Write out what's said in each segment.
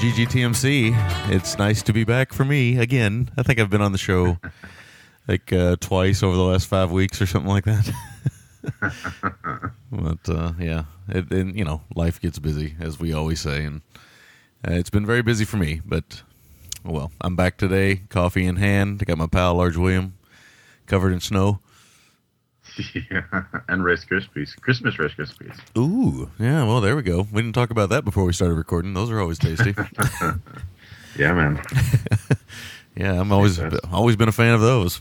GGTMC. It's nice to be back for me again. I think I've been on the show like uh, twice over the last five weeks or something like that. but uh, yeah, it, and you know, life gets busy as we always say, and uh, it's been very busy for me. But oh well, I'm back today, coffee in hand. I got my pal Large William covered in snow. Yeah, and Rice Krispies, Christmas Rice Krispies. Ooh, yeah. Well, there we go. We didn't talk about that before we started recording. Those are always tasty. Yeah, man, yeah, I'm always always been a fan of those.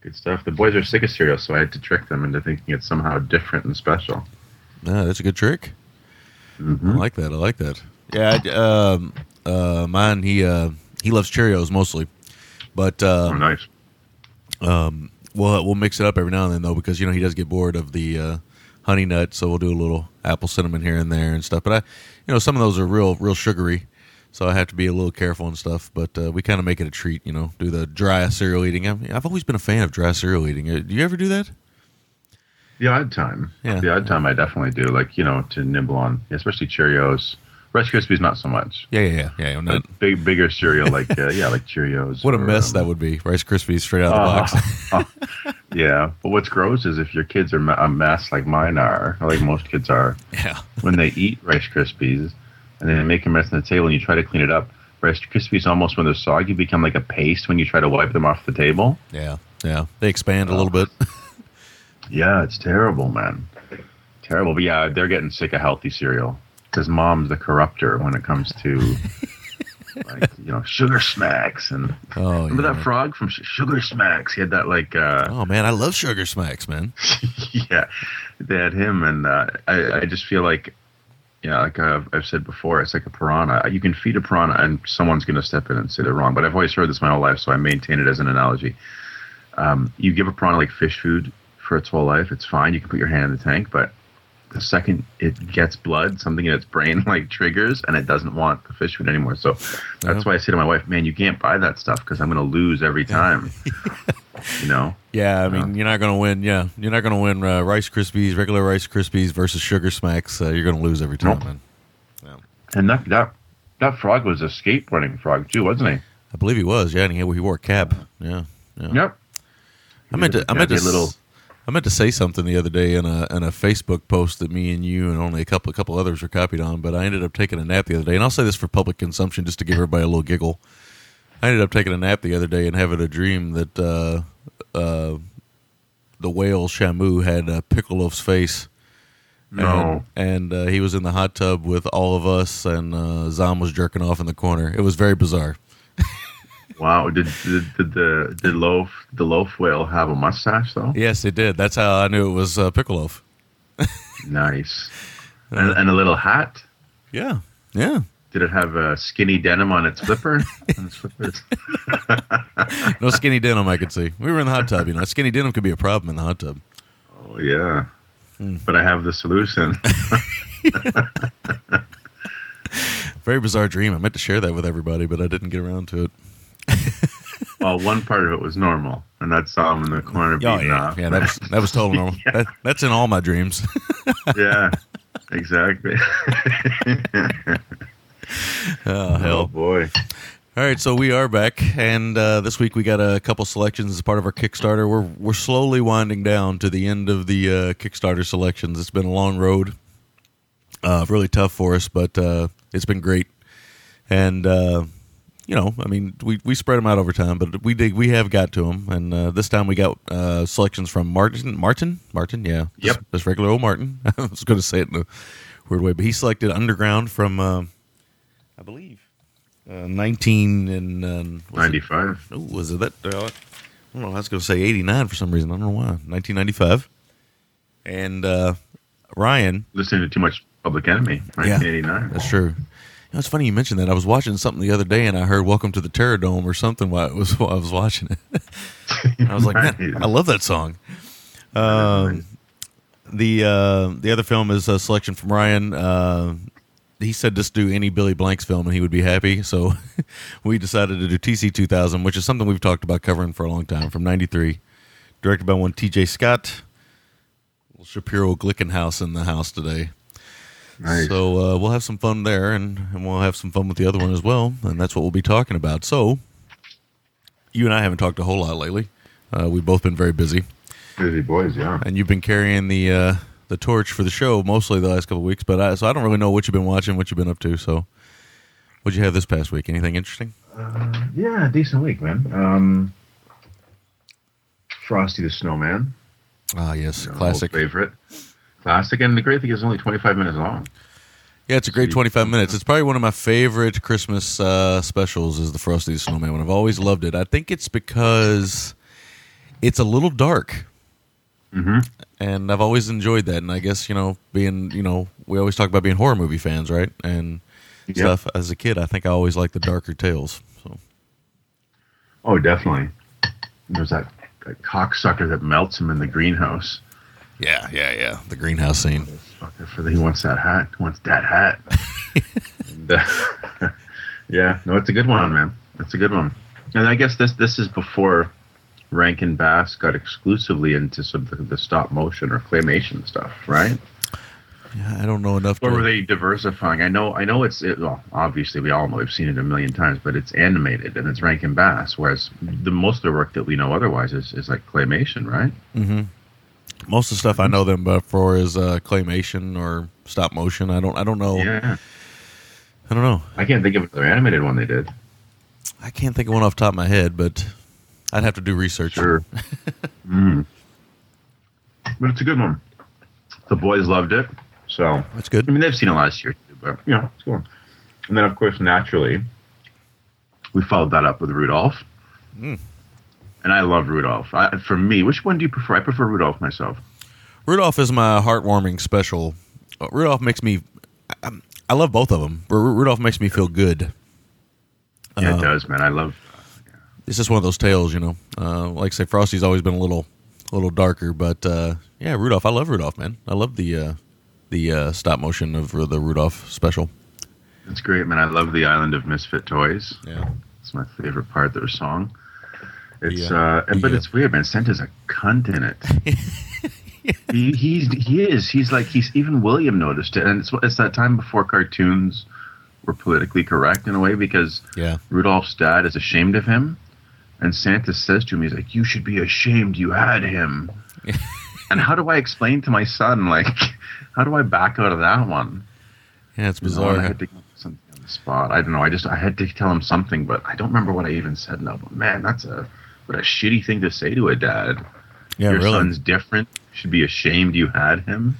good stuff. The boys are sick of cereal, so I had to trick them into thinking it's somehow different and special. Yeah, that's a good trick. I Mhm. like that. I like that. Yeah, I- um, uh, mine. He uh, he loves Cheerios mostly, but oh, uh, nice. um, we'll we'll mix it up every now and then though because you know he does get bored of the uh, honey nut, so we'll do a little apple cinnamon here and there and stuff. But I, you know, some of those are real real sugary, so I have to be a little careful and stuff. But uh, we kind of make it a treat, you know. Do the dry cereal eating. I've, I've always been a fan of dry cereal eating. Uh, Do you ever do that? The odd time. Yeah. The odd time I definitely do, like, you know, to nibble on, especially Cheerios. Rice Krispies, not so much. Yeah, yeah, yeah. yeah big, bigger cereal, like, uh, yeah, like Cheerios. what a or, mess um, that would be. Rice Krispies straight out of the Uh, box. yeah. But what's gross is if your kids are a mess like mine are, or like most kids are, yeah. when they eat Rice Krispies and then they make a mess on the table and you try to clean it up, Rice Krispies almost when they're soggy become like a paste when you try to wipe them off the table. Yeah, yeah. They expand a little bit. Yeah, it's terrible, man. Terrible. But yeah, they're getting sick of healthy cereal because mom's the corrupter when it comes to like you know sugar smacks and Oh, remember yeah. that frog from Sugar Smacks? He had that like uh Oh man, I love sugar smacks, man. yeah, they had him, and uh, I, I just feel like, yeah, like I've, I've said before, it's like a piranha. You can feed a piranha, and someone's going to step in and say they're wrong. But I've always heard this my whole life, so I maintain it as an analogy. Um, you give a piranha like fish food for its whole life, it's fine. You can put your hand in the tank, but the second it gets blood, something in its brain like triggers, and it doesn't want the fish food anymore. So that's Yeah. why I say to my wife, "Man, you can't buy that stuff because I'm going to lose every time." you know. Yeah, I mean, you're not going to win. Yeah, you're not going to win uh, Rice Krispies, regular Rice Krispies versus Sugar Smacks. Uh, you're going to lose every time, Nope. man. And that that that frog was a skateboarding frog too, wasn't he? I believe he was. Yeah, and he, he wore a cap. Yeah, yeah. Yep. I meant to. I meant to. little. I meant to say something the other day in a in a Facebook post that me and you and only a couple a couple others were copied on. But I ended up taking a nap the other day, and I'll say this for public consumption just to give everybody a little giggle. I ended up taking a nap the other day and having a dream that uh, uh, the whale Shamu had uh, face. No. and, and uh, he was in the hot tub with all of us, and uh, Zom was jerking off in the corner. It was very bizarre. Wow. Did did, did the did loaf the loaf whale have a mustache though? Yes, it did. That's how I knew it was uh, loaf. Nice. And, and a little hat. Yeah, yeah. Did it have a skinny denim on its flipper? On its flippers? No skinny denim I could see. We were in the hot tub, you know. Skinny denim could be a problem in the hot tub. oh yeah. Hmm. But I have the solution. Very bizarre dream. I meant to share that with everybody, but I didn't get around to it. Well, one part of it was normal, and that saw him in the corner Oh beating yeah, off. yeah. That was that was total normal. that, that's in all my dreams. yeah, exactly. oh oh hell! boy. All right, so we are back, and uh, this week we got a couple selections as part of our Kickstarter. We're we're slowly winding down to the end of the uh, Kickstarter selections. It's been a long road, uh, really tough for us, but uh, it's been great. And uh, you know, I mean, we, we spread them out over time, but we did we have got to them, and uh, this time we got uh, selections from Martin Martin Martin, yeah, Yep. Just, just regular old Martin. I was going to say it in a weird way, but he selected Underground from, uh, I believe. Uh, 19 and uh, 95. Oh, was it that? Uh, I don't know. I was going to say 89 for some reason. I don't know why. 1995. And uh, Ryan. Listening to too much Public Enemy. 1989. That's true. Know, it's funny you mentioned that. I was watching something the other day and I heard "Welcome to the Terror Dome" or something while I was while I was watching it. I was like, man, I love that song. Um, the uh, the other film is a selection from Ryan. Uh, he said just do any Billy Blanks film and he would be happy. So we decided to do TC 2000, which is something we've talked about covering for a long time, from '93, directed by one T.J. Scott. Shapiro Glickenhaus in the house today. Nice. So uh, we'll have some fun there, and, and we'll have some fun with the other one as well, and that's what we'll be talking about. So, you and I haven't talked a whole lot lately. Uh, we've both been very busy, Busy boys, yeah. and you've been carrying the uh, the torch for the show mostly the last couple of weeks. But I, so I don't really know what you've been watching, what you've been up to. So, what'd you have this past week? Anything interesting? Yeah, decent week, man. Um, Frosty the Snowman. Ah, yes, you know, classic. favorite. Classic, and the great thing is it's only 25 minutes long. Yeah, it's a great 25 minutes. It's probably one of my favorite Christmas uh, specials is the Frosty the Snowman one. I've always loved it. I think it's because it's a little dark. Mm-hmm. And I've always enjoyed that. And I guess, you know, being, you know, we always talk about being horror movie fans, right? And Yep. stuff. As a kid, I think I always liked the darker tales. So, Oh, definitely. There's that, that cocksucker that melts him in the greenhouse. Yeah, yeah, yeah. The greenhouse scene. Fucker for the, he wants that hat. He wants that hat. and, uh, yeah, no, it's a good one, man. It's a good one. And I guess this this is before Rankin Bass got exclusively into some of the, the stop motion or claymation stuff, right? Yeah, I don't know enough to. Or were they diversifying? I know, I know it's it, well. Obviously, we all know we've seen it a million times, but it's animated and it's Rankin Bass. Whereas the most of the work that we know otherwise is, is like claymation, right? hmm Most of the stuff I know them for is uh, claymation or stop motion. I don't. I don't know. Yeah, I don't know. I can't think of another animated one they did. I can't think of one off the top of my head, but I'd have to do research. Sure. mm. But it's a good one. The boys loved it, so That's good. I mean they've seen it last year too, but you know it's cool. And then of course naturally, we followed that up with Rudolph. Mm. And I love Rudolph. I, for me, which one do you prefer? I prefer Rudolph myself. Rudolph is my heartwarming special. Uh, Rudolph makes me. I, I love both of them. Ru- Rudolph makes me feel good. Yeah, Uh, it does, man. I love. It's just one of those tales, you know. Uh, like I say, Frosty's always been a little, a little darker, but uh, yeah, Rudolph. I love Rudolph, man. I love the uh, the uh, stop motion of the Rudolph special. It's great, man. I love the Island of Misfit Toys. Yeah, It's my favorite part of their song. It's Yeah. uh, and- but Yeah. it's weird, man. Santa's a cunt in it. he, he's he is. He's like he's even William noticed it, and it's it's that time before cartoons were politically correct in a way because yeah, Rudolph's dad is ashamed of him, and Santa says to him, he's like, "You should be ashamed. You had him." and how do I explain to my son like, how do I back out of that one? yeah. It's You know, bizarre. I had to something on the spot. I don't know. I just I had to tell him something, but I don't remember what I even said now. But man, that's a what a shitty thing to say to a dad. yeah, Your really. son's different. You should be ashamed you had him.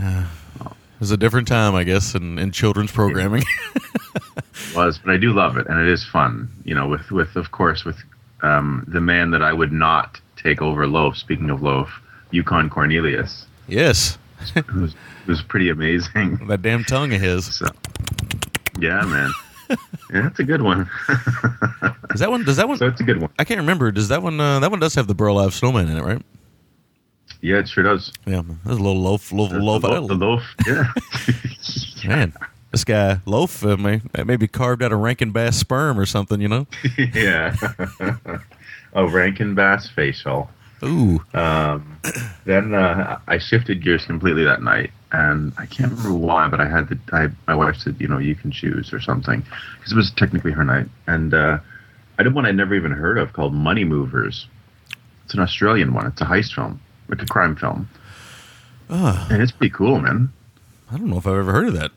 It was a different time, I guess, in, in children's programming. Was, but I do love it, and it is fun. You know, with with of course with um, the man that I would not take over Loaf. Speaking of Loaf, Yukon Cornelius, yes, it was pretty amazing. that damn tongue of his. So, Yeah, man. Yeah, that's a good one. Is that one? Does that one? so it's a good one. I can't remember. Does that one? Uh, that one does have the Burl Ives Snowman in it, right? Yeah, it sure does. Yeah, there's a little loaf, loaf, The, loaf. the loaf. Yeah. Man, this guy loaf uh, may maybe carved out of Rankin Bass sperm or something. You know? yeah. oh, Rankin Bass facial. Ooh, Um, then uh, I shifted gears completely that night, and I can't remember why, but I had the I, my wife said, you know, you can choose or something because it was technically her night, and uh, I did one I'd never even heard of called Money Movers. It's an Australian one. It's a heist film, like a crime film, Ah, and it's pretty cool, man. I don't know if I've ever heard of that.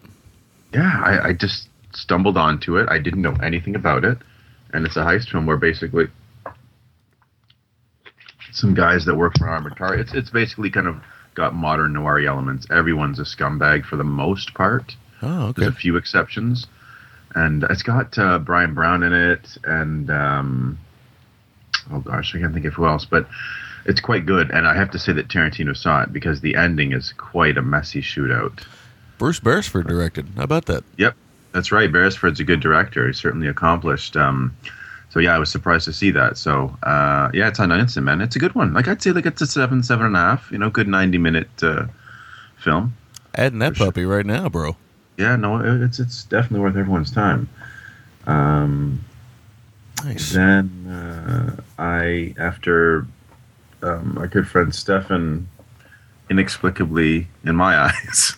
Yeah, I, I just stumbled onto it. I didn't know anything about it, and it's a heist film where basically some guys that work for an armored car. It's it's basically kind of got modern noir elements. Everyone's a scumbag for the most part. Oh, okay. There's a few exceptions, and it's got uh, Bryan Brown in it, and um, oh gosh, I can't think of who else, but it's quite good. And I have to say that Tarantino saw it because the ending is quite a messy shootout. Bruce Beresford directed. How about that? Yep, that's right. Beresford's a good director. He's certainly accomplished. Um, so yeah, I was surprised to see that. So uh, yeah, it's on Instant, man. It's a good one. Like I'd say, like it's a seven, seven and a half. You know, good ninety minute uh, film. Adding that For sure. puppy right now, bro. Yeah, no, it's it's definitely worth everyone's time. Um, Nice. then uh, I, after um, my good friend Stefan, inexplicably in my eyes,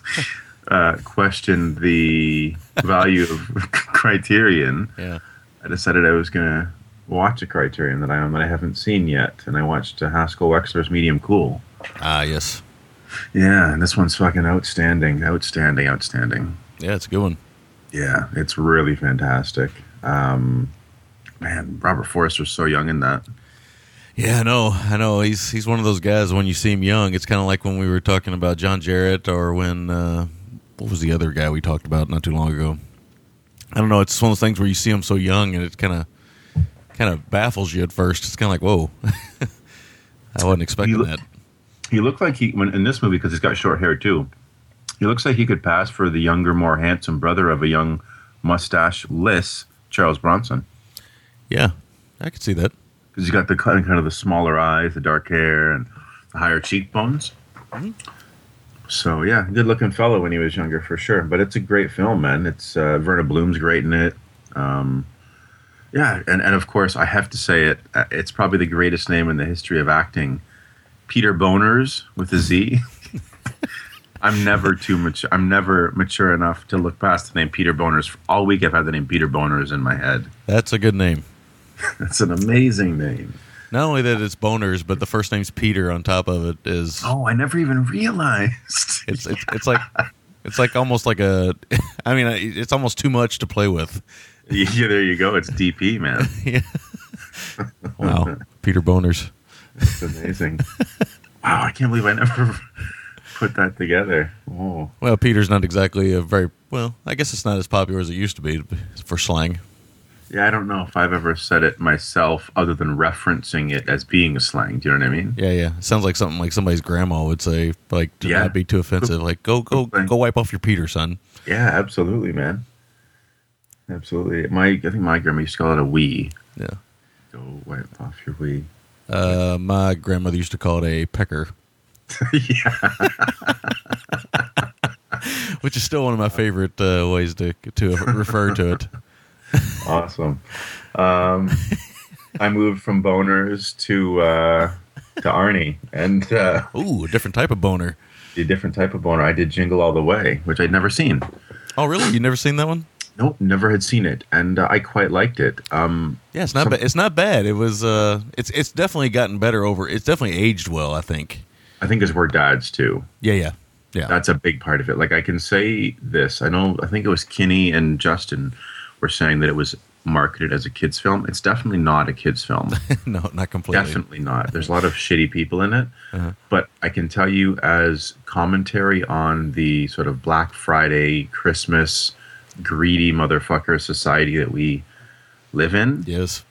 uh, questioned the value of Criterion. Yeah. I decided I was going to watch a Criterion that I own that I haven't seen yet, and I watched uh, Haskell Wexler's Medium Cool. Ah, yes. Yeah, and this one's fucking outstanding, outstanding, outstanding. Yeah, it's a good one. Yeah, it's really fantastic. Um, man, Robert Forster's so young in that. Yeah, I know. I know. He's he's one of those guys. When you see him young, it's kind of like when we were talking about John Jarrett, or when uh, what was the other guy we talked about not too long ago? I don't know. It's one of those things where you see him so young, and it kind of kind of baffles you at first. It's kind of like, whoa, I wasn't expecting look- that. He looked like he when in this movie because he's got short hair too. He looks like he could pass for the younger, more handsome brother of a young mustache-less Charles Bronson Yeah, I could see that. because he's got the kind of, kind of the smaller eyes, the dark hair, and the higher cheekbones. Mm-hmm. So yeah, good-looking fellow when he was younger for sure. But it's a great film, man. It's uh, Verna Bloom's great in it. Um, yeah, and, and of course I have to say it. uh, It's probably the greatest name in the history of acting. Peter Bonerz with a Z. I'm never too mature. I'm never mature enough to look past the name Peter Bonerz. All week I've had the name Peter Bonerz in my head. That's a good name. That's an amazing name. Not only that it's boners, but the first name's Peter on top of it is. Oh, I never even realized. It's it's it's like it's like almost like a. I mean, it's almost too much to play with. yeah, there you go. It's DP, man. Yeah. Wow, Peter Bonerz. It's amazing. wow, I can't believe I never put that together. Oh, Well, Peter's not exactly a very well. I guess it's not as popular as it used to be for slang. Yeah. I don't know if I've ever said it myself, other than referencing it as being a slang. Do you know what I mean? Yeah, yeah. Sounds like something like somebody's grandma would say, like to Yeah. not be too offensive. Like, go, go, go, wipe off your Peter, son. Yeah, absolutely, man. Absolutely. My, I think my grandma used to call it a wee. Yeah. Go wipe off your wee. Uh, my grandmother used to call it a pecker, yeah. which is still one of my favorite uh, ways to to refer to it. Awesome. Um, I moved from boners to uh, to Arnie, and uh, Ooh, a different type of boner. a different type of boner. I did Jingle All the Way, which I'd never seen. Oh, really? You never seen that one? Nope, never had seen it, and uh, I quite liked it. Um, Yeah, it's not. Some- ba- it's not bad. It was. Uh, it's it's definitely gotten better over. It's definitely aged well. I think. I think because we're dads too. Yeah, yeah, yeah. That's a big part of it. Like I can say this. I know. I think it was Kinney and Justin were saying that it was marketed as a kids film. It's definitely not a kids film. no, not completely. Definitely not. There's a lot of shitty people in it. Uh-huh. But I can tell you, as commentary on the sort of Black Friday, Christmas, greedy motherfucker society that we live in, Yes.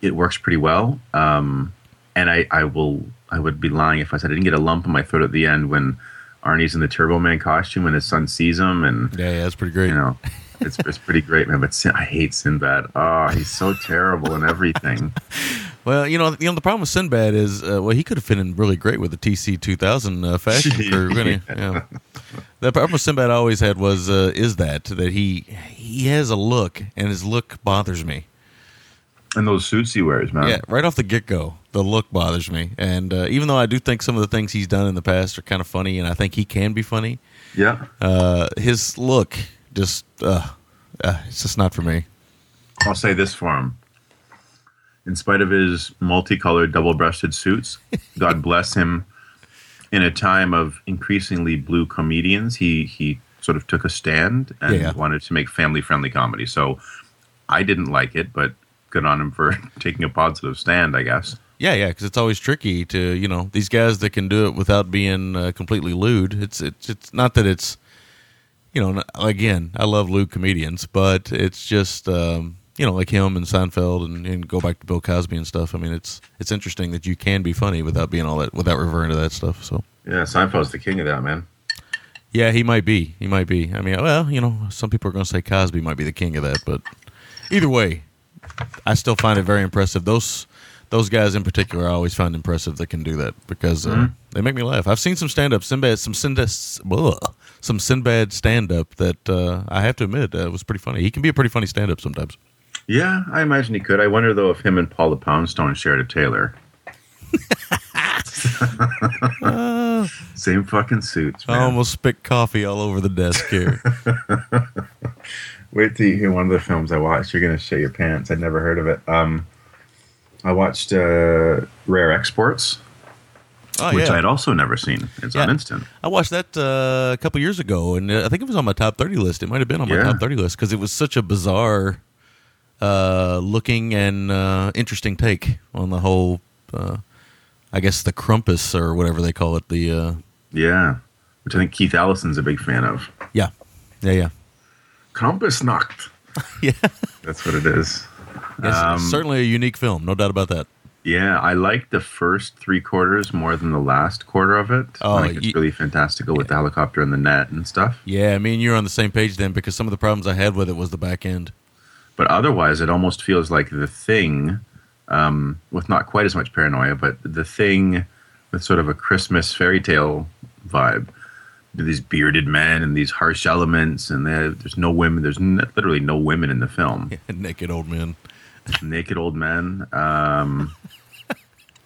it works pretty well. Um, and I, I will, I would be lying if I said I didn't get a lump in my throat at the end when Arnie's in the Turbo Man costume and his son sees him, and Yeah, yeah, that's pretty great. you know, it's it's pretty great, man. But Sin- I hate Sinbad. Oh, he's so terrible and everything. Well, you know, you know, the problem with Sinbad is, uh, well, he could have fit in really great with the TC 2000 uh, fashion crew. he? Yeah. The problem with Sinbad I always had was uh, is that that he he has a look, and his look bothers me. And those suits he wears, man. Yeah, right off the get go, the look bothers me. And uh, even though I do think some of the things he's done in the past are kind of funny, and I think he can be funny, yeah. uh, his look just uh, uh, it's just not for me. I'll say this for him. In spite of his multicolored, double-breasted suits, God bless him. In a time of increasingly blue comedians, he he sort of took a stand and Yeah. wanted to make family-friendly comedy. So I didn't like it, but good on him for taking a positive stand, I guess. Yeah, yeah, because it's always tricky to you know these guys that can do it without being uh, completely lewd. It's it's it's not that it's you know again I love lewd comedians, but it's just um, you know like him and Seinfeld and, and go back to Bill Cosby and stuff. I mean it's it's interesting that you can be funny without being all that without reverting to that stuff. So Yeah, Seinfeld's the king of that, man. yeah, he might be, he might be. I mean, well, you know, some people are going to say Cosby might be the king of that, but either way, I still find it very impressive. Those those guys in particular, I always find impressive that can do that because uh, they make me laugh. I've seen some stand up, Sinbad, some Sinbad, some Sinbad stand up that uh, I have to admit uh, was pretty funny. He can be a pretty funny stand up sometimes. Yeah, I imagine he could. I wonder though if him and Paula Poundstone shared a tailor. Same fucking suits, I almost spit coffee all over the desk here. Wait till you hear one of the films I watched. You're gonna shit your pants. I'd never heard of it. Um, I watched uh, Rare Exports, Oh, which yeah. I had also never seen. It's on Yeah. Instant. I watched that uh, a couple years ago, and uh, I think it was on my top thirty list. It might have been on my Yeah. top thirty list because it was such a bizarre uh, looking and uh, interesting take on the whole. Uh, I guess the Crumpus or whatever they call it. The uh, Yeah, which I think Keith Allison's a big fan of. yeah, yeah, yeah, Krampusnacht. yeah. That's what it is. It's Um, certainly a unique film, no doubt about that. Yeah, I like the first three quarters more than the last quarter of it. Oh, I think it's you- really fantastical with the helicopter and the net and stuff. Yeah, me and you're on the same page then because some of the problems I had with it was the back end. But otherwise, it almost feels like the thing, um, with not quite as much paranoia, but the thing with sort of a Christmas fairy tale vibe. These bearded men and these harsh elements, and there- there's no women. There's n- literally no women in the film. Naked old men. Naked old men. Um,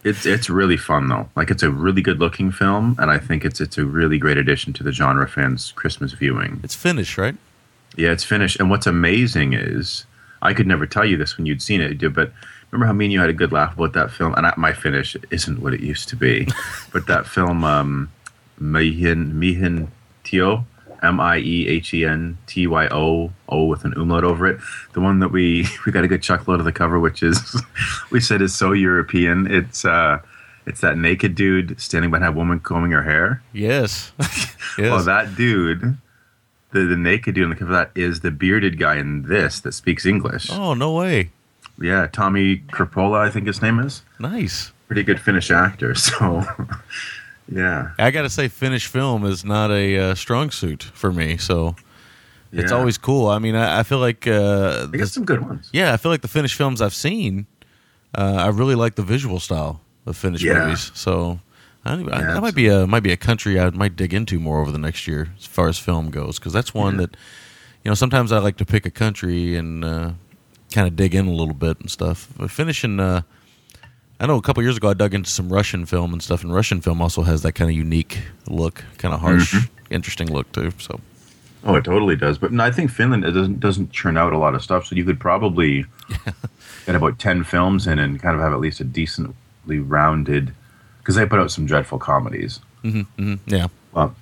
it's it's really fun though. Like it's a really good looking film, and I think it's it's a really great addition to the genre fans' Christmas viewing. It's finished, right? Yeah, it's finished. And what's amazing is I could never tell you this when you'd seen it, but remember how me and you had a good laugh about that film? And I, my finish isn't what it used to be, but that film, um, Mihin Mihin Tio, M I E H E N T Y O O with an umlaut over it. The one that we we got a good chuckle out of the cover, which is we said is so European. It's uh, it's that naked dude standing behind a woman combing her hair. Yes. yes. Well, that dude, the, the naked dude on the cover of that is the bearded guy in this that speaks English. oh, no way. Yeah, Tommy Crapola, I think his name is. Nice. Pretty good Finnish actor. So, yeah. I got to say, Finnish film is not a uh, strong suit for me. So it's always cool. I mean, I, I feel like, uh, They got some good ones. yeah, I feel like the Finnish films I've seen, uh, I really like the visual style of Finnish Yeah. movies. So I, I, that might be a might be a country I might dig into more over the next year as far as film goes because that's one Yeah. that you know sometimes I like to pick a country and uh, kind of dig in a little bit and stuff. But Finnish and uh, I know a couple years ago I dug into some Russian film and stuff, and Russian film also has that kind of unique look, kind of harsh, Mm-hmm. interesting look too. So Oh, it totally does. But no, I think Finland doesn't doesn't churn out a lot of stuff. So you could probably get about ten films in and kind of have at least a decently rounded. Because they put out some dreadful comedies. hmm yeah, Well,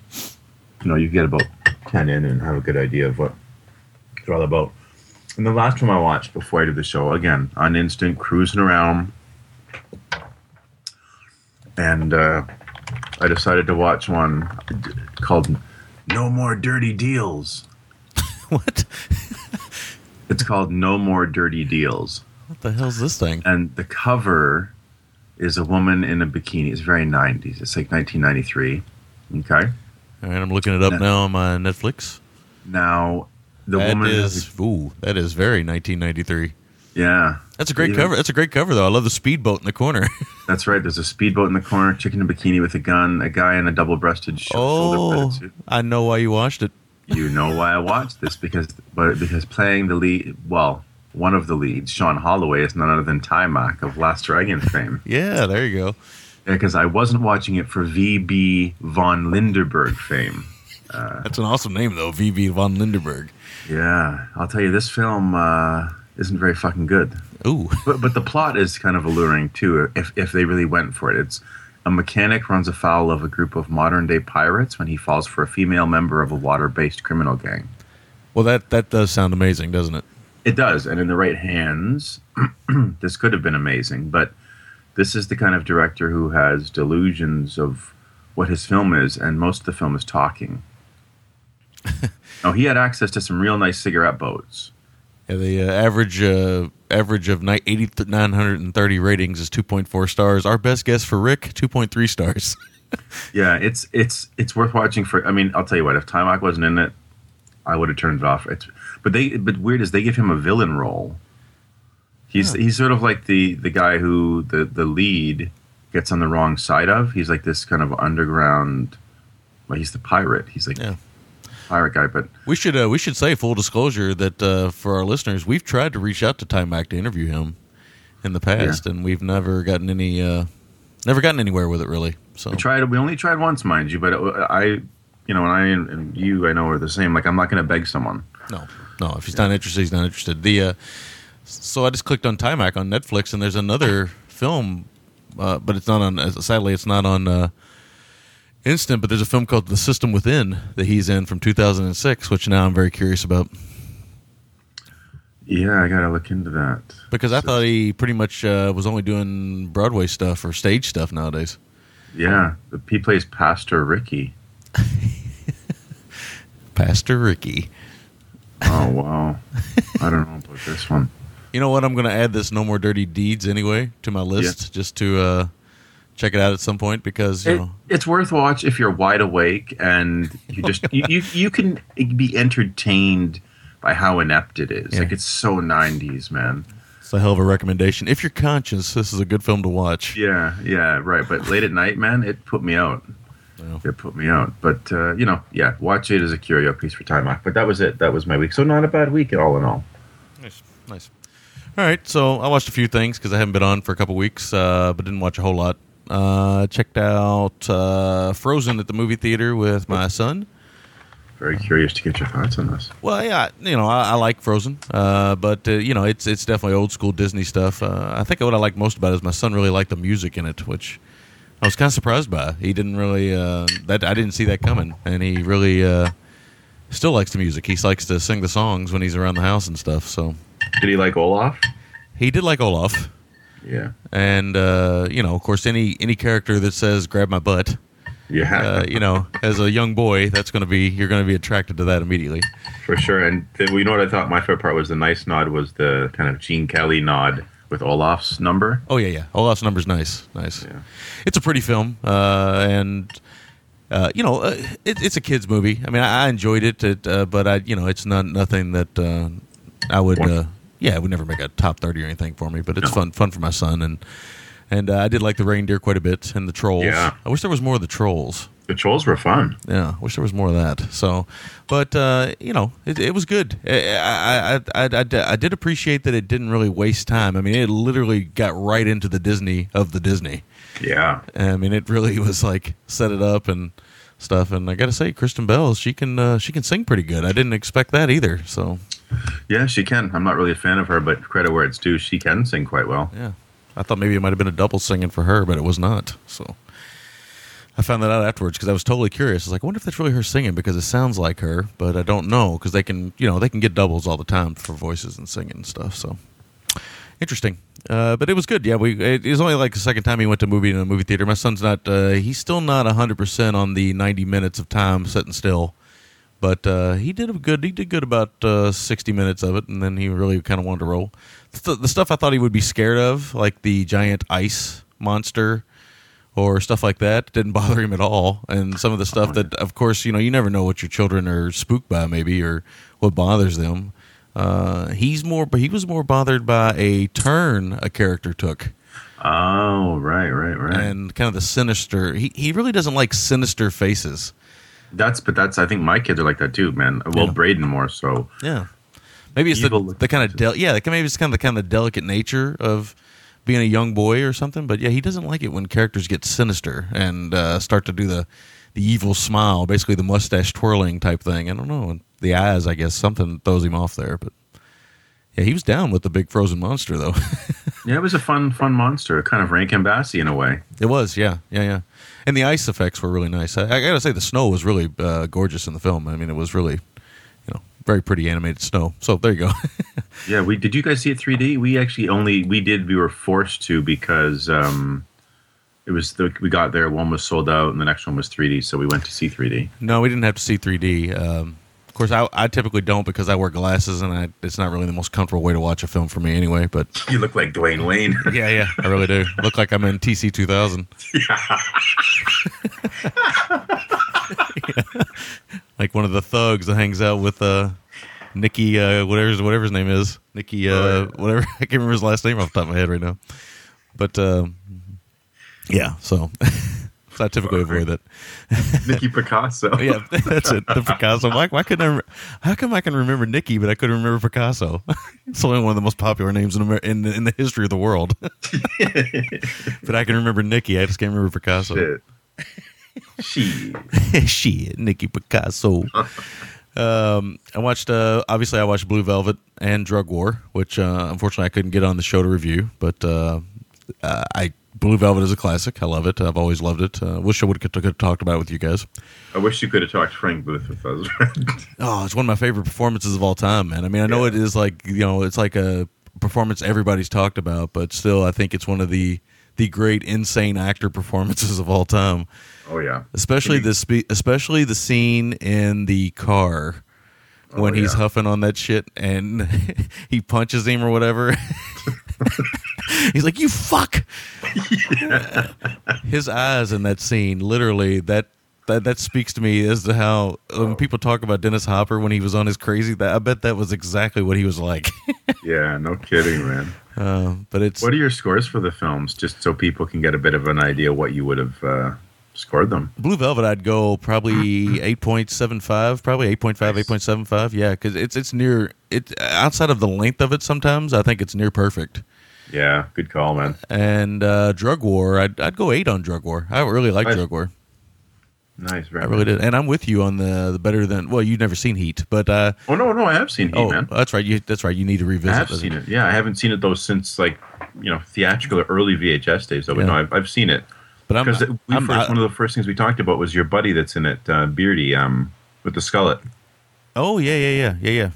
you know, you get about 10 in and have a good idea of what they're all about. And the last one I watched before I did the show, again, on Instant, cruising around. And uh, I decided to watch one called No More Dirty Deals. what? It's called No More Dirty Deals. What the hell's this thing? And the cover is a woman in a bikini. It's very 90s. It's like 1993. Okay. All right, I'm looking it up Yeah. now on my Netflix. Now, the That woman is, ooh, that is very 1993. Yeah, That's a great Yeah. cover. That's a great cover, though. I love the speedboat in the corner. that's right. There's a speedboat in the corner, chicken in a bikini with a gun, a guy in a double-breasted sh- oh, suit. I know why you watched it. You know why I watched this because, but because playing the lead, well, one of the leads, Sean Holloway, is none other than Taimak of Last Dragon fame. Yeah, there you go. Because I wasn't watching it for VB von Linderberg fame. That's an awesome name, though. VB von Lindenberg. Yeah, I'll tell you, this film uh, isn't very fucking good. Ooh, But but the plot is kind of alluring too. If if they really went for it, it's a mechanic runs afoul of a group of modern day pirates when he falls for a female member of a water based criminal gang. well, that that does sound amazing, doesn't it? It does, and in the right hands, this could have been amazing. But this is the kind of director who has delusions of what his film is, and most of the film is talking. now he had access to some real nice cigarette boats. Yeah, the uh, average uh, average of ni- 80 930 ratings is 2.4 stars. Our best guess for Rick, 2.3 stars. Yeah, it's it's it's worth watching for. I mean, I'll tell you what. If Taimak wasn't in it, I would have turned it off. It's but they but weird is they give him a villain role. He's he's sort of like the the guy who the the lead gets on the wrong side of. He's like this kind of underground. Well, he's the pirate. He's like Yeah. Pirate guy, but We should uh, we should say full disclosure that uh, for our listeners, we've tried to reach out to Taimak to interview him in the past, and we've never gotten any uh, never gotten anywhere with it really. So we tried. We only tried once, mind you. But I, you know, and I and you, I know are the same. Like I'm not going to beg someone. no, no, if he's not interested, he's not interested. The uh, so I just clicked on Taimak on Netflix, and there's another film, uh, but it's not on. uh, Sadly, it's not on. Instant, but there's a film called The System Within that he's in from 2006, which now I'm very curious about Yeah, I got to look into that. because I So- thought he pretty much uh, was only doing Broadway stuff or stage stuff nowadays. Yeah, he plays Pastor Ricky. Pastor Ricky. Oh wow, I don't know about this one. You know what? I'm going to add this No More Dirty Deeds anyway to my list just to uh, check it out at some point because, you It, know, it's worth watch if you're wide awake and you just you, you you can be entertained by how inept it is. Yeah. Like it's so 90s, man. it's a hell of a recommendation. If you're conscious, this is a good film to watch. Yeah, yeah, right. But late at night, man, it put me out. It put me out. But uh, you know, yeah, watch it as a curio piece for time off. But that was it. That was my week. So not a bad week all in all. Nice. Nice. All right. So I watched a few things because I haven't been on for a couple weeks, uh, but didn't watch a whole lot. Uh, checked out uh, Frozen at the movie theater with my son. Very curious to get your thoughts on this. Well, yeah, you know, I, I like Frozen, uh, but uh, you know, it's it's definitely old school Disney stuff. Uh, I think what I like most about it is my son really liked the music in it, which I was kind of surprised by. He didn't really uh, that I didn't see that coming, and he really uh, still likes the music. He likes to sing the songs when he's around the house and stuff. So Did he like Olaf? he did like Olaf, Yeah. and uh, you know, of course, any any character that says "grab my butt," Yeah. uh, you know, as a young boy, that's going to be you're going to be attracted to that immediately. For sure. And then, well, you know what I thought my favorite part was the nice nod was the kind of Gene Kelly nod with Olaf's number. Oh yeah, yeah. Olaf's number's nice, nice. Yeah. It's a pretty film, uh, and uh, you know, uh, it, it's a kids movie. I mean, I, I enjoyed it, it uh, but I, you know, it's not nothing that uh, I would. Uh, yeah, it would never make a top thirty or anything for me. But it's No. fun, fun for my son, and and uh, I did like the reindeer quite a bit and the trolls. Yeah. I wish there was more of the trolls. The trolls were fun. Yeah, I wish there was more of that. So, but uh, you know, it, it was good. I I, I, I, I I did appreciate that it didn't really waste time. I mean, it literally got right into the Disney of the Disney. Yeah. I mean, it really was like set it up and stuff. And I got to say, Kristen Bell, she can uh, she can sing pretty good. I didn't expect that either. So Yeah, she can. I'm not really a fan of her, but credit where it's due. She can sing quite well. yeah, I thought maybe it might have been a double singing for her, but it was not. So I found that out afterwards because I was totally curious. I was like, I wonder if that's really her singing because it sounds like her, but I don't know because they can you know they can get doubles all the time for voices and singing and stuff. So interesting. Uh, but it was good. Yeah, we. It was only like the second time he went to movie in a movie theater. My son's not. Uh, he's still not hundred percent on the ninety minutes of time sitting still, but uh, he did a good. He did good about uh, sixty minutes of it, and then he really kind of wanted to roll. The, the stuff I thought he would be scared of, like the giant ice monster, or stuff like that didn't bother him at all. And some of the stuff that, of course, you know, you never know what your children are spooked by, maybe, or what bothers them. Uh, he's more, but he was more bothered by a turn a character took Oh, right, right, right. and kind of the sinister. He he really doesn't like sinister faces. that's but that's I think my kids are like that too, man. Well, Yeah. Braden more so. Yeah, maybe it's Evil the, the kind of del- yeah, maybe it's kind of the kind of the delicate nature of being a young boy or something. But yeah, he doesn't like it when characters get sinister and uh, start to do the the evil smile, basically the mustache twirling type thing. I don't know, the eyes. I guess something throws him off there, but. Yeah, he was down with the big frozen monster, though. Yeah, it was a fun, fun monster, a kind of Rankin Bassy in a way. It was, yeah, yeah, yeah. And the ice effects were really nice. I, I gotta say, the snow was really uh, gorgeous in the film. I mean, it was really, you know, very pretty animated snow. So there you go. Yeah, we did. You guys see it 3D? We actually only we did. We were forced to because um, it was the we got there. One was sold out, and the next one was 3D. So we went to see 3D. no, we didn't have to see 3D. Um, course, I, I typically don't because I wear glasses, and I, it's not really the most comfortable way to watch a film for me anyway. But You look like Dwayne Wayne. yeah, yeah, I really do. Look like I'm in TC 2000. yeah. like one of the thugs that hangs out with uh, Nicky, uh, whatever whatever his name is, Nicky, uh, Oh, whatever. I can't remember his last name off the top of my head right now. But uh, yeah, so I typically avoid that. Nikki Picasso. Yeah, that's it. The Picasso. Why, why couldn't I? re- How come I can remember Nikki, but I couldn't remember Picasso? it's only one of the most popular names in Amer- in, the- in the history of the world. but I can remember Nikki. I just can't remember Picasso. Shit. She. Shit, Nicky Picasso. um, I watched. Uh, obviously, I watched Blue Velvet and Drug War, which uh, unfortunately I couldn't get on the show to review. But uh, uh, I Blue Velvet is a classic. I love it. I've always loved it. Uh, wish I would have talked about it with you guys. I wish you could have talked Frank Booth with us. Oh, it's one of my favorite performances of all time, man. I mean, I know Yeah. it is like you know, it's like a performance everybody's talked about, but still, I think it's one of the the great insane actor performances of all time. oh yeah. Especially the spe- especially the scene in the car when Oh, he's yeah. huffing on that shit and he punches him or whatever. he's like, "You fuck." His eyes in that scene, literally, that that that speaks to me as to how when people talk about Dennis Hopper when he was on his crazy. That I bet that was exactly what he was like. Yeah, no kidding, man. uh, but it's What are your scores for the films, just so people can get a bit of an idea what you would have uh, scored them? Blue Velvet. I'd go probably eight point seven five, probably 8.5, Nice. 8.75. Yeah, because it's it's near it outside of the length of it. Sometimes I think it's near perfect. Yeah, good call, man. And uh, Drug War, I'd I'd go eight on Drug War. I really like Nice. Drug War. Nice, very I really did, and I'm with you on the the better than. Well, you've never seen Heat, but uh, Oh no, no, I have seen Heat, oh, man. that's right. You that's right. You need to revisit. I have seen it. Yeah, I haven't seen it though since like you know theatrical or early VHS days. Though, but Yeah. no, I've, I've seen it But I'm, because I'm one of the first things we talked about was your buddy that's in it, uh, Beardy, um, with the skullet. oh yeah yeah yeah yeah yeah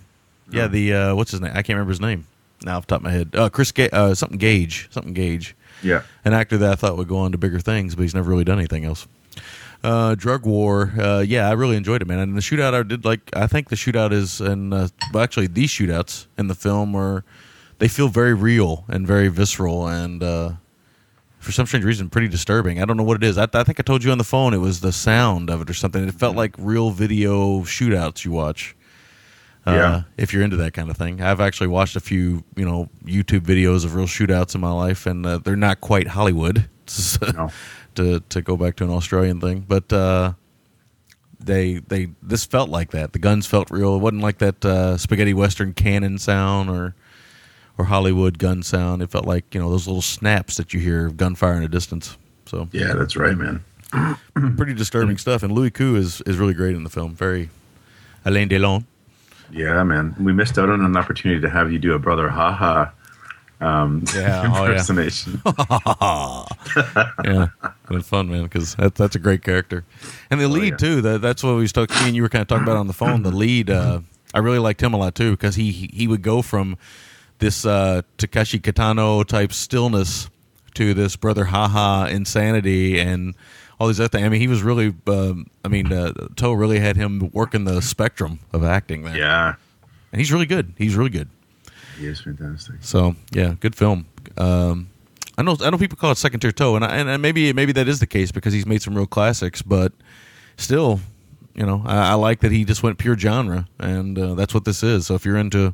yeah. The uh, what's his name? I can't remember his name now off the top of my head. Uh, Chris Ga- uh, something Gage something Gage. Yeah, an actor that I thought would go on to bigger things, but he's never really done anything else. Uh, Drug War, uh, yeah, I really enjoyed it, man. And the shootout, I did like. I think the shootout is, and uh, well, actually, these shootouts in the film are they feel very real and very visceral, and uh, for some strange reason, pretty disturbing. I don't know what it is. I, I think I told you on the phone it was the sound of it or something. It felt like real video shootouts you watch. Uh, Yeah. if you're into that kind of thing, I've actually watched a few, you know, YouTube videos of real shootouts in my life, and uh, they're not quite Hollywood. No. to to go back to an Australian thing, but uh, they they this felt like that. The guns felt real. It wasn't like that uh, spaghetti western cannon sound or or Hollywood gun sound. It felt like you know those little snaps that you hear of gunfire in a distance. So yeah, that's right, man. pretty disturbing stuff. And Louis Koo is is really great in the film. Very Alain Delon. Yeah, man. We missed out on an opportunity to have you do a brother haha um, Yeah, oh, yeah. impersonation. yeah, it fun, man, because that, that's a great character, and the lead Oh, yeah. too. That that's what we was talking. Me and you were kind of talking about on the phone. The lead, uh, I really liked him a lot too, because he he would go from this uh, Takeshi Kitano type stillness to this brother haha insanity and all these other things. I mean, he was really. Um, I mean, uh, To really had him working the spectrum of acting there, yeah, and he's really good. He's really good. he is fantastic. So yeah, good film. Um, I know I know people call it second tier To, and I, and maybe maybe that is the case because he's made some real classics, but still, you know, I, I like that he just went pure genre, and uh, that's what this is. So if you're into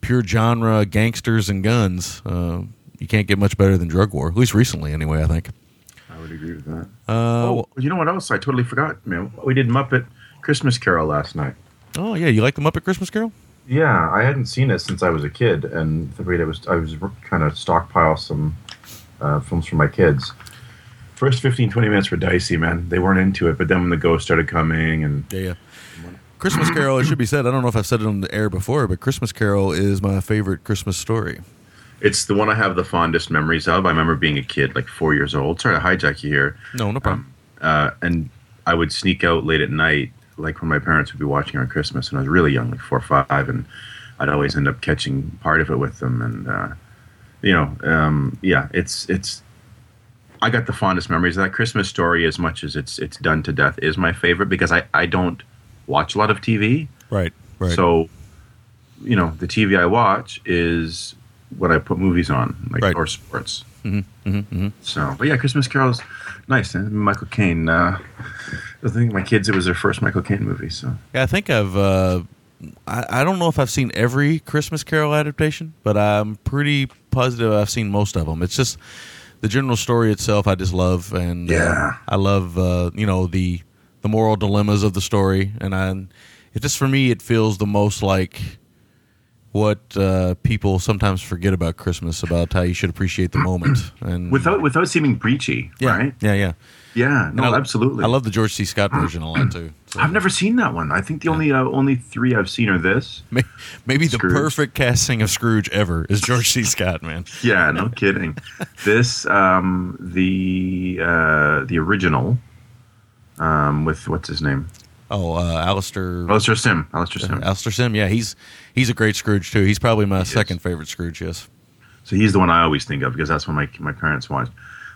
pure genre gangsters and guns, uh, you can't get much better than Drug War. At least recently, anyway. I think. Agree with that. Uh, oh, you know what else? I totally forgot. Man, we did Muppet Christmas Carol last night. oh yeah, you like the Muppet Christmas Carol? Yeah, I hadn't seen it since I was a kid, and the way I was, I was trying to stockpile some uh, films for my kids. First 15, 20 minutes were dicey, man. They weren't into it, but then when the ghosts started coming, and Yeah, yeah. Christmas Carol. It should be said. I don't know if I've said it on the air before, but Christmas Carol is my favorite Christmas story. It's the one I have the fondest memories of. I remember being a kid, like four years old. Sorry to hijack you here. No, no problem. uh, and I would sneak out late at night, like when my parents would be watching on Christmas, and I was really young, like four or five, and I'd always end up catching part of it with them, and uh, you know, um, yeah, it's it's. I got the fondest memories of that Christmas story. As much as it's it's done to death, is my favorite because I I don't watch a lot of TV, right, right. so you know the TV I watch is what I put movies on, like Right. or sports. mm-hmm, mm-hmm. So, but yeah, Christmas Carol is nice. And Michael Caine. Uh, I think my kids, it was their first Michael Caine movie. So, Yeah, I think I've. Uh, I, I don't know if I've seen every Christmas Carol adaptation, but I'm pretty positive I've seen most of them. It's just the general story itself. I just love, and uh, Yeah. I love uh, you know the the moral dilemmas of the story, and I it just for me it feels the most like what uh, people sometimes forget about Christmas about how you should appreciate the moment and without without seeming preachy, yeah right? yeah yeah Yeah, no, I- absolutely. I love the George C. Scott version a lot too. So I've never seen that one. I think the only uh, only three I've seen are this. may- maybe the perfect casting of Scrooge ever is George C. Scott, man. Yeah, no kidding. This, um, the uh, the original, um, with what's his name, Oh, uh, Alastair Alastair Sim. Alastair Sim. Alastair Sim. Yeah, he's he's a great Scrooge too. He's probably my is. second favorite Scrooge. Yes. So he's the one I always think of because that's what my my parents watched.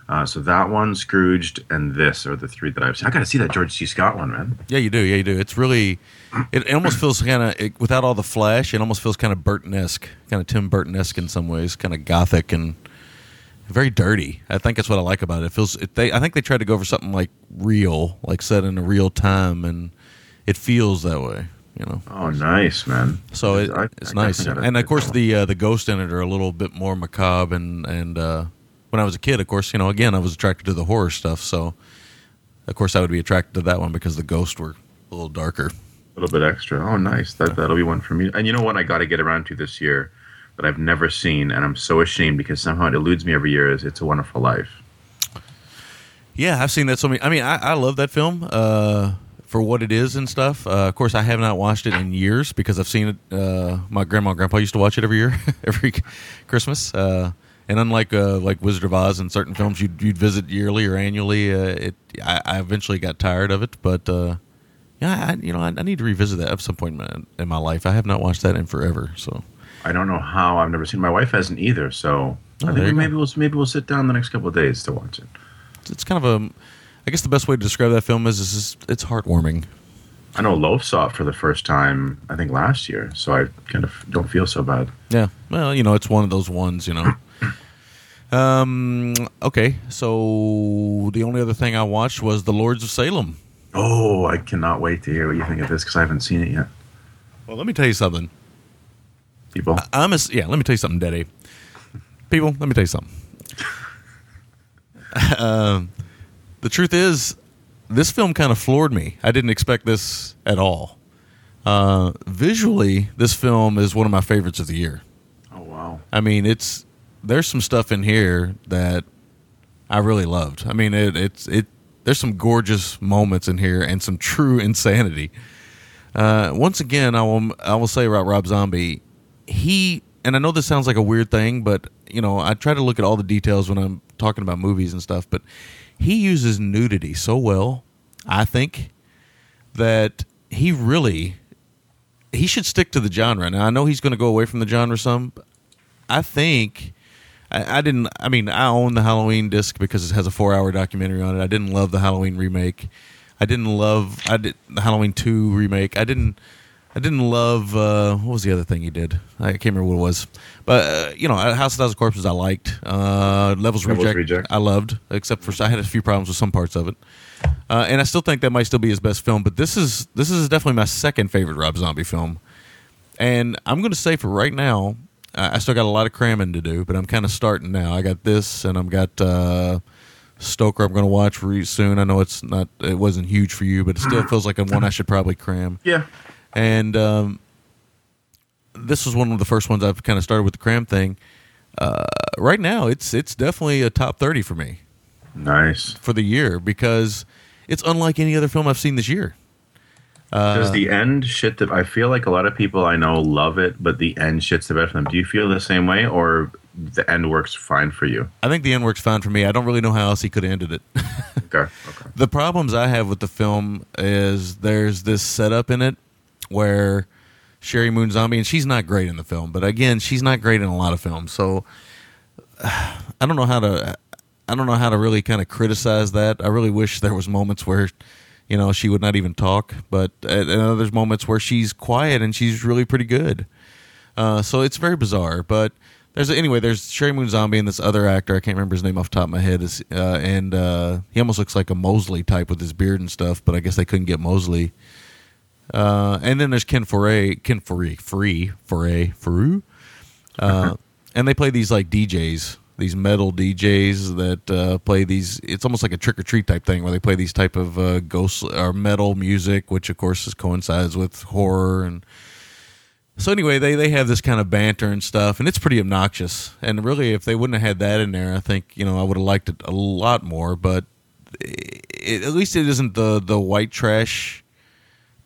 Uh, so that one, Scrooged, and this are the three that I've seen. I got to see that George C. Scott one, man. Yeah, you do. Yeah, you do. It's really. It, it almost feels kind of without all the flash. It almost feels kind of Burton-esque, kind of Tim Burton-esque in some ways, kind of gothic and very dirty. I think that's what I like about it. It feels. It, they. I think they tried to go for something like real, like set in a real time, and it feels that way. You know. Oh, nice, man. So it, I- it's I nice, and of course the uh, the ghosts in it are a little bit more macabre. And and uh, when I was a kid, of course, you know, again, I was attracted to the horror stuff. So of course, I would be attracted to that one because the ghosts were a little darker. A little bit extra. Oh, nice. That that'll be one for me. And you know what? I got to get around to this year that I've never seen, and I'm so ashamed because somehow it eludes me every year. Is It's a Wonderful Life. Yeah, I've seen that so many. I mean, I, I love that film uh, for what it is and stuff. Uh, of course, I have not watched it in years because I've seen it. Uh, my grandma and grandpa used to watch it every year, every Christmas. Uh, and unlike uh, like Wizard of Oz and certain films you'd, you'd visit yearly or annually, uh, it I, I eventually got tired of it. But uh, yeah, I, you know, I, I need to revisit that at some point in my, in my life. I have not watched that in forever. So I don't know how. I've never seen. My wife hasn't either. So Oh, I think you go. maybe we'll maybe we'll sit down the next couple of days to watch it. it's kind of a. I guess the best way to describe that film is, is it's heartwarming. I know Loaf saw it for the first time. I think last year, so I kind of don't feel so bad. Yeah. Well, you know, it's one of those ones, you know. um. Okay. So the only other thing I watched was The Lords of Salem. Oh, I cannot wait to hear what you think of this because I haven't seen it yet. Well, let me tell you something. People, I'm a s- yeah. Let me tell you something, Daddy. People, let me tell you something. um, the truth is, this film kind of floored me. I didn't expect this at all. Uh, visually, this film is one of my favorites of the year. oh wow, I mean, it's there's some stuff in here that I really loved. I mean, it, it's it. There's some gorgeous moments in here and some true insanity. Uh, once again, I will I will say about Rob Zombie, he and I know this sounds like a weird thing, but you know I try to look at all the details when I'm talking about movies and stuff. But he uses nudity so well, I think that he really he should stick to the genre. Now I know he's going to go away from the genre some. I think I, I didn't. I mean, I own the Halloween disc because it has a four-hour documentary on it. I didn't love the Halloween remake. I didn't love I did the Halloween two remake. I didn't. I didn't love uh, what was the other thing he did? I can't remember what it was, but uh, you know, House of Thousand Corpses I liked. Uh, Levels, Levels Reject, Reject. I loved, except for I had a few problems with some parts of it, uh, and I still think that might still be his best film. But this is this is definitely my second favorite Rob Zombie film, and I'm going to say for right now, I still got a lot of cramming to do, but I'm kind of starting now. I got this, and I've got. Uh, Stoker, I'm going to watch re- soon. I know it's not, it wasn't huge for you, but it still feels like a one I should probably cram Yeah. And um, this was one of the first ones I've kind of started with the cram thing. Uh, right now, it's it's definitely a top thirty for me Nice. for the year because it's unlike any other film I've seen this year. Uh, Does the end shit that I feel like a lot of people I know love it, but the end shits the bed for them. Do you feel the same way, or the end works fine for you? I think the end works fine for me. I don't really know how else he could have ended it. Okay. Okay. the problems I have with the film is there's this setup in it where Sheri Moon Zombie, and she's not great in the film, but again, she's not great in a lot of films. So I don't know how to, I don't know how to really kind of criticize that. I really wish there was moments where, you know, she would not even talk, but and there's moments where she's quiet and she's really pretty good. Uh, so it's very bizarre, but there's anyway. There's Sheri Moon Zombie and this other actor. I can't remember his name off the top of my head. Is uh, and uh, he almost looks like a Moseley type with his beard and stuff. But I guess they couldn't get Moseley. Uh, and then there's Ken Foree, Ken Foree, Free Foray, Faru, uh, and they play these like DJs, these metal DJs that uh, play these. It's almost like a trick or treat type thing where they play these type of uh, ghost or metal music, which of course is coincides with horror and so anyway, they they have this kind of banter and stuff, and it's pretty obnoxious. And really, if they wouldn't have had that in there, I think you know I would have liked it a lot more. But it, at least it isn't the the white trash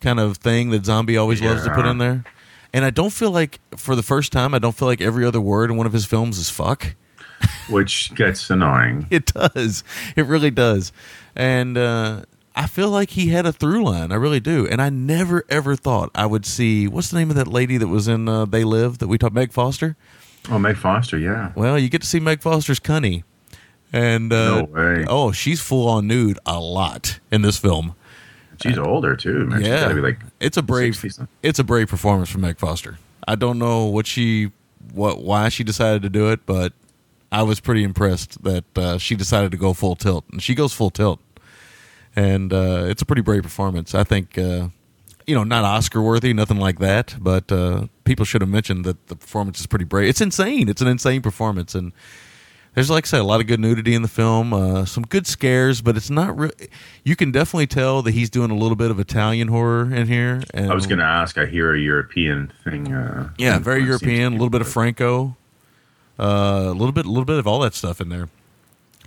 kind of thing that Zombie always loves to put in there. And I don't feel like for the first time, I don't feel like every other word in one of his films is fuck. Which gets annoying. It does. It really does. And uh, I feel like he had a through line. I really do. And I never ever thought I would see what's the name of that lady that was in uh, They Live that we talked Meg Foster. Oh, Meg Foster, yeah. Well, you get to see Meg Foster's cunny. And uh, No way. oh, she's full on nude a lot in this film. She's older too, man. She's yeah, gotta be like it's a brave, 60 something. it's a brave performance from Meg Foster. I don't know what she, what why she decided to do it, but I was pretty impressed that uh, she decided to go full tilt, and she goes full tilt, and uh, it's a pretty brave performance. I think, uh, you know, not Oscar worthy, nothing like that, but uh, people should have mentioned that the performance is pretty brave. It's insane. It's an insane performance, and there's like I said, a lot of good nudity in the film, uh, some good scares, but it's not. Re- you can definitely tell that he's doing a little bit of Italian horror in here. And I was gonna ask. I hear a European thing. Uh, yeah, very to European, a little bit of Franco, uh, a little bit, a little bit of all that stuff in there.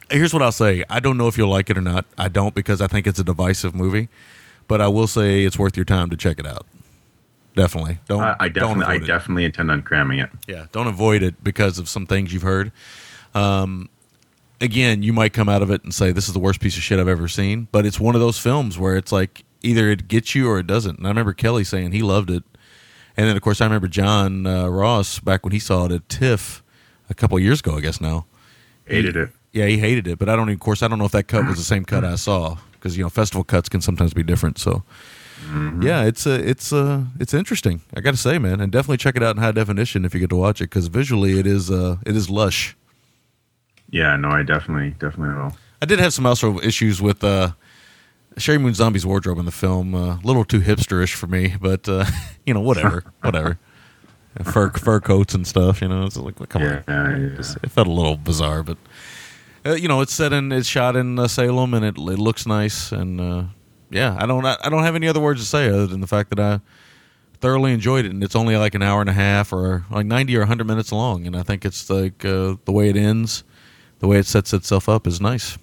Here's what I'll say: I don't know if you'll like it or not. I don't because I think it's a divisive movie, but I will say it's worth your time to check it out. Definitely, don't. I, I don't definitely, I it. definitely intend on cramming it. Yeah, don't avoid it because of some things you've heard. Um, again, you might come out of it and say this is the worst piece of shit I've ever seen, but it's one of those films where it's like either it gets you or it doesn't. And I remember Kelly saying he loved it, and then of course I remember John uh, Ross back when he saw it at TIFF a couple of years ago, I guess now. Hated it. Yeah, he hated it, but I don't. Of course, I don't know if that cut was the same cut I saw because you know festival cuts can sometimes be different. So, yeah, it's uh, it's uh, it's interesting. I got to say, man, and definitely check it out in high definition if you get to watch it because visually it is uh, it is lush. Yeah, no, I definitely, definitely will. I did have some also issues with uh, Sheri Moon Zombie's wardrobe in the film. Uh, a little too hipsterish for me, but uh, you know, whatever, whatever. Fur fur coats and stuff. You know, it's like come Yeah, on. yeah, It felt a little bizarre, but uh, you know, it's set in, it's shot in uh, Salem, and it, it looks nice. And uh, yeah, I don't, I, I don't have any other words to say other than the fact that I thoroughly enjoyed it, and it's only like an hour and a half or like ninety or hundred minutes long, and I think it's like uh, the way it ends, the way it sets itself up is nice,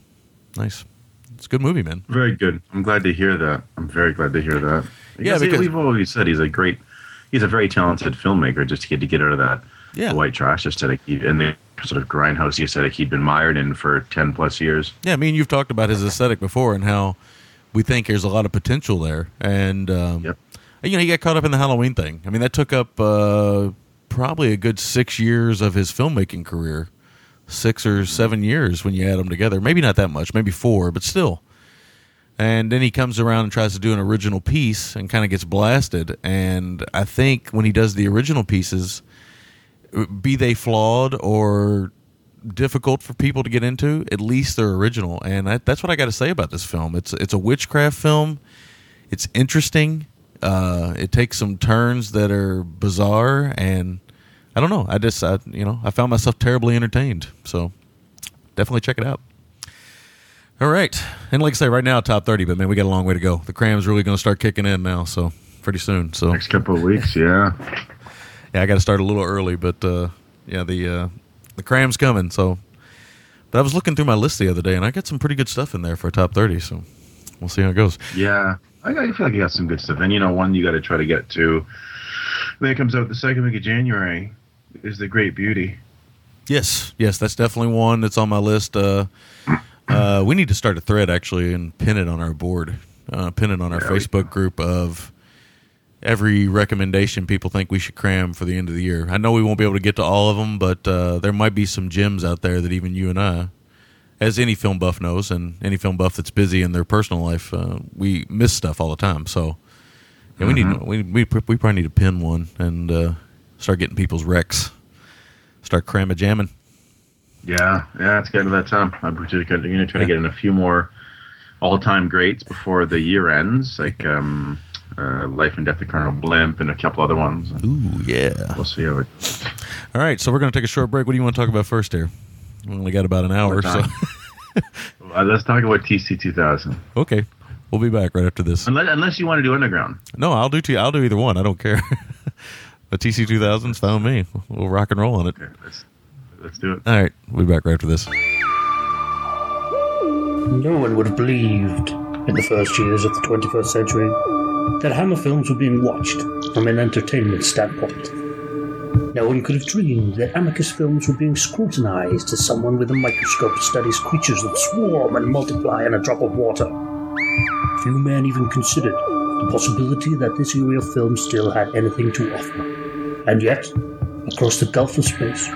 nice. It's a good movie, man. Very good. I'm glad to hear that. I'm very glad to hear that. Yeah, because- we've always said he's a great, he's a very talented filmmaker. Just to get to get out of that Yeah. white trash aesthetic he- and the sort of grindhouse aesthetic he'd been mired in for ten plus years. Yeah, I mean, you've talked about his aesthetic before and how we think there's a lot of potential there, and um, Yep. you know, he got caught up in the Halloween thing. I mean, that took up uh, probably a good six years of his filmmaking career, six or seven years when you add them together. Maybe not that much, maybe four, but still. and then he comes around and tries to do an original piece and kind of gets blasted. And I think when he does the original pieces, be they flawed or difficult for people to get into, at least they're original. And that, that's what I got to say about this film. It's it's a witchcraft film. It's interesting. Uh, it takes some turns that are bizarre, and I don't know. I just I, you know I found myself terribly entertained. So definitely check it out. All right, and like I say, right now top thirty, but man, we got a long way to go. The cram's really going to start kicking in now, so pretty soon. So Next couple of weeks, yeah. yeah, I got to start a little early, but uh, yeah, the uh, the cram's coming. So, but I was looking through my list the other day, and I got some pretty good stuff in there for a top thirty. So we'll see how it goes. Yeah, I, I feel like you got some good stuff. And you know, one you got to try to get to. When it comes out the second week of January, is the Great Beauty. Yes, yes, that's definitely one that's on my list. Uh, uh, we need to start a thread actually and pin it on our board, uh, pin it on our Facebook group of every recommendation people think we should cram for the end of the year. I know we won't be able to get to all of them, but uh, there might be some gems out there that even you and I, as any film buff knows, and any film buff that's busy in their personal life, uh, we miss stuff all the time. So yeah, we need we, we we probably need to pin one and uh, start getting people's recs, start cramming jamming. Yeah, yeah, it's getting to that time. I'm going to try to get in a few more all-time greats before the year ends, like um, uh, Life and Death of Colonel Blimp and a couple other ones. Ooh, yeah. We'll see how it. All right, so we're going to take a short break. What do you want to talk about first here? We only got about an hour, so? Uh, let's talk about TC 2000. okay. We'll be back right after this. Unless, unless you want to do Underground. No, I'll do t- I'll do either one. I don't care. the TC 2000's found me. We'll rock and roll on it. Okay, let's let's do it. All right, we'll be back right after this. No one would have believed in the first years of the 21st century that Hammer films were being watched from an entertainment standpoint. No one could have dreamed that Amicus films were being scrutinized as someone with a microscope studies creatures that swarm and multiply in a drop of water. Few men even considered the possibility that this era of film still had anything to offer. And yet, across the gulf of space,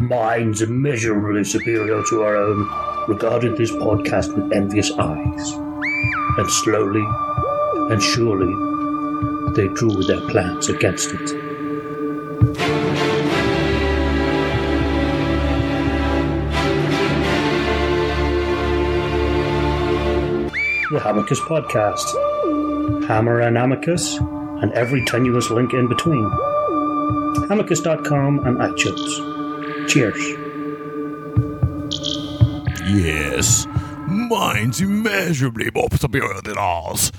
minds immeasurably superior to our own regarded this podcast with envious eyes. And slowly and surely, they drew their plans against it. The Hamicus Podcast. Hammer and Amicus, and every tenuous link in between. Amicus.com and iTunes. Cheers. Yes. Mine's immeasurably more superior than ours.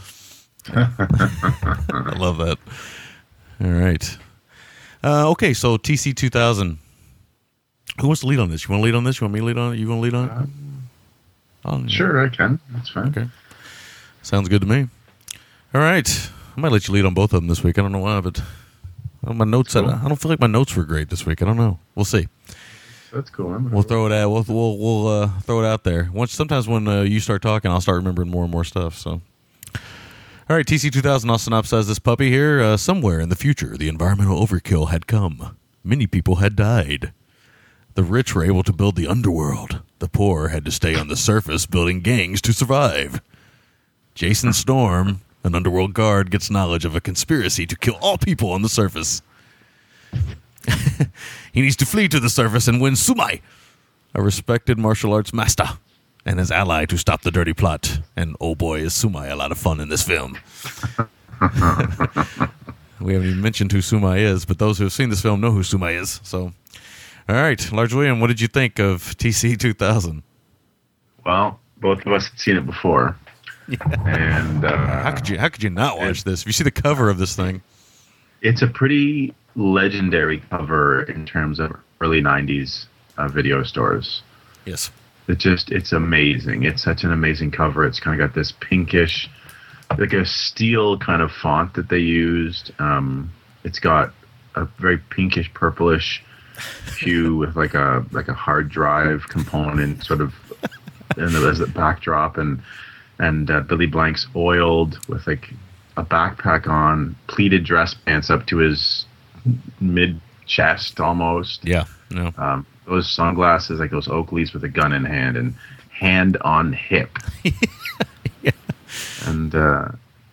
I love that. All right. Uh, okay, so TC 2000. Who wants to lead on this? You want to lead on this? You want me to lead on it? You want to lead on it? Oh, Sure, I can. That's fine. Okay. Sounds good to me. All right. I might let you lead on both of them this week. I don't know why, but my notes. I, Cool. I don't feel like my notes were great this week. I don't know. We'll see. That's cool. We'll throw it out. We'll we'll, we'll uh, throw it out there. Once sometimes when uh, you start talking, I'll start remembering more and more stuff. So, all right, TC two thousand. I'll synopsize this puppy here. Uh, somewhere in the future, the environmental overkill had come. Many people had died. The rich were able to build the underworld. The poor had to stay on the surface, building gangs to survive. Jason Storm, an underworld guard, gets knowledge of a conspiracy to kill all people on the surface. he needs to flee to the surface and win Sumai, a respected martial arts master, and his ally to stop the dirty plot. And oh boy, is Sumai a lot of fun in this film. we haven't even mentioned who Sumai is, but those who have seen this film know who Sumai is. So, all right, Large William, what did you think of TC 2000? Well, both of us had seen it before. And uh, How could you? How could you not watch this? If you see the cover of this thing, it's a pretty legendary cover in terms of early 90s uh, video stores. yes, It just, it's amazing. It's such an amazing cover. It's kind of got this pinkish, like a steel kind of font that they used. Um, it's got a very pinkish purplish hue with like a like a hard drive component sort of in the, as a backdrop and and uh, Billy Blank's oiled with like a backpack on, pleated dress pants up to his mid chest almost. yeah, no, Um, those sunglasses, like those Oakleys with a gun in hand and hand on hip. yeah. and uh,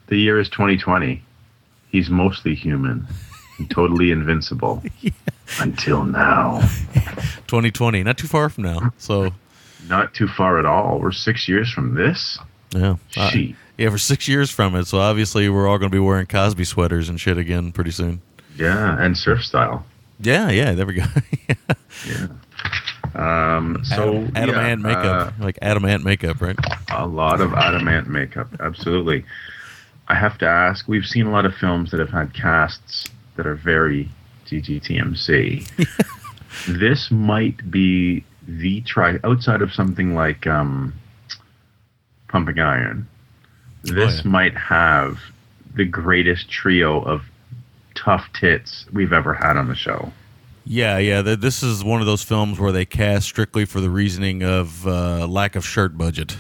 the year is 2020. He's mostly human, and totally invincible. Until now, 2020, not too far from now. So not too far at all. We're six years from this. Yeah, Uh, Shit. yeah, for six years from it. So obviously we're all going to be wearing Cosby sweaters and shit again pretty soon. Yeah, and surf style. Yeah, yeah, there we go. Yeah. Um, so Adam, Adam yeah, makeup, like Adam Ant makeup, right? uh, a lot of Adam Ant makeup. Absolutely. I have to ask. We've seen a lot of films that have had casts that are very GGTMC. this might be the try outside of something like um, Pumping Iron. This yeah. might have the greatest trio of tough tits we've ever had on the show. Yeah, yeah. th- This is one of those films where they cast strictly for the reasoning of uh, lack of shirt budget.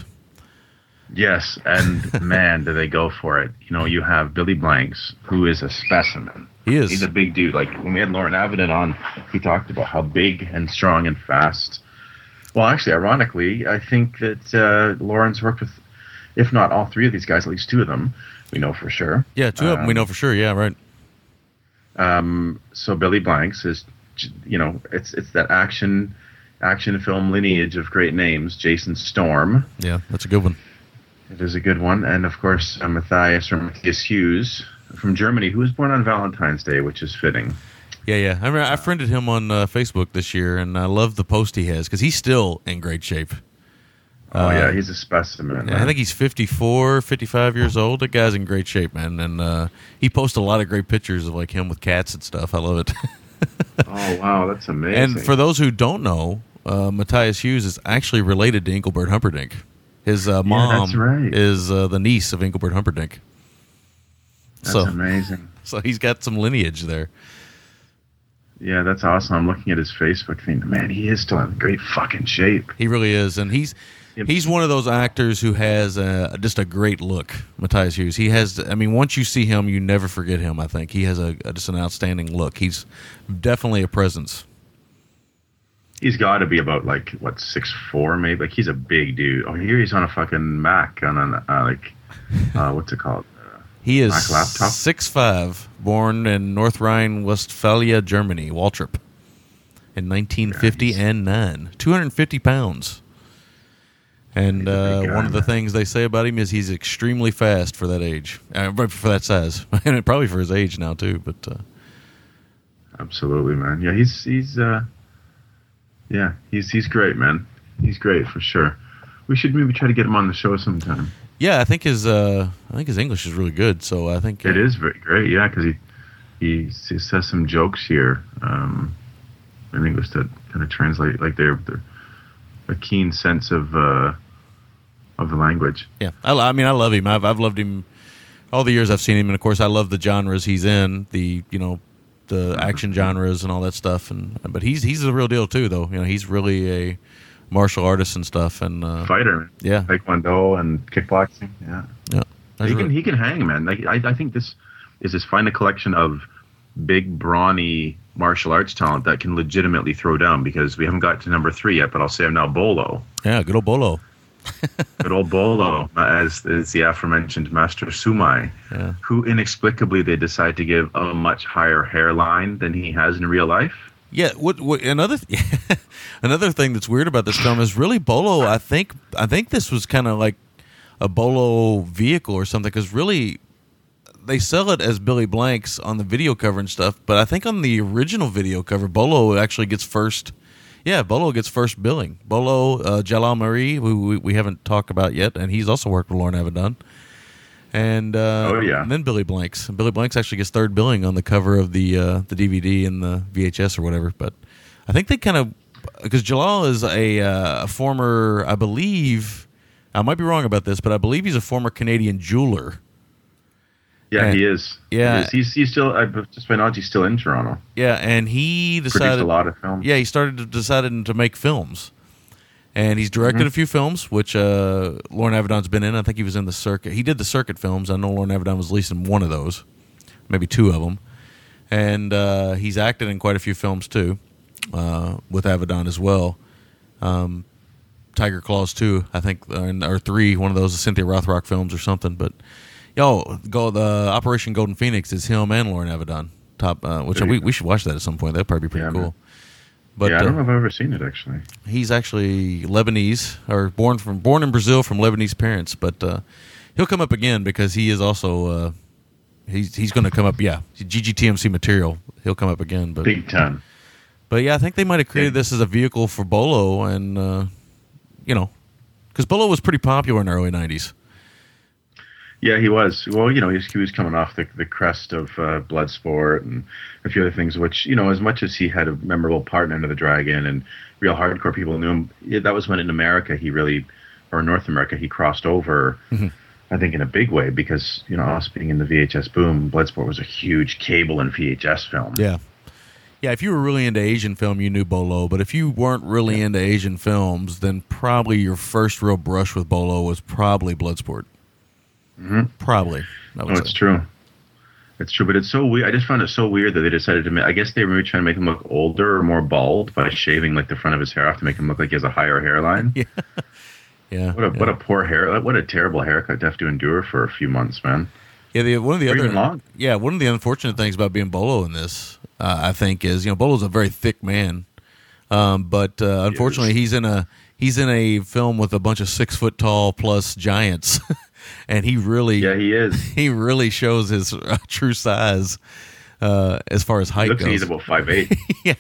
Yes, and man, do they go for it. You know, you have Billy Blanks, who is a specimen. He is. He's a big dude. Like when we had Loren Avedon on, he talked about how big and strong and fast. Well, actually, ironically, I think that uh, Loren's worked with, if not all three of these guys, at least two of them. We know for sure. Yeah, two of them we Um, know for sure. Yeah, right. Um, so Billy Blanks is, you know, it's it's that action, action film lineage of great names. Jason Storm, Yeah, that's a good one. It is a good one, and of course uh, Matthias or Matthias Hues from Germany, who was born on Valentine's Day, which is fitting. Yeah, yeah. I mean, I friended him on uh, Facebook this year, and I love the post he has because he's still in great shape. Oh Uh, yeah, he's a specimen. Yeah, I think he's 54, 55 years old. The guy's in great shape, man. And uh, he posts a lot of great pictures of like him with cats and stuff. I love it. oh wow, that's amazing. and for those who don't know, uh, Matthias Hues is actually related to Engelbert Humperdinck. His uh, mom that's right. is uh, the niece of Engelbert Humperdinck. that's so, amazing. so he's got some lineage there. Yeah, that's awesome. I'm looking at his Facebook thing. Man, he is still in great fucking shape. He really is, and he's Yep. he's one of those actors who has uh, just a great look. Matthias Hues. He has. I mean, once you see him, you never forget him. I think he has a, a just an outstanding look. He's definitely a presence. He's got to be about like what six four maybe. Like he's a big dude. Oh, here he's on a fucking Mac on an uh, like uh, what's it called? He is six five, born in North Rhine-Westphalia, Germany, Waltrop, in 1950 he's- and nine. 250 pounds. And uh, one of the things they say about him is he's extremely fast for that age, uh, for that size, and probably for his age now too. But uh, Absolutely, man. Yeah, he's he's uh yeah, he's he's great, man. He's great for sure. We should maybe try to get him on the show sometime. Yeah, I think his uh, I think his English is really good. So I think uh, It is very great, yeah, because he, he he says some jokes here um, in English that kind of translate like they're, they're a keen sense of uh, of the language. Yeah, I, I mean, I love him. I've I've loved him all the years I've seen him, and of course, I love the genres he's in. The you know the action genres and all that stuff. And but he's he's the real deal too, though. You know, he's really a martial artists and stuff. And uh, Fighter, yeah, taekwondo and kickboxing. Yeah, yeah, he can he can hang, man. Like I, I think this is this fine collection of big brawny martial arts talent that can legitimately throw down because we haven't got to number three yet. But I'll say I'm now Bolo. yeah, good old Bolo. Good old Bolo, as is the aforementioned Master Sumai, Yeah. who inexplicably they decide to give a much higher hairline than he has in real life. Yeah, what, what another th- another thing that's weird about this film is really Bolo. I think I think this was kind of like a Bolo vehicle or something because really they sell it as Billy Blanks on the video cover and stuff, but I think on the original video cover, Bolo actually gets first. Yeah, Bolo gets first billing. Bolo uh, Jalal Mehri, who we, we haven't talked about yet, and he's also worked with Loren Avedon. And uh, Oh, yeah. and then Billy Blanks. Billy Blanks actually gets third billing on the cover of the uh, the DVD and the VHS or whatever. But I think they kind of because Jalal is a, uh, a former, I believe, I might be wrong about this, but I believe he's a former Canadian jeweler. Yeah, Yeah. he is. Yeah. He is. He's, he's still, I, just by knowledge, he's still in Toronto. Yeah, and he Produced decided a lot of films. Yeah, he started to decided to make films, and he's directed Mm-hmm. a few films, which uh, Loren Avedon's been in. I think he was in the circuit. He did the circuit films. I know Loren Avedon was at least in one of those, maybe two of them, and uh, he's acted in quite a few films too, uh, with Avedon as well. Um, Tiger Claws two, I think, uh, or three, one of those Cynthia Rothrock films or something. But yo, go the Operation Golden Phoenix is him and Loren Avedon top, uh, which we, go. we should watch that at some point. That'd probably be pretty Yeah, cool. man. But yeah, I don't know uh, if I've ever seen it actually. he's actually Lebanese or born from born in Brazil from Lebanese parents, but uh, he'll come up again because he is also uh, he's he's going to come up. Yeah, GGTMC material. He'll come up again, but Big time. but yeah, I think they might have created Yeah. this as a vehicle for Bolo, and uh, you know, because Bolo was pretty popular in the early '90s. Yeah, he was. Well, you know, he was, he was coming off the, the crest of uh, Bloodsport and a few other things, which, you know, as much as he had a memorable part in Enter the Dragon and real hardcore people knew him, yeah, that was when in America he really, or North America, he crossed over, I think, in a big way because, you know, us being in the VHS boom, Bloodsport was a huge cable and VHS film. Yeah, yeah. If you were really into Asian film, you knew Bolo, but if you weren't really into Asian films, then probably your first real brush with Bolo was probably Bloodsport. Mm-hmm. Probably, No, say. it's true. It's true, but it's so weird. I just found it so weird that they decided to make. I guess they were maybe trying to make him look older or more bald by shaving like the front of his hair off to make him look like he has a higher hairline. Yeah. Yeah, What a yeah. what a poor hair. What a terrible haircut to have to endure for a few months, man. Yeah, the, one of the Or other long. yeah one of the unfortunate things about being Bolo in this, uh, I think, is you know Bolo's a very thick man, um, but uh, unfortunately he's in a he's in a film with a bunch of six foot tall plus giants, and he really Yeah, he is. he really shows his uh, true size uh, as far as He height looks goes. he's about five eight, yeah,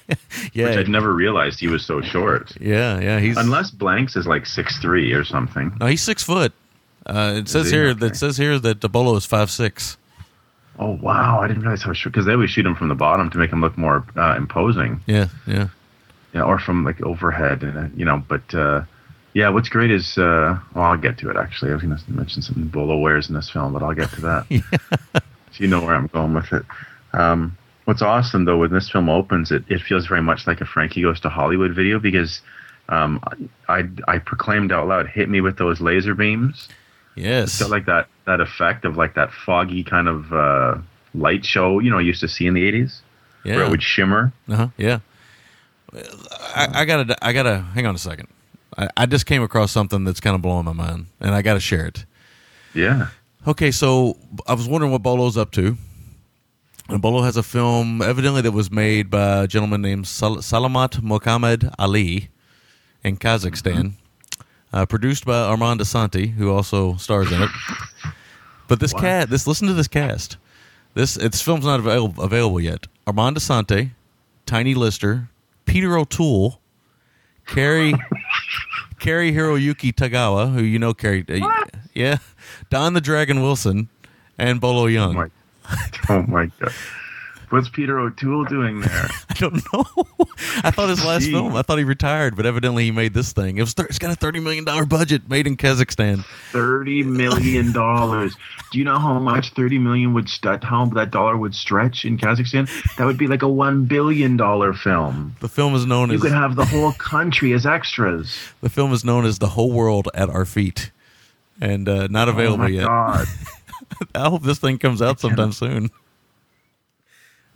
which I'd never realized he was so short. yeah, yeah. He's Unless Blanks is like six three or something. no, he's six foot. Uh, it says he? here Okay. that says here that the Bolo is five six. Oh wow, I didn't realize how short. Because they always shoot him from the bottom to make him look more uh, imposing. Yeah, yeah. Yeah, or from like overhead, and uh, you know. But uh, yeah, what's great is uh, well, I'll get to it. Actually, I was going to mention some Bolo wears in this film, but I'll get to that. so you know where I'm going with it. Um, what's awesome though, when this film opens, it, it feels very much like a Frankie Goes to Hollywood video because um, I I proclaimed out loud, "Hit me with those laser beams." Yes. It's got like that that effect of like that foggy kind of uh, light show you know I used to see in the '80s, where yeah. it would shimmer. Uh-huh. Yeah. I, I gotta. I gotta. Hang on a second. I, I just came across something that's kind of blowing my mind, and I gotta share it. Yeah. Okay, so I was wondering what Bolo's up to. And Bolo has a film, evidently that was made by a gentleman named Sal- Salamat Mohammed Ali in Kazakhstan, uh, produced by Armand Assante, who also stars in it. But this cast, this listen to this cast. This its film's not avail- available yet. Armand Assante, Tiny Lister, Peter O'Toole, Cary Cary-Hiroyuki Tagawa, who you know Cary, uh, yeah, Don the Dragon Wilson, and Bolo Oh Young. my, oh my god. What's Peter O'Toole doing there? I don't know. I thought his last Gee. film. I thought he retired, but evidently he made this thing. It was. Th- it's got a thirty million dollar budget, made in Kazakhstan. Thirty million dollars. Do you know how much thirty million would st- how that dollar would stretch in Kazakhstan? That would be like a one billion dollar film. The film is known You as You could have the whole country as extras. the film is known as the whole world at our feet, and uh, not Oh available my yet. god. I hope this thing comes out sometime soon.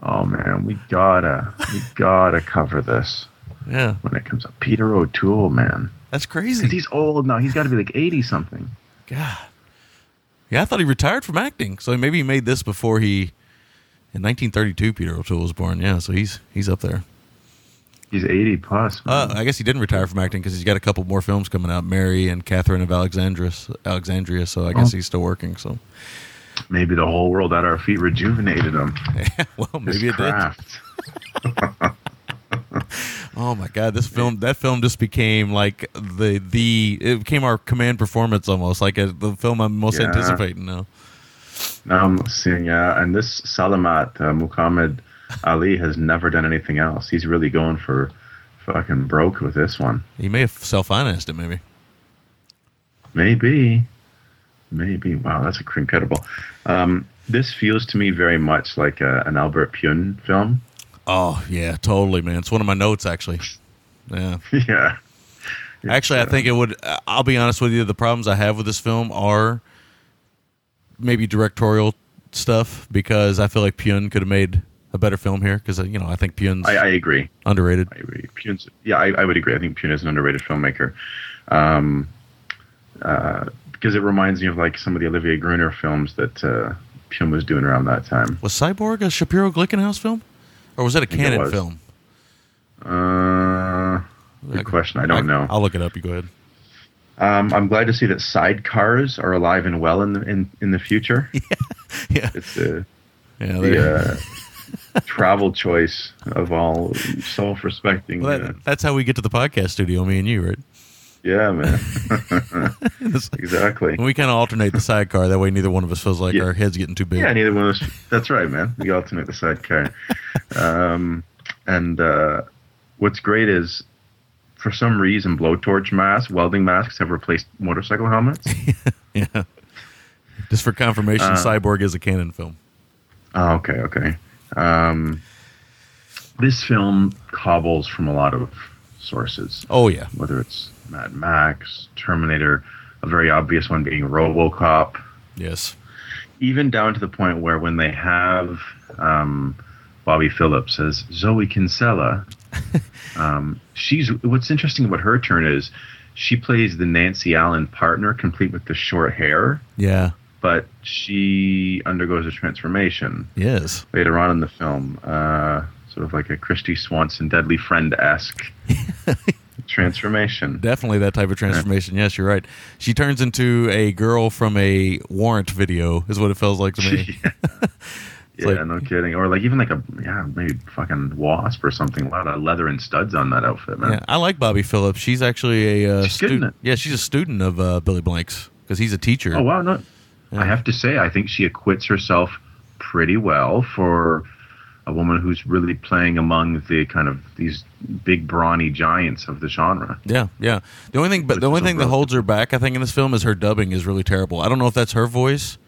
Oh man, we gotta we gotta cover this Yeah, when it comes up. Peter O'Toole, man. that's crazy. He's old now. He's got to be like eighty something. God. Yeah, I thought he retired from acting. So maybe he made this before he. In 1932, Peter O'Toole was born. Yeah, so he's he's up there. He's eighty plus. man. Uh, I guess he didn't retire from acting because he's got a couple more films coming out, Mary and Catherine of Alexandria. Alexandria. So I guess Oh. he's still working. So Maybe the whole world at our feet rejuvenated him. well, His maybe it did. Oh my God, this film that film just became like the the it became our command performance almost like a, the film I'm most Yeah. anticipating now. Now I'm seeing, yeah, and this Salamat uh, Muhammad Ali has never done anything else. He's really going for fucking broke with this one. He may have self financed it, maybe. Maybe, maybe. Wow, that's incredible. Um, this feels to me very much like a, an Albert Pyun film. Oh yeah, totally, man. It's one of my notes actually. Yeah. yeah. Actually, I uh, think it would. I'll be honest with you. The problems I have with this film are maybe directorial stuff because I feel like Pune could have made a better film here because you know I think Pyun's I, I agree. underrated. I agree. Pyun's, yeah, I, I would agree. I think Pune is an underrated filmmaker. Um, uh, because it reminds me of like some of the Olivier Gruner films that uh, Pyun was doing around that time. Was Cyborg a Shapiro Glickenhaus film, or was that a Cannon film? Uh, good question. I don't know. I'll look it up. You go ahead. Um, I'm glad to see that sidecars are alive and well in the, in, in the future. Yeah, yeah. It's the, yeah. the uh, travel choice of all self-respecting. well, uh, that's how we get to the podcast studio, me and you, right? Yeah, man. Exactly. we kind of alternate the sidecar. That way, neither one of us feels like Yeah. our head's getting too big. Yeah, neither one of us. That's right, man. We alternate the sidecar. Um, and uh, what's great is, for some reason, blowtorch masks, welding masks have replaced motorcycle helmets. Yeah. Just for confirmation, Uh, Cyborg is a Cannon film. Oh, okay, okay. Um, this film cobbles from a lot of sources, Oh yeah, whether it's Mad Max, Terminator, a very obvious one being RoboCop, yes, even down to the point where when they have um, Bobbie Phillips as Zoe Kinsella, um, she's what's interesting about her turn is she plays the Nancy Allen partner, complete with the short hair, yeah, but she undergoes a transformation yes, later on in the film, uh, sort of like a Kristy Swanson Deadly Friend esque transformation. definitely that type of transformation. Yes, you're right. She turns into a girl from a Warrant video, is what it feels like to me. yeah, like- no kidding. Or like even like a yeah, maybe fucking wasp or something. A lot of leather and studs on that outfit, man. Yeah, I like Bobbie Phillips. She's actually a uh, She's student. Yeah, she's a student of uh, Billy Blanks because he's a teacher. Oh wow, no. Yeah. I have to say, I think she acquits herself pretty well for a woman who's really playing among the kind of these big brawny giants of the genre. Yeah, yeah. The only thing, but Which the only thing that holds her back, I think, in this film is her dubbing is really terrible. I don't know if that's her voice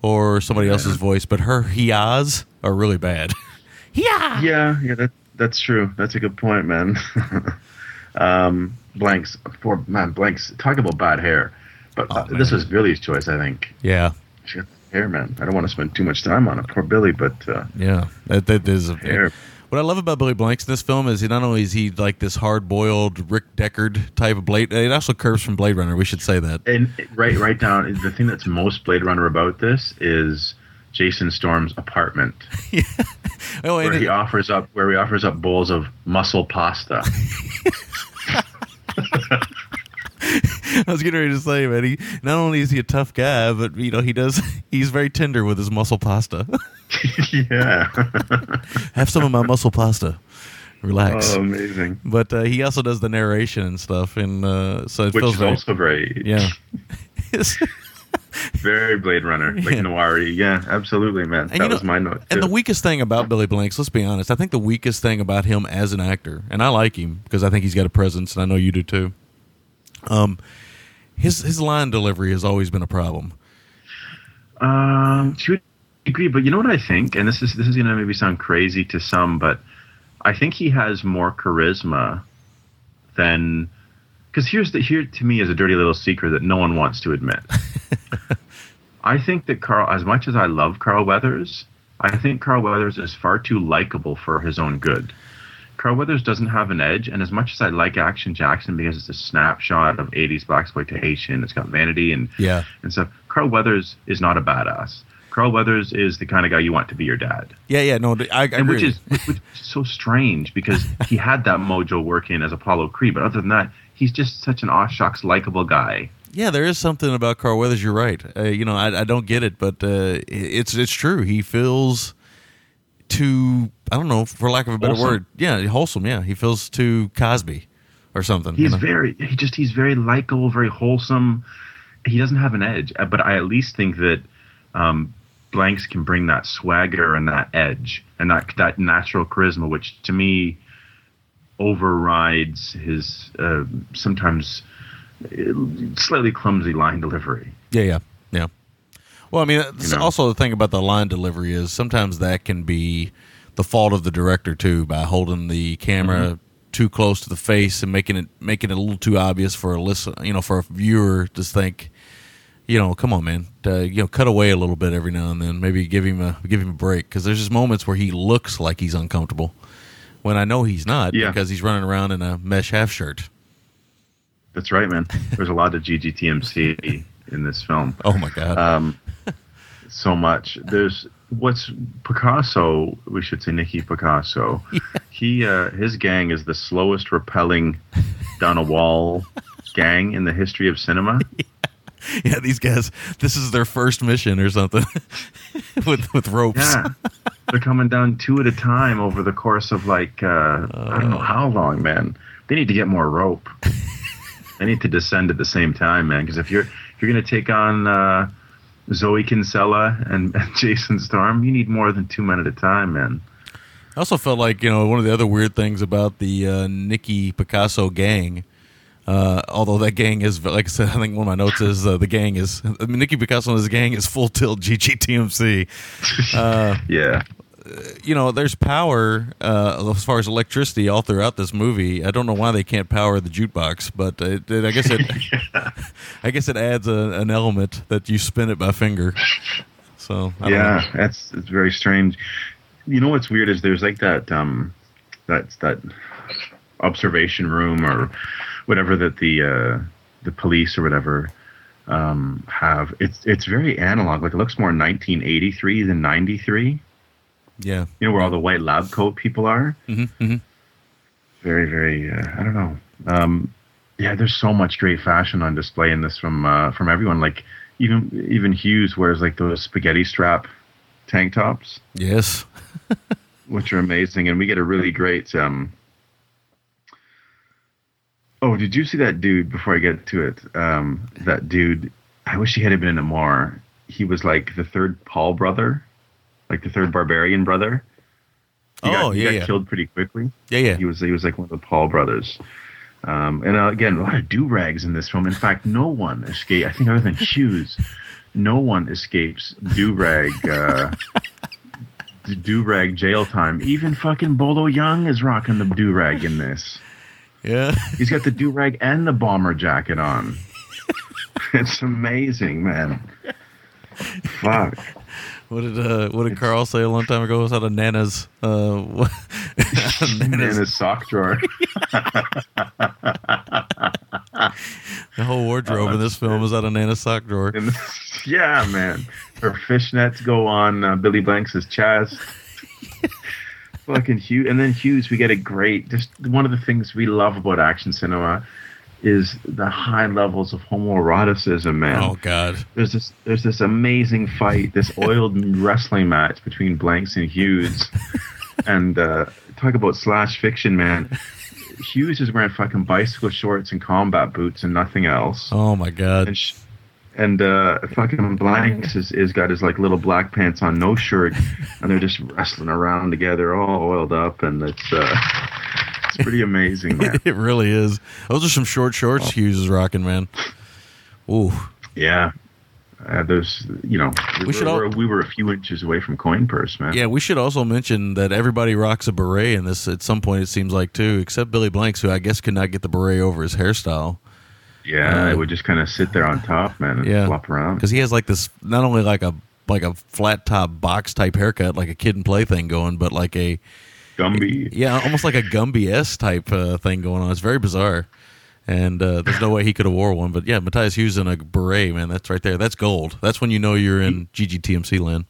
or somebody Yeah. else's voice, but her hias are really bad. yeah. Yeah, yeah, that that's true. That's a good point, man. um, blanks, poor man, blanks. Talk about bad hair. But Oh, uh, this was Billy's choice, I think. Yeah, She hair, man. I don't want to spend too much time on it. Poor Billy, but uh, yeah. That, that is hair. what I love about Billy Blanks in this film is he not only is he like this hard boiled Rick Deckard type of Blade. It also curves from Blade Runner. We should say that. And right, right down. The thing that's most Blade Runner about this is Jason Storm's apartment, Oh, where he it- offers up, where he offers up bowls of muscle pasta. I was getting ready to say, man, he not only is he a tough guy, but you know he does. He's very tender with his muscle pasta. yeah, Have some of my muscle pasta. Relax. oh, amazing. but uh, he also does the narration and stuff, and uh, so it Which feels is very, also great. yeah. very Blade Runner, like Yeah. noir Yeah, absolutely, man. And that you know- was my note. and the weakest thing about Billy Blanks, let's be honest, I think the weakest thing about him as an actor, and I like him because I think he's got a presence, and I know you do too. Um, his his line delivery has always been a problem. Um, to a degree, but you know what I think, and this is this is gonna maybe sound crazy to some, but I think he has more charisma than because here's the here to me is a dirty little secret that no one wants to admit. I think that Carl, as much as I love Carl Weathers, I think Carl Weathers is far too likable for his own good. Carl Weathers doesn't have an edge, and as much as I like Action Jackson because it's a snapshot of '80s blaxploitation, it's got vanity and Yeah, and stuff. Carl Weathers is not a badass. Carl Weathers is the kind of guy you want to be your dad, yeah, yeah. No, I, I and agree. which is which, which is so strange because he had that mojo working as Apollo Creed, but other than that, he's just such an aw shucks likable guy. Yeah, there is something about Carl Weathers. You're right. Uh, you know, I, I don't get it, but uh, it's it's true. He feels too. I don't know, for lack of a better Wholesome. word. Yeah, wholesome. Yeah, he feels too Cosby or something. you He's know? very he just he's very likable, very wholesome. He doesn't have an edge, but I at least think that um, Blanks can bring that swagger and that edge and that that natural charisma, which to me overrides his uh, sometimes uh, slightly clumsy line delivery. Yeah, yeah. Well, I mean, You know? also the thing about the line delivery is sometimes that can be the fault of the director too by holding the camera Mm-hmm. too close to the face and making it making it a little too obvious for a listen, you know, for a viewer to think, you know, come on, man, uh, you know, cut away a little bit every now and then. Maybe give him a give him a break because there's just moments where he looks like he's uncomfortable when I know he's not Yeah. because he's running around in a mesh half shirt. That's right, man. There's a lot of GGTMC in this film. Oh my god. Um, so much. There's what's Picasso. We should say Nicky Picasso. He uh, his gang is the slowest repelling down a wall gang in the history of cinema. yeah, these guys. This is their first mission or something with with ropes. Yeah, they're coming down two at a time over the course of like uh, I don't know how long, man. They need to get more rope. they need to descend at the same time, man. Because if you're if you're gonna take on uh, Zoe Kinsella and, and Jason Storm, you need more than two men at a time, man. I also felt like you know one of the other weird things about the uh, Nicky Picasso gang. Uh, although that gang is, like I said, I think one of my notes is uh, the gang is I mean, Nicky Picasso and his gang is full tilt GGTMC. Uh, Yeah, you know, there's power uh, as far as electricity all throughout this movie. I don't know why they can't power the jukebox, but it, it, I guess it, I guess it adds a, an element that you spin it by finger. So I yeah, that's it's very strange. You know what's weird is there's like that um that that observation room or whatever that the uh, the police or whatever um, have. It's it's very analog. Like it looks more 1983 than 93. Yeah, You know where all the white lab coat people are. hmm hmm Very very. Uh, I don't know. Um, yeah, there's so much great fashion on display in this from uh, from everyone. Like even even Hues wears like those spaghetti strap tank tops. yes, which are amazing, and we get a really great. Um, oh, did you see that dude? Before I get to it, um, that dude. I wish he had been in it more. He was like the third Paul brother, like the third barbarian brother. He Oh, got, he yeah, got yeah. killed pretty quickly. yeah, yeah. He was he was like one of the Paul brothers. Um, and uh, again, a lot of do rags in this film. In fact, no one escapes. I think other than Hues, no one escapes do rag. Uh, do rag jail time. Even fucking Bolo Yeung is rocking the do rag in this. yeah. He's got the do rag and the bomber jacket on. it's amazing, man. Fuck. What did uh, what did Carl say a long time ago? It was out of Nana's uh, In Nana's sock drawer. the whole wardrobe Oh, in this film is out of Nana's sock drawer. And yeah, man. Her fishnets go on uh, Billy Blanks' chest. Fucking Hues. And then Hues, we get a great, just one of the things we love about action cinema is the high levels of homoeroticism, man. Oh God, There's this, there's this amazing fight, this oiled wrestling match between Blanks and Hues. and uh, talk about slash fiction, man. Hues is wearing fucking bicycle shorts and combat boots and nothing else oh my God. and sh- and uh, fucking Blanks is, is got his like little black pants on, no shirt, and they're just wrestling around together, all oiled up, and it's uh, it's pretty amazing, man. it really is. Those are some short shorts Hues is rocking, man. Ooh, yeah, uh, there's you know we, We should were, all- we were a few inches away from coin purse, man. yeah. We should also mention that everybody rocks a beret in this at some point. It seems like too, except Billy Blanks, who I guess could not get the beret over his hairstyle yeah, Uh, it would just kind of sit there on top, man, and Yeah. flop around. because he has like this not only like a like a flat top box type haircut, like a kid and play thing going, but like a Gumby, yeah, almost like a Gumby S type uh, thing going on. It's very bizarre. And uh, there's no way he could have wore one, but yeah, Matthias Hues in a beret, man. That's right there. That's gold. That's when you know you're in GGTMC land.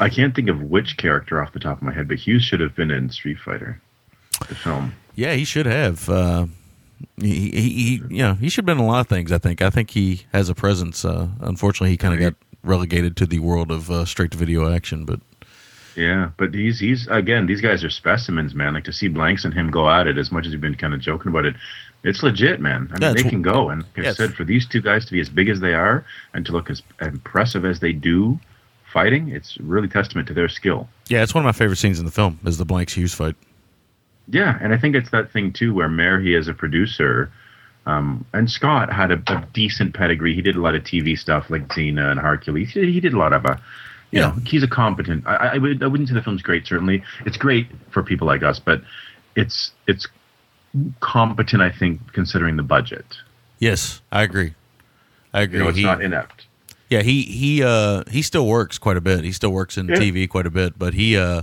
I can't think of which character off the top of my head, but Hues should have been in Street Fighter, the film. Yeah, he should have. Uh, he, he, he, yeah, he should have been in a lot of things. I think. I think he has a presence. Uh, unfortunately, he kind of got relegated to the world of uh, straight to video action. But Yeah, but he's he's again these guys are specimens, man. Like to see Blanks and him go at it as much as you've been kind of joking about it. It's legit, man. I mean, Yeah, they can go, and like I said, for these two guys to be as big as they are and to look as impressive as they do fighting, it's really testament to their skill. yeah, it's one of my favorite scenes in the film is the Blanks Hues fight. Yeah, and I think it's that thing too where Mehri, as a producer, um, and Scott had a, a decent pedigree. He did a lot of TV stuff like Xena and Hercules. He did, he did a lot of a, you Yeah. know, he's a competent. I, I, would, I wouldn't say the film's great. Certainly, it's great for people like us, but it's it's competent. I think considering the budget, Yes, I agree. I agree. you know, it's He- not inept. Yeah, he he uh he still works quite a bit. He still works in Yeah. TV quite a bit, but he uh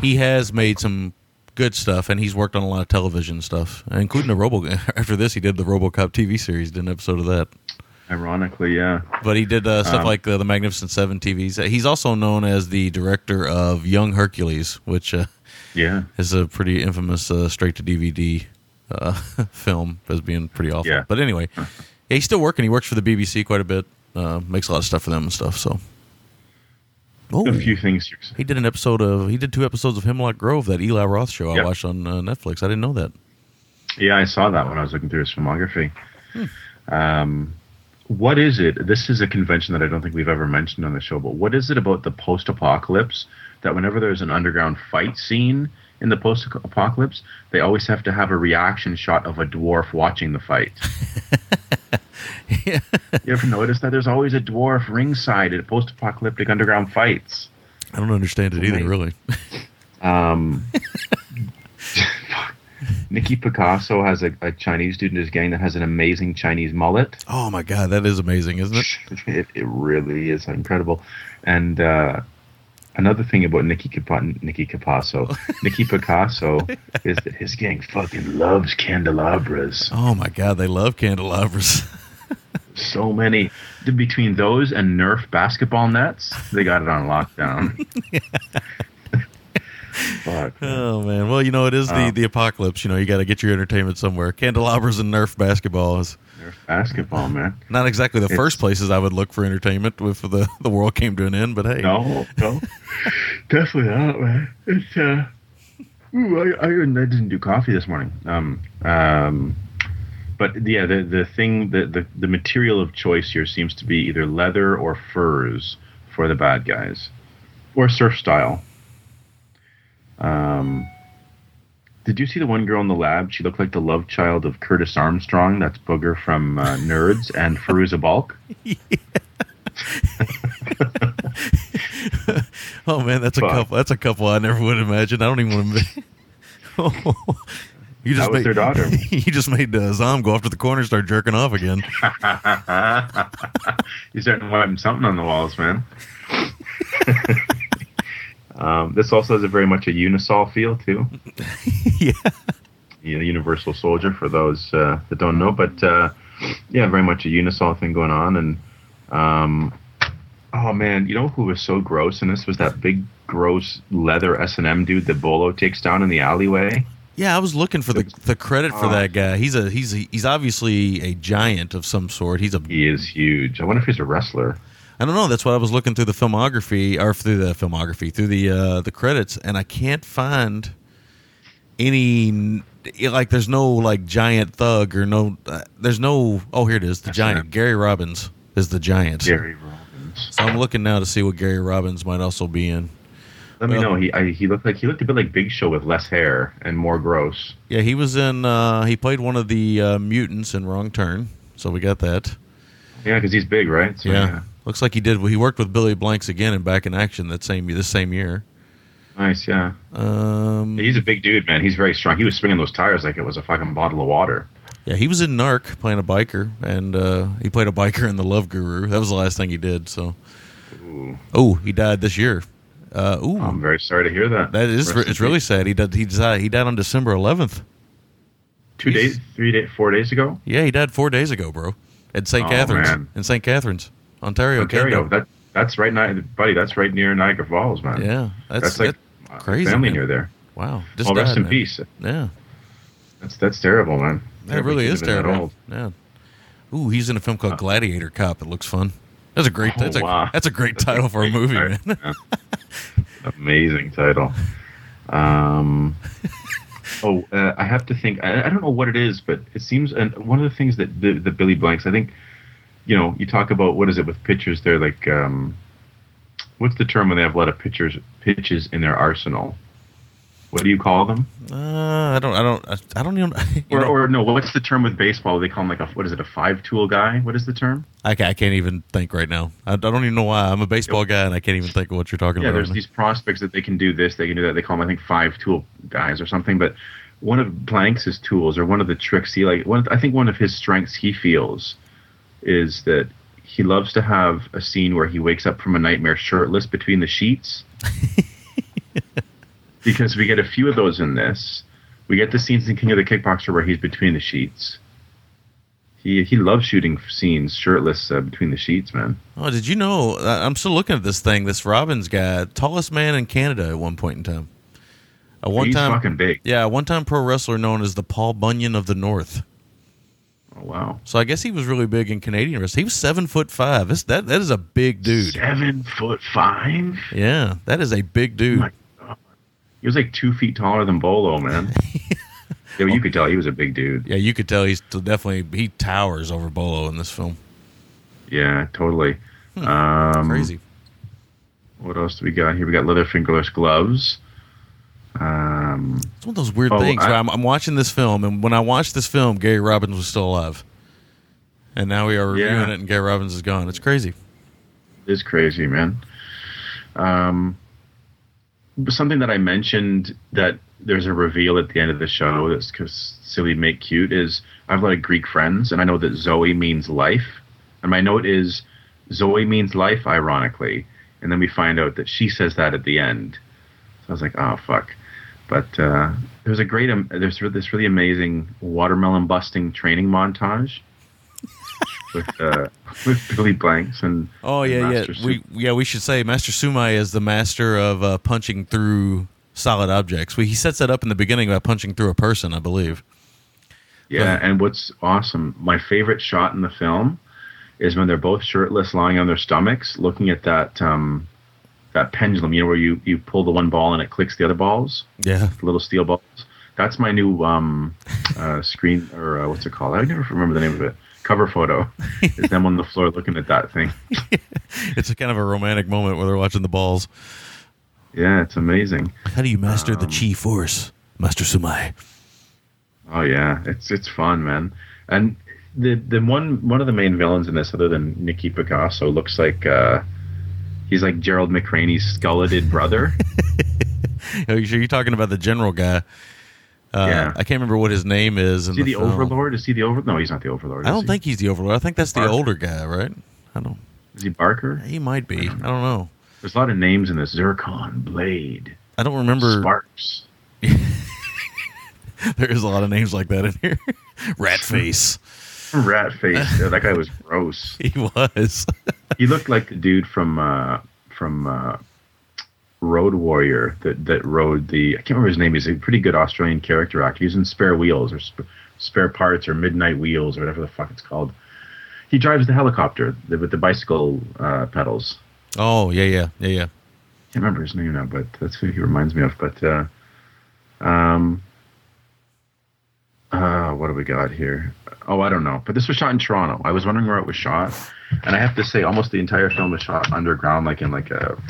he has made some good stuff, and he's worked on a lot of television stuff, including the Robo. After this, he did the RoboCop TV series. Did an episode of that. Ironically, yeah. But he did uh, stuff Um, like uh, the Magnificent Seven TVs. He's also known as the director of Young Hercules, which uh, Yeah. is a pretty infamous uh, straight to DVD uh, film as being pretty awful. Yeah. But anyway, yeah, he's still working. He works for the BBC quite a bit. Uh, makes a lot of stuff for them and stuff. So, oh, A few things. He did an episode of he did two episodes of Hemlock Grove, that Eli Roth show I Yep. watched on uh, Netflix. I didn't know that. Yeah, I saw that when I was looking through his filmography. Hmm. Um, what is it? This is a convention that I don't think we've ever mentioned on the show, but what is it about the post apocalypse that whenever there's an underground fight scene in the post apocalypse, they always have to have a reaction shot of a dwarf watching the fight? Yeah. You ever notice that? There's always a dwarf ringside at post apocalyptic underground fights. I don't understand it either, really. Um, Nikki Picasso has a, a Chinese dude in his gang that has an amazing Chinese mullet. Oh my god, that is amazing, isn't it? it, it really is incredible. And uh, another thing about Nicky Capa- Nicky Capasso, Nicky Picasso, is that his gang fucking loves candelabras. Oh my god, they love candelabras. So many. Between those and Nerf basketball nets, they got it on lockdown. Fuck. Oh man, well you know it is the Uh, the apocalypse. You know you got to get your entertainment somewhere. Candelabras and Nerf basketball is Nerf basketball, man. not exactly the It's- first places I would look for entertainment if the the world came to an end. But hey, No, no, definitely not, man. It's uh, ooh, I, I, I didn't do coffee this morning. Um, um, but yeah, the the thing, the, the the material of choice here seems to be either leather or furs for the bad guys, or surf style. Um, did you see the one girl in the lab? She looked like the love child of Curtis Armstrong. That's Booger from uh, Nerds and Fairuza Balk. oh man, that's a Fuck. couple. That's a couple I never would imagine. I don't even want to. you just That was made, their daughter. you just made uh, Zom go off to the corner and start jerking off again. He's starting to wiping something on the walls, man. Um, this also has a very much a Unisol feel too. yeah. You know, Universal Soldier for those uh, that don't know, but uh, yeah, very much a Unisol thing going on. And um, oh man, you know who was so gross? And this was that big gross leather S and M dude that Bolo takes down in the alleyway. Yeah, I was looking for the the credit for that guy. He's a he's a, he's obviously a giant of some sort. He's a He is huge. I wonder if he's a wrestler. I don't know. That's why I was looking through the filmography or through the filmography through the uh, the credits, and I can't find any like. There's no like giant thug or no. Uh, there's no. Oh, here it is. The That's giant right. Gary Robbins is the giant. Gary Robbins. So I'm looking now to see what Gary Robbins might also be in. Let me know. He I, he looked like he looked a bit like Big Show with less hair and more gross. Yeah, he was in. Uh, he played one of the uh, mutants in Wrong Turn. So we got that. Yeah, because he's big, right? So, yeah. Looks like he did. He worked with Billy Blanks again and Back in Action that same this same year. Nice. Yeah. Um, He's a big dude, man. He's very strong. He was swinging those tires like it was a fucking bottle of water. Yeah, he was in Narc playing a biker, and uh, he played a biker in The Love Guru. That was the last thing he did. So, Ooh, oh, he died this year. Uh, ooh, I'm very sorry to hear that. that is Rest it's really sad. He died. He died. He died on December 11th. two days, three days, four days ago. Yeah, he died four days ago, bro. At St. Oh, Catharines man. in St. Catharines, Ontario, Ontario. Canada. That that's right, buddy. That's right near Niagara Falls, man. yeah, that's, that's, like that- uh, crazy, Family man. near there. wow. Just Well, rest in man. peace. Yeah, That's that's terrible, man. that really is Could've been that terrible. Yeah. Ooh, he's in a film called Gladiator Cop. It looks fun. That's a great. Oh, that's a wow. that's a great That's title for a movie, man. yeah. Amazing title. Um, oh, uh, I have to think. I, I don't know what it is, but it seems. And one of the things that the, the Billy Blanks, I think, you know, you talk about what is it with pitchers? They're like, um, what's the term when they have a lot of pitchers pitches in their arsenal? What do you call them? Uh, I don't. I don't. I, don't even. Or, know, or no, what's the term with baseball? They call him like a what is it? A five tool guy? What is the term? I, I can't even think right now. I, I don't even know why. I'm a baseball guy and I can't even think of what you're talking Yeah, about. there's these prospects that they can do this, they can do that. They call them, I think, five tool guys or something. But one of Blanks' tools, or one of the tricks he like, one of, I think one of his strengths he feels is that he loves to have a scene where he wakes up from a nightmare shirtless between the sheets. because we get a few of those in this. We get the scenes in King of the Kickboxer where he's between the sheets. He he loves shooting scenes shirtless uh, between the sheets, man. Oh, did you know? I'm still looking at this thing. This Robbins guy, tallest man in Canada at one point in time. A one he's time, fucking big. yeah, a one time pro wrestler known as the Paul Bunyan of the North. Oh wow, So I guess he was really big in Canadian wrestling. He was seven foot five. This, that that is a big dude. seven foot five. Yeah, that is a big dude. my God. He was like two feet taller than Bolo, man. yeah, you could tell he was a big dude. Yeah, you could tell he's definitely he towers over Bolo in this film. Yeah, totally. Um, Hmm. Crazy. What else do we got here? We got leather fingerless gloves. Um, It's one of those weird Oh, things. I- where I'm, I'm watching this film, and when I watched this film, Gary Robbins was still alive, and now we are reviewing Yeah. it, and Gary Robbins is gone. It's crazy. It's crazy, man. Um, something that I mentioned that there's a reveal at the end of the show that's because silly make cute is I have a lot of Greek friends, and I know that Zoe means life, and my note is Zoe means life, ironically, and then we find out that she says that at the end. So I was like, oh fuck. But uh, there's a great, um, there's this really amazing watermelon busting training montage with uh, with Billy Blanks and Oh and yeah, yeah. We yeah we should say Master Sumai is the master of uh, punching through solid objects. We, he sets that up in the beginning by punching through a person, I believe. Yeah, and what's awesome, my favorite shot in the film is when they're both shirtless, lying on their stomachs, looking at that um, that pendulum. You know where you you pull the one ball and it clicks the other balls, Yeah, little steel balls. That's my new um, uh, screen or uh, what's it called? I never remember the name of it. Cover photo is them on the floor looking at that thing. it's a kind of a romantic moment where they're watching the balls. Yeah, it's amazing. How do you master Um, the chi force, Master Sumai? Oh yeah, it's it's fun, man. And the the one one of the main villains in this, other than Nikki Picasso, looks like uh, he's like Gerald McRaney's skeleted brother. Are you sure you're talking about the general guy? Uh, Yeah. I can't remember what his name is. Is he the film. Overlord? Is he the Over? No, he's not the Overlord. I don't he? think he's the Overlord. I think that's the older guy, right? I don't. Is he Barker? He might be. I don't know. There's a lot of names in this. Zircon, Blade, I don't remember. Sparks. There is a lot of names like that in here. Ratface. Ratface. Yeah, that guy was gross. he was. He looked like the dude from uh, from uh, Road Warrior that that rode the. I can't remember his name. He's a pretty good Australian character actor. He's in Spare Wheels or Sp- Spare Parts or Midnight Wheels or whatever the fuck it's called. He drives the helicopter the, with the bicycle uh, pedals. oh yeah, yeah, yeah, yeah. I can't remember his name now, but that's who he reminds me of. But uh, um, uh, what do we got here? Oh, I don't know. But this was shot in Toronto. I was wondering where it was shot, and I have to say, almost the entire film was shot underground, like in like a.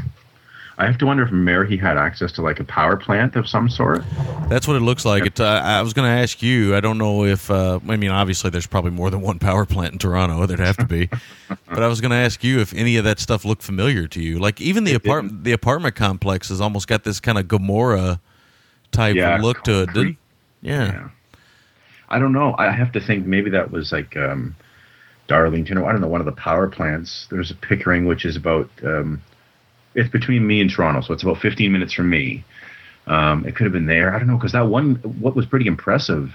I have to wonder if Mehri had access to like a power plant of some sort. That's what it looks like. It. Uh, I was going to ask you. I don't know if. Uh, I mean, obviously, there's probably more than one power plant in Toronto. There'd have to be. but I was going to ask you if any of that stuff looked familiar to you. Like even the apartment, the apartment complex has almost got this kind of Gomorrah type Yeah, look to it. Didn't? Yeah. Yeah. I don't know. I have to think maybe that was like um, Darlington or I don't know one of the power plants. There's a Pickering, which is about um, it's between me and Toronto, so it's about 15 minutes from me. Um, it could have been there. I don't know because that one what was pretty impressive.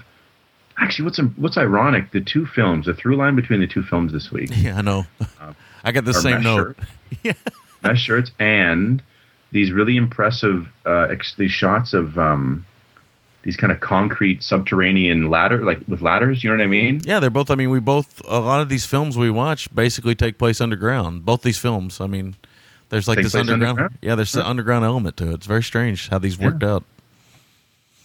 Actually, what's what's ironic? The two films, the through line between the two films this week, Yeah, I know. I got the same note. shirts. mesh shirts and these really impressive uh, ex- these shots of um, these kind of concrete subterranean ladder, like with ladders. You know what I mean? Yeah, they're both. I mean, we both. A lot of these films we watch basically take place underground. Both these films. I mean, there's like Take this underground. underground? Yeah, there's an Huh. underground element to it. It's very strange how these worked out.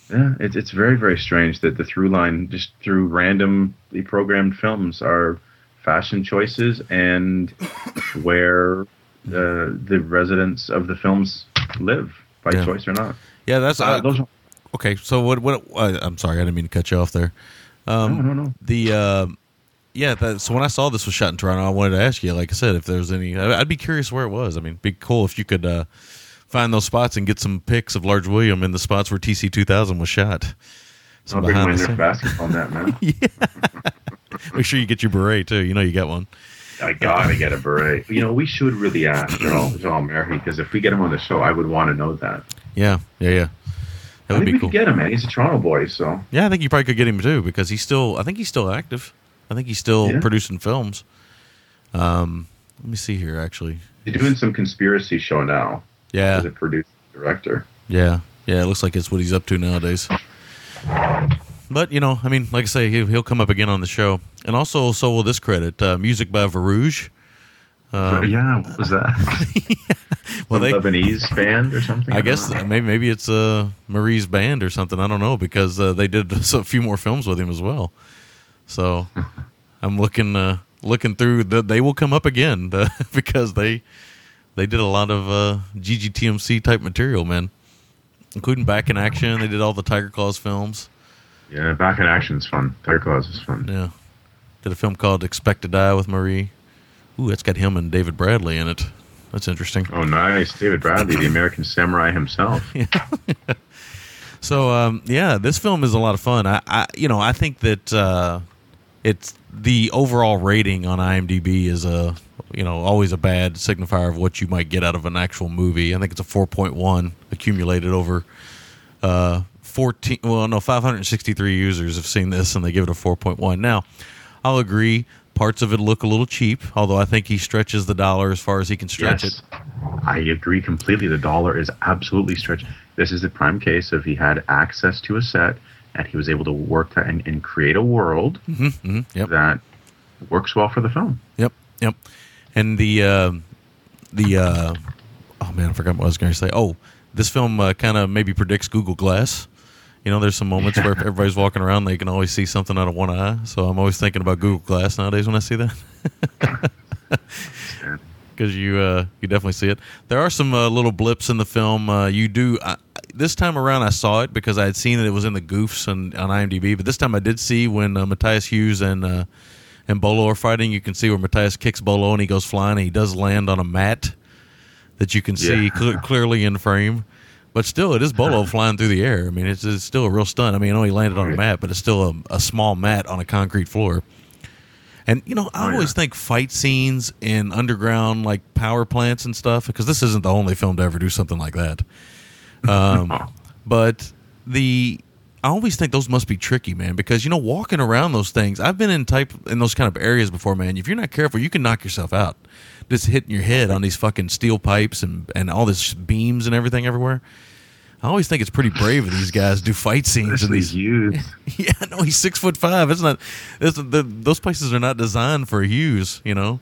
Yeah, it's it's very very strange that the through line just through randomly programmed films are fashion choices and where the the residents of the films live by Yeah. choice or not. Yeah, that's Uh, uh, those are, okay. So what? What? Uh, I'm sorry, I didn't mean to cut you off there. Um, no, no, no. The uh, yeah. That, so when I saw this was shot in Toronto, I wanted to ask you, like I said, if there's any. I'd be curious where it was. I mean, be cool if you could uh, find those spots and get some pics of Large William in the spots where TC 2000 was shot. I'll Some bring behind the basketball net, man. Make sure you get your beret too. You know you got one. I gotta get a beret. You know, we should really ask Joel, Jalal Mehri because if we get him on the show, I would want to know that. Yeah, yeah, yeah. That I would think be we cool. could get him, man. He's a Toronto boy, so Yeah, I think you probably could get him too because he's still. I think he's still active. I think he's still Yeah. producing films. Um, let me see here. Actually, he's doing some conspiracy show now yeah, as a producer director. yeah, yeah. It looks like it's what he's up to nowadays. But you know, I mean, like I say, he'll, he'll come up again on the show, and also so will this credit. Uh, music by Varouje. Um, yeah, what was that? Well, they- Lebanese band or something. I don't guess know. maybe maybe it's uh, Mehri's band or something. I don't know because uh, they did a few more films with him as well. So I'm looking uh, looking through. The, they will come up again uh, because they they did a lot of uh, GGTMC type material, man, including Back in Action. They did all the Tiger Claws films. Yeah, Back in Action is fun. Tiger Claws is fun. Yeah, did a film called Expect to Die with Marie. Ooh, that's got him and David Bradley in it. That's interesting. Oh, nice, David Bradley, the American Samurai himself. yeah. So um, yeah, this film is a lot of fun. I, I you know I think that uh, it's the overall rating on IMDb is a you know always a bad signifier of what you might get out of an actual movie. I think it's a four point one accumulated over uh, fourteen. Well, no, five hundred sixty three users have seen this and they give it a four point one. Now, I'll agree. Parts of it look a little cheap, although I think he stretches the dollar as far as he can stretch Yes, it. I agree completely. The dollar is absolutely stretched. This is the prime case of he had access to a set and he was able to work that and, and create a world hmm Yep. that works well for the film. Yep, yep. And the uh, the uh, oh man, I forgot what I was going to say. Oh, this film uh, kind of maybe predicts Google Glass. You know, there's some moments where if everybody's walking around, they can always see something out of one eye. So I'm always thinking about Google Glass nowadays when I see that. Because you uh, you definitely see it. There are some uh, little blips in the film. Uh, you do I, this time around. I saw it because I had seen that it was in the goofs and on IMDb. But this time I did see when uh, Matthias Hues and uh, and Bolo are fighting. You can see where Matthias kicks Bolo and he goes flying. And he does land on a mat that you can see Yeah. cle clearly in frame. But still, it is Bolo flying through the air. I mean, it's, it's still a real stunt. I mean, I know he landed on a mat, but it's still a, a small mat on a concrete floor. And you know, I Oh, always think fight scenes in underground like power plants and stuff because this isn't the only film to ever do something like that. Um, but the I always think those must be tricky, man, because you know, walking around those things. I've been in type in those kind of areas before, man. If you're not careful, you can knock yourself out, just hitting your head on these fucking steel pipes and and all this beams and everything everywhere. I always think it's pretty brave of these guys to do fight scenes in these youth. yeah, no, he's six foot five. It's not. It's, the, those places are not designed for Hues. You know,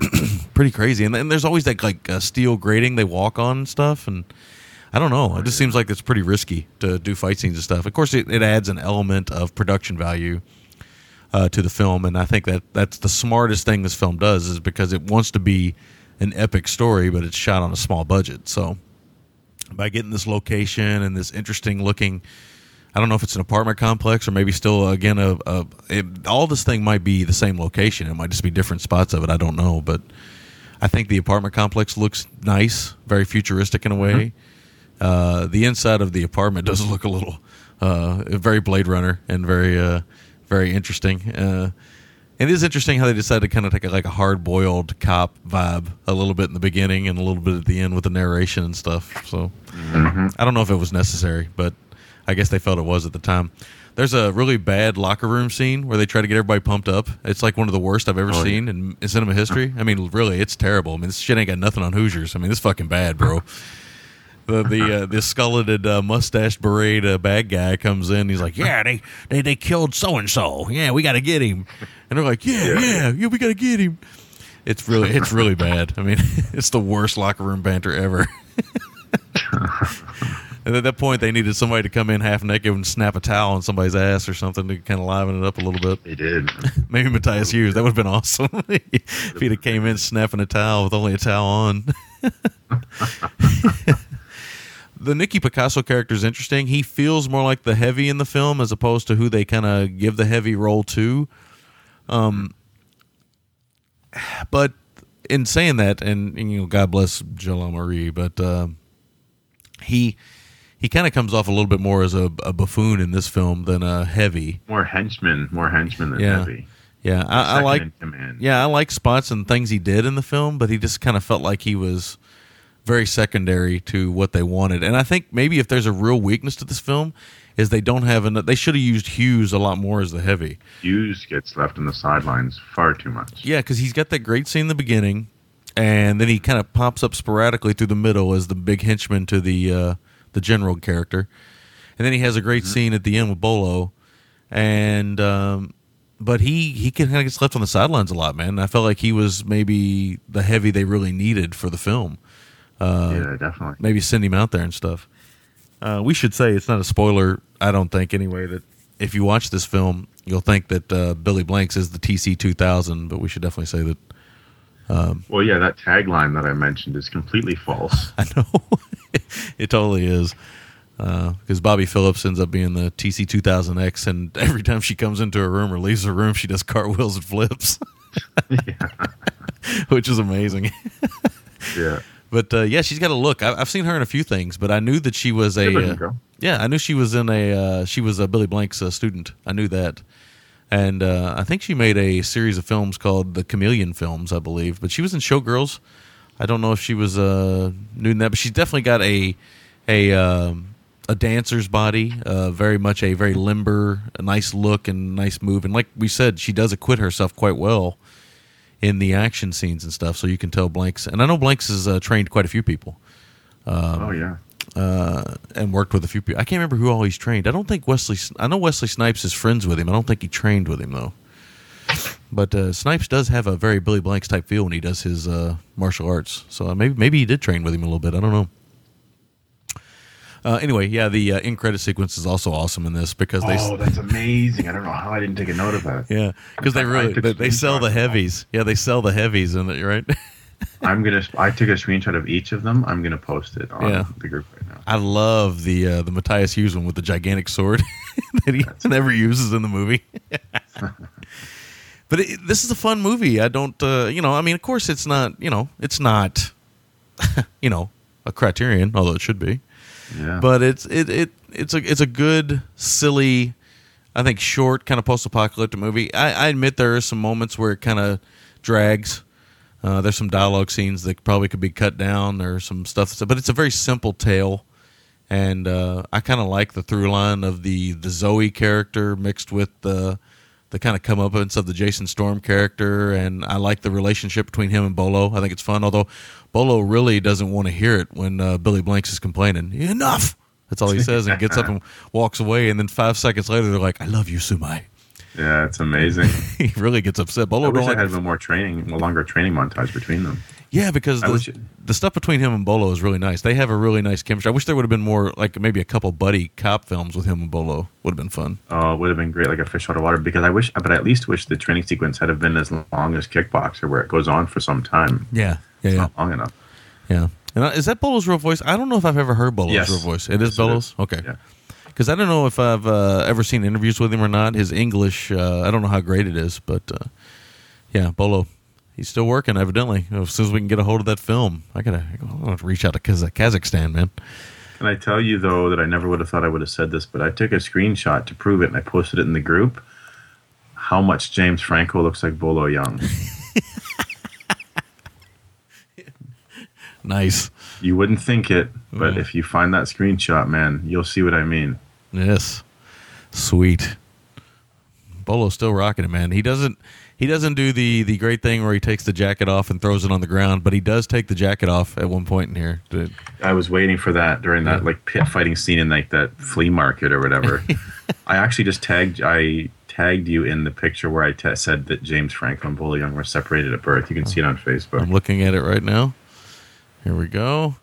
pretty crazy. And then there's always that like uh, steel grating they walk on and stuff. And I don't know. It just seems like it's pretty risky to do fight scenes and stuff. Of course, it, it adds an element of production value uh, to the film, and I think that that's the smartest thing this film does is because it wants to be an epic story, but it's shot on a small budget. So by getting this location and this interesting looking I don't know if it's an apartment complex or maybe still again a, a it, all this thing might be the same location. It might just be different spots of it. I don't know, but I think the apartment complex looks nice, very futuristic in a way. Uh, the inside of the apartment does look a little uh, very Blade Runner and very uh, very interesting. Uh, it is interesting how they decided to kind of take a, like a hard boiled cop vibe a little bit in the beginning and a little bit at the end with the narration and stuff. So I don't know if it was necessary, but I guess they felt it was at the time. There's a really bad locker room scene where they try to get everybody pumped up. It's like one of the worst I've ever Oh, yeah. seen in, in cinema history. I mean, really, it's terrible. I mean, this shit ain't got nothing on Hoosiers. I mean, this fucking bad, bro. The the uh, the skulleted uh, mustached beret uh, bad guy comes in. He's like, "Yeah, they they, they killed so and so. Yeah, we got to get him." And they're like, "Yeah, yeah, yeah, we got to get him." It's really it's really bad. I mean, it's the worst locker room banter ever. And at that point, they needed somebody to come in half naked and snap a towel on somebody's ass or something to kind of liven it up a little bit. They did. Maybe Matthias Hues. That would have been awesome if he'd have came in snapping a towel with only a towel on. The Nicky Picasso character is interesting. He feels more like the heavy in the film as opposed to who they kind of give the heavy role to. Um, but in saying that, and, and, you know, God bless Jalal Mehri, but um, he he kind of comes off a little bit more as a, a buffoon in this film than a heavy. More henchman, more henchman than Yeah. heavy. Yeah, I, I like yeah, I like spots and things he did in the film, but he just kind of felt like he was very secondary to what they wanted. And I think maybe if there's a real weakness to this film, is they don't have enough. They should have used Hues a lot more as the heavy. Hues gets left on the sidelines far too much. Yeah, because he's got that great scene in the beginning, and then he kind of pops up sporadically through the middle as the big henchman to the uh, the general character, and then he has a great Mm-hmm. scene at the end with Bolo, and um, but he he kind of gets left on the sidelines a lot, man. I felt like he was maybe the heavy they really needed for the film. Uh, yeah, definitely. maybe send him out there and stuff. Uh, we should say it's not a spoiler. I don't think anyway that if you watch this film, you'll think that uh, Billy Blanks is the TC two thousand. But we should definitely say that Well, yeah, that tagline that I mentioned is completely false. I know it totally is because Bobbie Phillips ends up being the TC two thousand X, and every time she comes into a room or leaves a room, she does cartwheels and flips, which is amazing. yeah. But uh, yeah, she's got a look. I, I've seen her in a few things, but I knew that she was a uh, yeah. I knew she was in a uh, she was a Billy Blanks' uh, student. I knew that, and uh, I think she made a series of films called the Chameleon Films, I believe. But she was in Showgirls. I don't know if she was uh, new in that, but she's definitely got a a um, a dancer's body, uh, very much a very limber, a nice look and nice move. And like we said, she does acquit herself quite well in the action scenes and stuff. So you can tell Blanks, and I know Blanks has uh, trained quite a few people oh, yeah. uh, and worked with a few people. I can't remember who all he's trained. I don't think Wesley. I know Wesley Snipes is friends with him. I don't think he trained with him though. But uh, Snipes does have a very Billy Blanks type feel when he does his uh, martial arts. So uh, maybe maybe he did train with him a little bit. I don't know. Uh, anyway, yeah, the uh, in credit sequence is also awesome in this because they Oh, that's amazing. I don't know how I didn't take a note of that. yeah because they really they, they sell the heavies. Yeah, they sell the heavies in it, right? I'm gonna. I took a screenshot of each of them. I'm gonna post it on Yeah. the group right now. I love the uh, the Matthias Hues one with the gigantic sword that he never uses in the movie. but it, this is a fun movie. I don't, uh, you know, I mean, of course, it's not, you know, it's not, you know, a Criterion, although it should be. But it's it it it's a it's a good silly, I think short kind of post apocalyptic movie. I, I admit there are some moments where it kind of drags. Uh, there's some dialogue scenes that probably could be cut down. There's some stuff, but it's a very simple tale, and uh, I kind of like the through line of the the Zoe character mixed with the the kind of comeuppance of the Jason Storm character, and I like the relationship between him and Bolo. I think it's fun, although Bolo really doesn't want to hear it when uh, Billy Blanks is complaining. Enough. That's all he says, and gets up and walks away. And then five seconds later, they're like, "I love you, Sumai." yeah, it's amazing. he really gets upset. Bolo I wish I had a more training, a longer training montage between them. Yeah, because the, the stuff between him and Bolo is really nice. They have a really nice chemistry. I wish there would have been more, like maybe a couple buddy cop films with him and Bolo would have been fun. Oh, it would have been great, like a fish out of water. Because I wish, but I at least wish the training sequence had have been as long as Kickboxer, where it goes on for some time. Yeah, yeah, It's yeah, not long enough. yeah. And is that Bolo's real voice? I don't know if I've ever heard Bolo's Yes. real voice. It is Yes, it Bolo's. Okay, Yeah. because I don't know if I've uh, ever seen interviews with him or not. His English, uh, I don't know how great it is, but uh, yeah, Bolo. He's still working, evidently. As soon as we can get a hold of that film, I gotta, I gotta reach out to Kazakhstan, man. Can I tell you though that I never would have thought I would have said this, but I took a screenshot to prove it, and I posted it in the group. How much James Franco looks like Bolo Yeung? Nice. You wouldn't think it, but Yeah. if you find that screenshot, man, you'll see what I mean. Yes. Sweet. Bolo's still rocking it, man. He doesn't he doesn't do the the great thing where he takes the jacket off and throws it on the ground, but he does take the jacket off at one point in here. Dude. I was waiting for that during that like pit fighting scene in like that flea market or whatever. I actually just tagged I tagged you in the picture where I said that James Franco and Bolo Yeung were separated at birth. You can see it on Facebook. I'm looking at it right now. Here we go.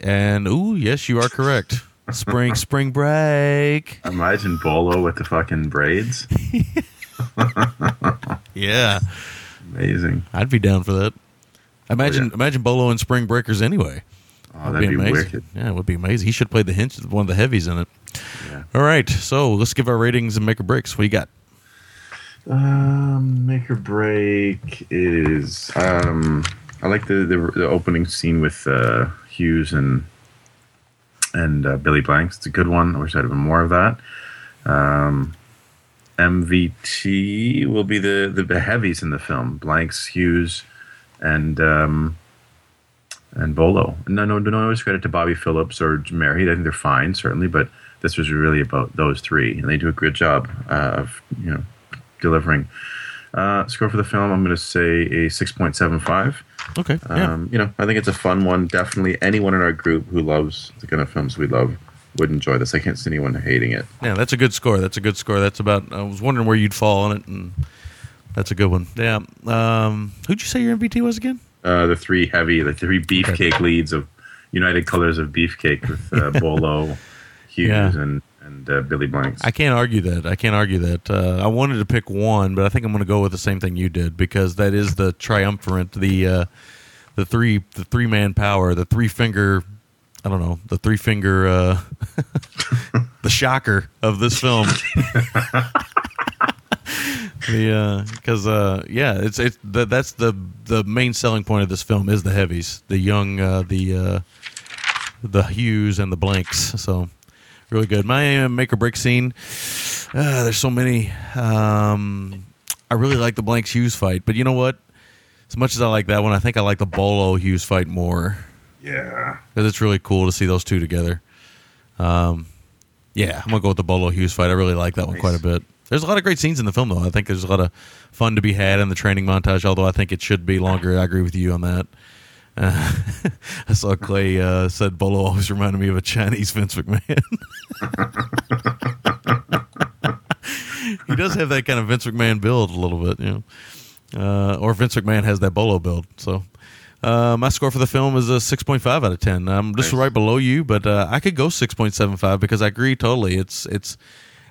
And ooh, yes, you are correct. Spring spring break. Imagine Bolo with the fucking braids. Yeah. Amazing. I'd be down for that. Imagine yeah. imagine Bolo and Spring Breakers anyway. Oh, that'd be, amazing. wicked. Yeah, it would be amazing. He should play the hinge, one of the heavies in it. Yeah. All right, so let's give our ratings and make or breaks. What you got? Um, make or break is um, I like the, the the opening scene with uh, Hues and and uh, Billy Blanks. It's a good one. I wish I'd have been more of that. Um, MVT will be the, the the heavies in the film: Blanks, Hues, and um, and Bolo. No, no, no always credit to Bobbie Phillips or Mehri. I think they're fine, certainly, but this was really about those three, and they do a good job uh, of you know delivering. Uh, score for the film, I'm going to say a 6.75. Okay. Yeah. Um, you know, I think it's a fun one. Definitely, anyone in our group who loves the kind of films we love would enjoy this. I can't see anyone hating it. yeah, that's a good score. That's a good score. That's about. I was wondering where you'd fall on it, and that's a good one. Yeah. Um, who'd you say your MVT was again? Uh, the three heavy, the three beefcake leads of United Colors of Beefcake with uh, Bolo, Hues, Yeah. and and uh, Billy Blanks. I can't argue that. I can't argue that. Uh, I wanted to pick one, but I think I'm going to go with the same thing you did because that is the triumvirate, the uh, the three the three man power, the three finger. I don't know the three finger, uh, the shocker of this film. the because uh, yeah, it's it's the, that's the the main selling point of this film is the heavies, the Yeung, uh, the uh, the Hues and the blanks. So really good. My uh, make or break scene. Uh, there's so many. Um, I really like the blanks Hues fight, but you know what? As much as I like that one, I think I like the Bolo Hues fight more yeah, because it's really cool to see those two together. Um, yeah, I'm gonna go with the Bolo Hues fight. I really like that one quite a bit. There's a lot of great scenes in the film, though. I think there's a lot of fun to be had in the training montage. Although I think it should be longer. I agree with you on that. Uh, I saw Clay uh, said Bolo always reminded me of a Chinese Vince McMahon. he does have that kind of Vince McMahon build a little bit, you know. Uh, or Vince McMahon has that Bolo build. So uh, my score for the film is a 6.5 out of 10. I'm just Nice. right below you, but uh, I could go 6.75 because I agree totally. It's it's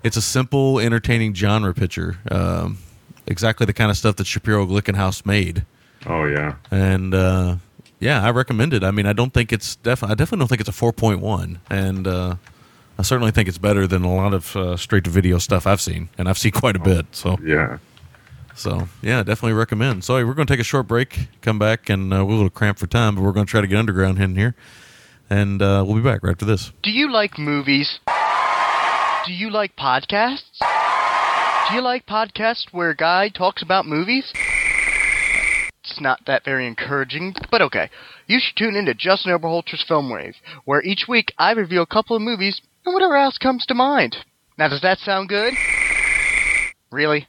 it's a simple, entertaining genre picture. Um, exactly the kind of stuff that Shapiro Glickenhaus made oh yeah, and uh, yeah, I recommend it. I mean, I don't think it's def- I definitely don't think it's a four point one, and uh, I certainly think it's better than a lot of uh, straight to video stuff I've seen, and I've seen quite a bit. So, yeah. So yeah, definitely recommend. So we're going to take a short break, come back, and uh, we're a little cramped for time, but we're going to try to get underground in here, and uh, we'll be back right after this. Do you like movies? Do you like podcasts? Do you like podcasts where a guy talks about movies? It's not that very encouraging, but okay. You should tune in to Justin Oberholter's Film Wave, where each week I review a couple of movies and whatever else comes to mind. Now, does that sound good? Really?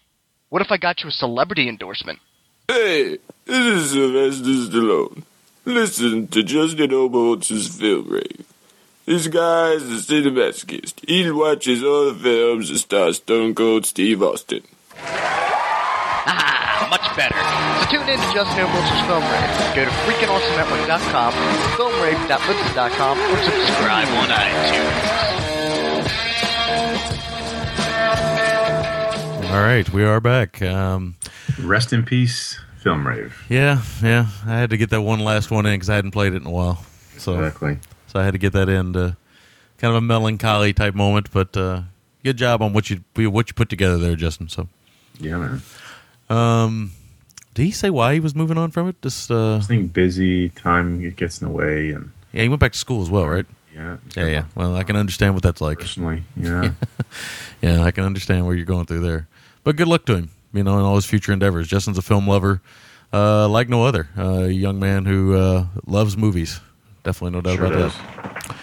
What if I got you a celebrity endorsement? Hey, this is Sylvester Stallone. Listen to Justin Oberholtz's Film Rave. This guy is a cinemasochist. He watches all the films that star Stone Cold Steve Austin. Ah, much better. So tune in to Justin Oberholtz's Film Rave. Go to freakingawesomenetwork.com, filmrave.libsyn.com, or subscribe on iTunes. All right, we are back. Um, Rest in peace, Film Rave. yeah, yeah, I had to get that one last one in because I hadn't played it in a while. So. Exactly. So I had to get that in. To, kind of a melancholy type moment, but uh, good job on what you what you put together there, Justin. So, Yeah, man. um, did he say why he was moving on from it? Just uh, Being busy, time it gets in the way, and yeah, he went back to school as well, right? yeah, Yeah, yeah. Well, I can understand what that's like. Personally, yeah. Yeah, I can understand where you're going through there. But good luck to him, you know, in all his future endeavors. Justin's a film lover, uh, like no other. Uh, young man who uh, loves movies. Definitely no doubt Sure about does. that.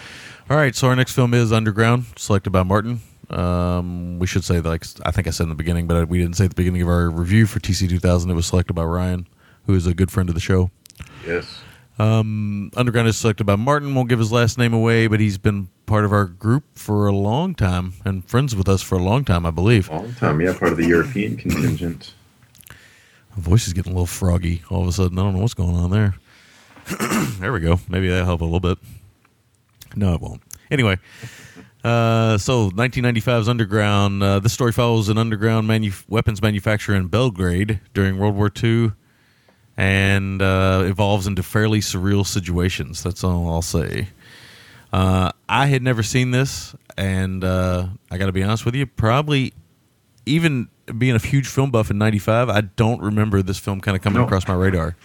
All right, so our next film is Underground, selected by Martin. Um, we should say, like I think I said in the beginning, but we didn't say at the beginning of our review for TC 2000. It was selected by Ryan, who is a good friend of the show. Yes. Um, Underground is selected by Martin. Won't give his last name away, but he's been part of our group for a long time and friends with us for a long time, I believe. All the time. Yeah, part of the European contingent. My voice is getting a little froggy all of a sudden. I don't know what's going on there. there we go. Maybe that'll help a little bit. No, it won't. Anyway, uh, so 1995's Underground. Uh, this story follows an underground manu- weapons manufacturer in Belgrade during World War II and uh, evolves into fairly surreal situations. That's all I'll say. Uh, I had never seen this, and uh, I got to be honest with you, probably even being a huge film buff in '95, I don't remember this film kind of coming No. across my radar.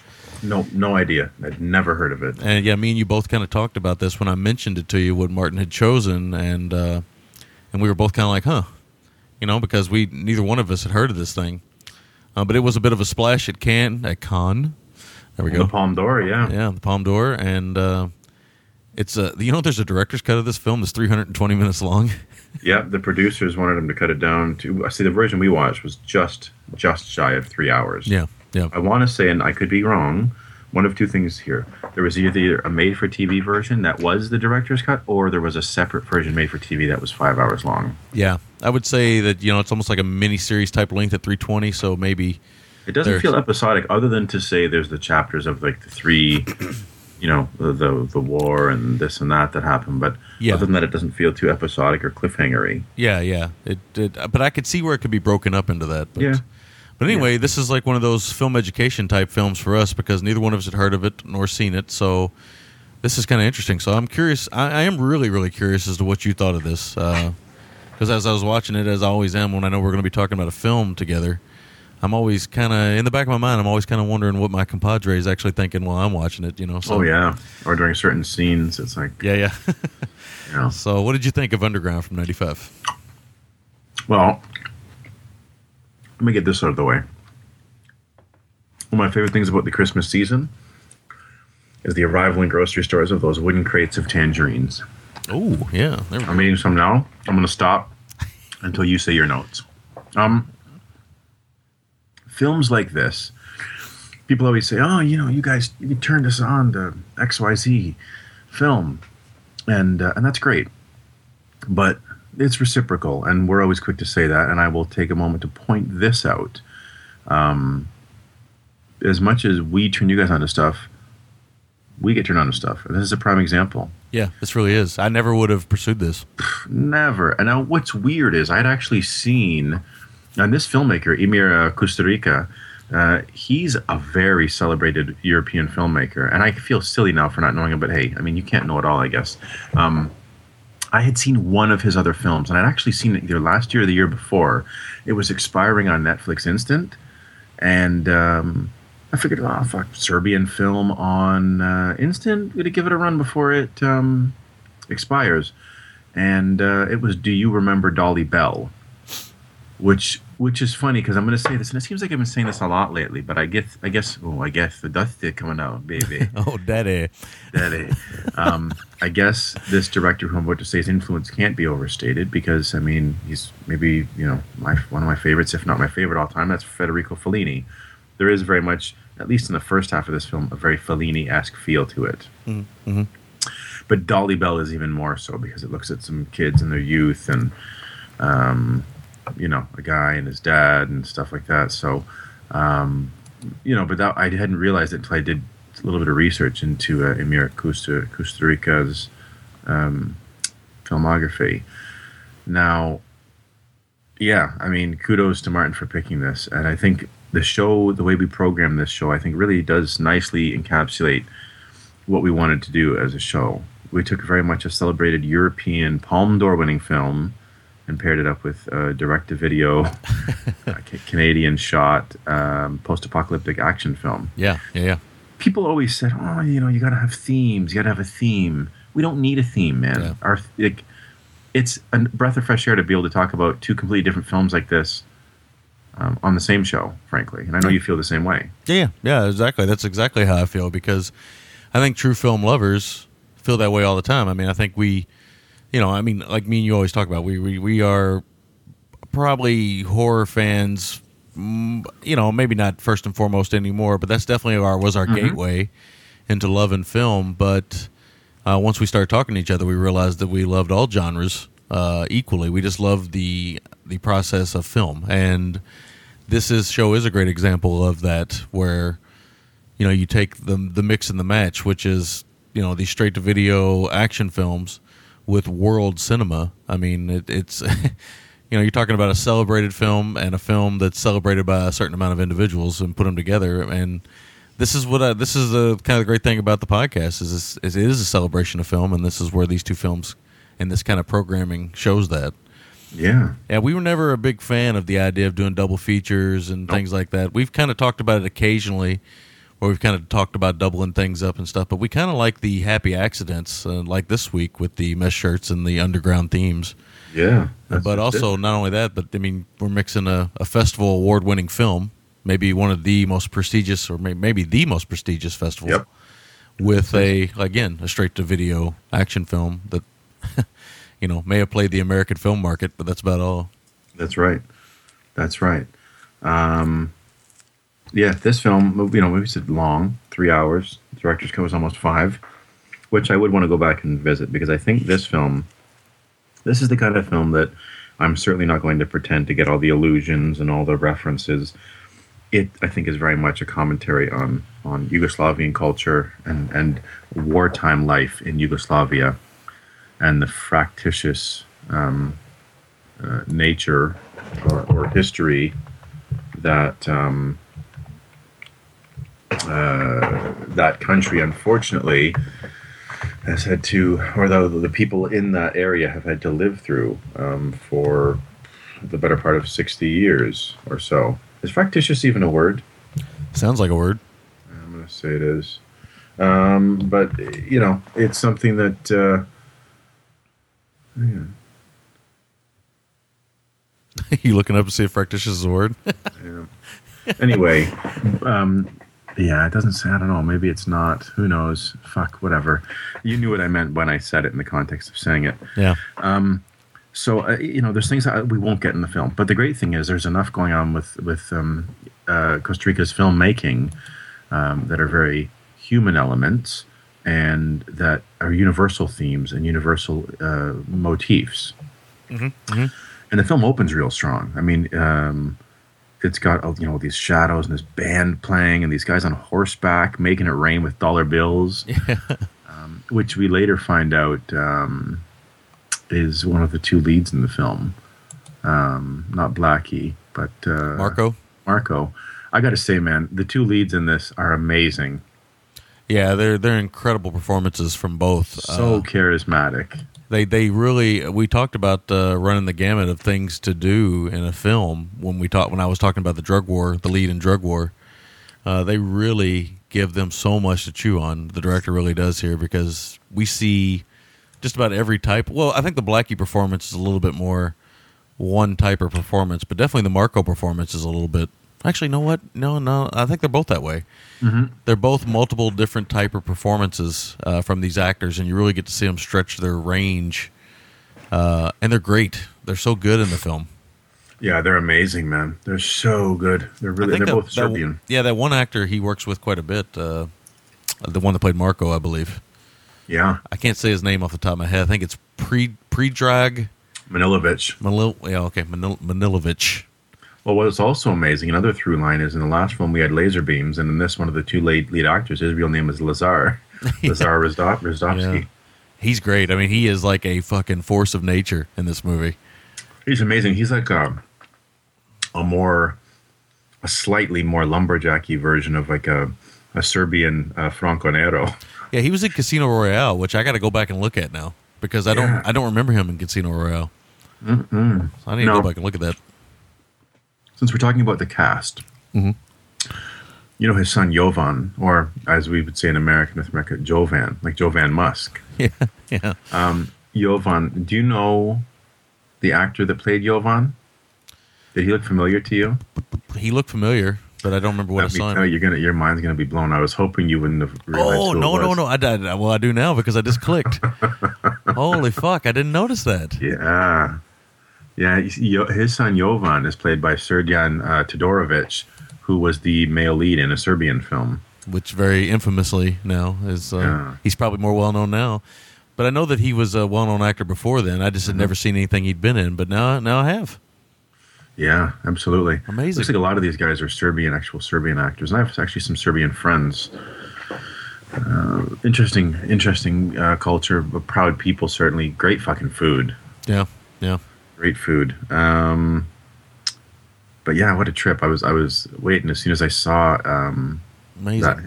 No, no idea. I'd never heard of it. And yeah, me and you both kind of talked about this when I mentioned it to you what Martin had chosen, and uh, and we were both kind of like, huh, you know, because we neither one of us had heard of this thing. Uh, but it was a bit of a splash at Cannes, at Cannes, There we go. The Palm Palme d'Or, yeah. Yeah, the Palme d'Or, and uh, it's a you know there's a director's cut of this film that's 320 minutes long. Yeah, the producers wanted him to cut it down to. I see the version we watched was just just shy of three hours. yeah, yeah, I want to say, and I could be wrong. One of two things here: there was either a made-for-TV version that was the director's cut, or there was a separate version made for TV that was five hours long. yeah. I would say that you know it's almost like a mini series type length at 320, so maybe It doesn't feel episodic, other than to say there's the chapters of like the three, you know, the the, the war and this and that that happened. But Yeah. other than that, it doesn't feel too episodic or cliffhangery. yeah, yeah. It, it uh, but I could see where it could be broken up into that. But, Yeah. But anyway, this is like one of those film education type films for us because neither one of us had heard of it nor seen it. So this is kind of interesting. So I'm curious. I, I am really, really curious as to what you thought of this. Uh, because as I was watching it, as I always am when I know we're going to be talking about a film together, I'm always kind of in the back of my mind. I'm always kind of wondering what my compadre is actually thinking while I'm watching it. You know. So, oh yeah, or during certain scenes, it's like Yeah, yeah. you know. so, what did you think of Underground from '95? Well, let me get this out of the way. One of my favorite things about the Christmas season is the arrival in grocery stores of those wooden crates of tangerines. Oh, yeah. There we go. I'm eating some now. I'm going to stop until you say your notes. Um, films like this, people always say, "Oh, you know, you guys, you turned us on to X Y Z film," and uh, and that's great, but it's reciprocal, and we're always quick to say that. And I will take a moment to point this out. Um, as much as we turn you guys on to stuff, we get turned on to stuff. And this is a prime example. Yeah, this really is. I never would have pursued this. Never. And now, what's weird is I'd actually seen, and this filmmaker, Emir uh, Kusturica, uh, he's a very celebrated European filmmaker. And I feel silly now for not knowing him, but hey, I mean, you can't know it all, I guess. Um, I had seen one of his other films, and I'd actually seen it either last year or the year before. It was expiring on Netflix Instant. And um, I figured, oh, fuck, Serbian film on uh, Instant. Gonna give it a run before it um, expires and uh, it was "Do you remember Dolly Bell?" Which which is funny because I'm going to say this, and it seems like I've been saying this a lot lately. But I guess I guess oh I guess the dust is coming out, baby. Oh, daddy. Daddy. Um, I guess this director who I'm about to say, his influence can't be overstated because I mean he's maybe you know my one of my favorites, if not my favorite all time. That's Federico Fellini. There is very much, at least in the first half of this film, a very Fellini-esque feel to it. Mhm. But Dolly Bell is even more so because it looks at some kids in their youth and um, you know a guy and his dad and stuff like that. So um, you know, but that, I hadn't realized it until I did a little bit of research into uh, Emir Costa, Kusturica's um, filmography. Now, yeah, I mean, kudos to Martin for picking this, and I think the show, the way we program this show, I think really does nicely encapsulate what we wanted to do as a show. We took very much a celebrated European Palme d'Or winning film and paired it up with a direct-to-video uh, Canadian shot um, post-apocalyptic action film Yeah, yeah, yeah. people always said, "Oh, you know, you got to have themes. You got to have a theme." We don't need a theme, man. Yeah. Our like, it's a breath of fresh air to be able to talk about two completely different films like this um, on the same show, frankly. And I know you feel the same way. Yeah, yeah, yeah, exactly. That's exactly how I feel because I think true film lovers feel that way all the time. I mean, I think we, you know, I mean, like me and you always talk about, we we, we are probably horror fans. mm, You know, maybe not first and foremost anymore, but that's definitely our was our gateway into love and film. But uh, once we started talking to each other, we realized that we loved all genres uh, equally. We just loved the the process of film, and this is show is a great example of that, where you know you take the the mix and the match, which is you know these straight to video action films with world cinema. I mean, it, it's you know you're talking about a celebrated film and a film that's celebrated by a certain amount of individuals and put them together and this is what I, this is the kind of the great thing about the podcast is, this, is it is a celebration of film and this is where these two films and this kind of programming shows that Yeah. yeah we were never a big fan of the idea of doing double features and things like that we've kind of talked about it occasionally where we've kind of talked about doubling things up and stuff but we kind of like the happy accidents uh, like this week with the mesh shirts and the underground themes Yeah. But also not only that, but I mean, we're mixing a, a festival award winning film maybe one of the most prestigious, or may- maybe the most prestigious festival. Yep. With a again a straight to video action film that you know may have played the American film market, but that's about all. That's right. That's right. Um, yeah, this film, you know, it's long, three hours. The director's cut was almost five, which I would want to go back and visit because I think this film, this is the kind of film that I'm certainly not going to pretend to get all the illusions and all the references. It, I think, is very much a commentary on on Yugoslavian culture and and wartime life in Yugoslavia, and the fractious um, uh, nature or, or history that um, uh, that country unfortunately has had to, or the, the people in that area have had to live through um, for the better part of 60 years or so. Is fractitious even a word? Sounds like a word. I'm going to say it is. Um, but, you know, it's something that. Uh, yeah. you looking up to see if fractitious is a word? yeah. anyway, um, yeah, it doesn't say. I don't know. Maybe it's not. Who knows? Fuck, whatever. You knew what I meant when I said it in the context of saying it. yeah. Um, so uh, you know, there's things that we won't get in the film. But the great thing is, there's enough going on with with um, uh, Kusturica's filmmaking um, that are very human elements and that are universal themes and universal uh, motifs. And the film opens real strong. I mean, um, it's got uh, you know these shadows and this band playing and these guys on horseback making it rain with dollar bills, um, which we later find out um, is one of the two leads in the film. Um, not Blackie, but uh, Marco. Marco. I got to say, man, the two leads in this are amazing. Yeah, they're they're incredible performances from both. So Uh, charismatic. They they really we talked about uh, running the gamut of things to do in a film when we talked when I was talking about the drug war, the lead in drug war. Uh, they really give them so much to chew on. The director really does here because we see just about every type. Well, I think the Blackie performance is a little bit more one type of performance, but definitely the Marco performance is a little bit. Actually, you know what? No, no, I think they're both that way. They're both multiple different type of performances uh, from these actors, and you really get to see them stretch their range. Uh, and they're great. They're so good in the film. Yeah, they're amazing, man. They're so good. They're really. They're that- both that- Serbian. yeah, that one actor he works with quite a bit. Uh, the one that played Marco, I believe. Yeah, I can't say his name off the top of my head. I think it's Pre Predrag. Manilovich. Manil. Yeah, okay, Manil, Manilovich. Well, what's also amazing, another through line is in the last film we had laser beams, and in this one of the two lead, lead actors, his real name is Lazar. Lazar Rizdo- Ristovski. Yeah. He's great. I mean, he is like a fucking force of nature in this movie. He's amazing. He's like a, a more, a slightly more lumberjacky version of like a, a Serbian uh, Franco Nero. Yeah, he was in Casino Royale, which I got to go back and look at now because I don't Yeah. I don't remember him in Casino Royale. So I need to go back and look at that. Since we're talking about the cast, Mhm. you know his son Jovan, or as we would say in American North America, Jovan, like Jovan Musk. Yeah, yeah. Jovan, do you know the actor that played Jovan? Did he look familiar to you? He looked familiar, but I don't remember what I Let me saw. tell you, you're gonna, your mind's gonna be blown. I was hoping you wouldn't have realized. Oh no no no! I, did. Well, I do now because I just clicked. Holy fuck! I didn't notice that. Yeah, yeah. you see, Yo- His son Jovan is played by Srđan uh, Todorovic, who was the male lead in a Serbian film. which very infamously now is uh, Yeah. he's probably more well known now. But I know that he was a well known actor before then. I just Mm-hmm. had never seen anything he'd been in, but now now I have. Yeah, absolutely. Amazing. Looks like a lot of these guys are Serbian, actual Serbian actors, and I have actually some Serbian friends. Uh, interesting, interesting uh, culture, but proud people. Certainly, great fucking food. Yeah, yeah. Great food. Um, but yeah, what a trip! I was I was waiting as soon as I saw um, Amazing. that.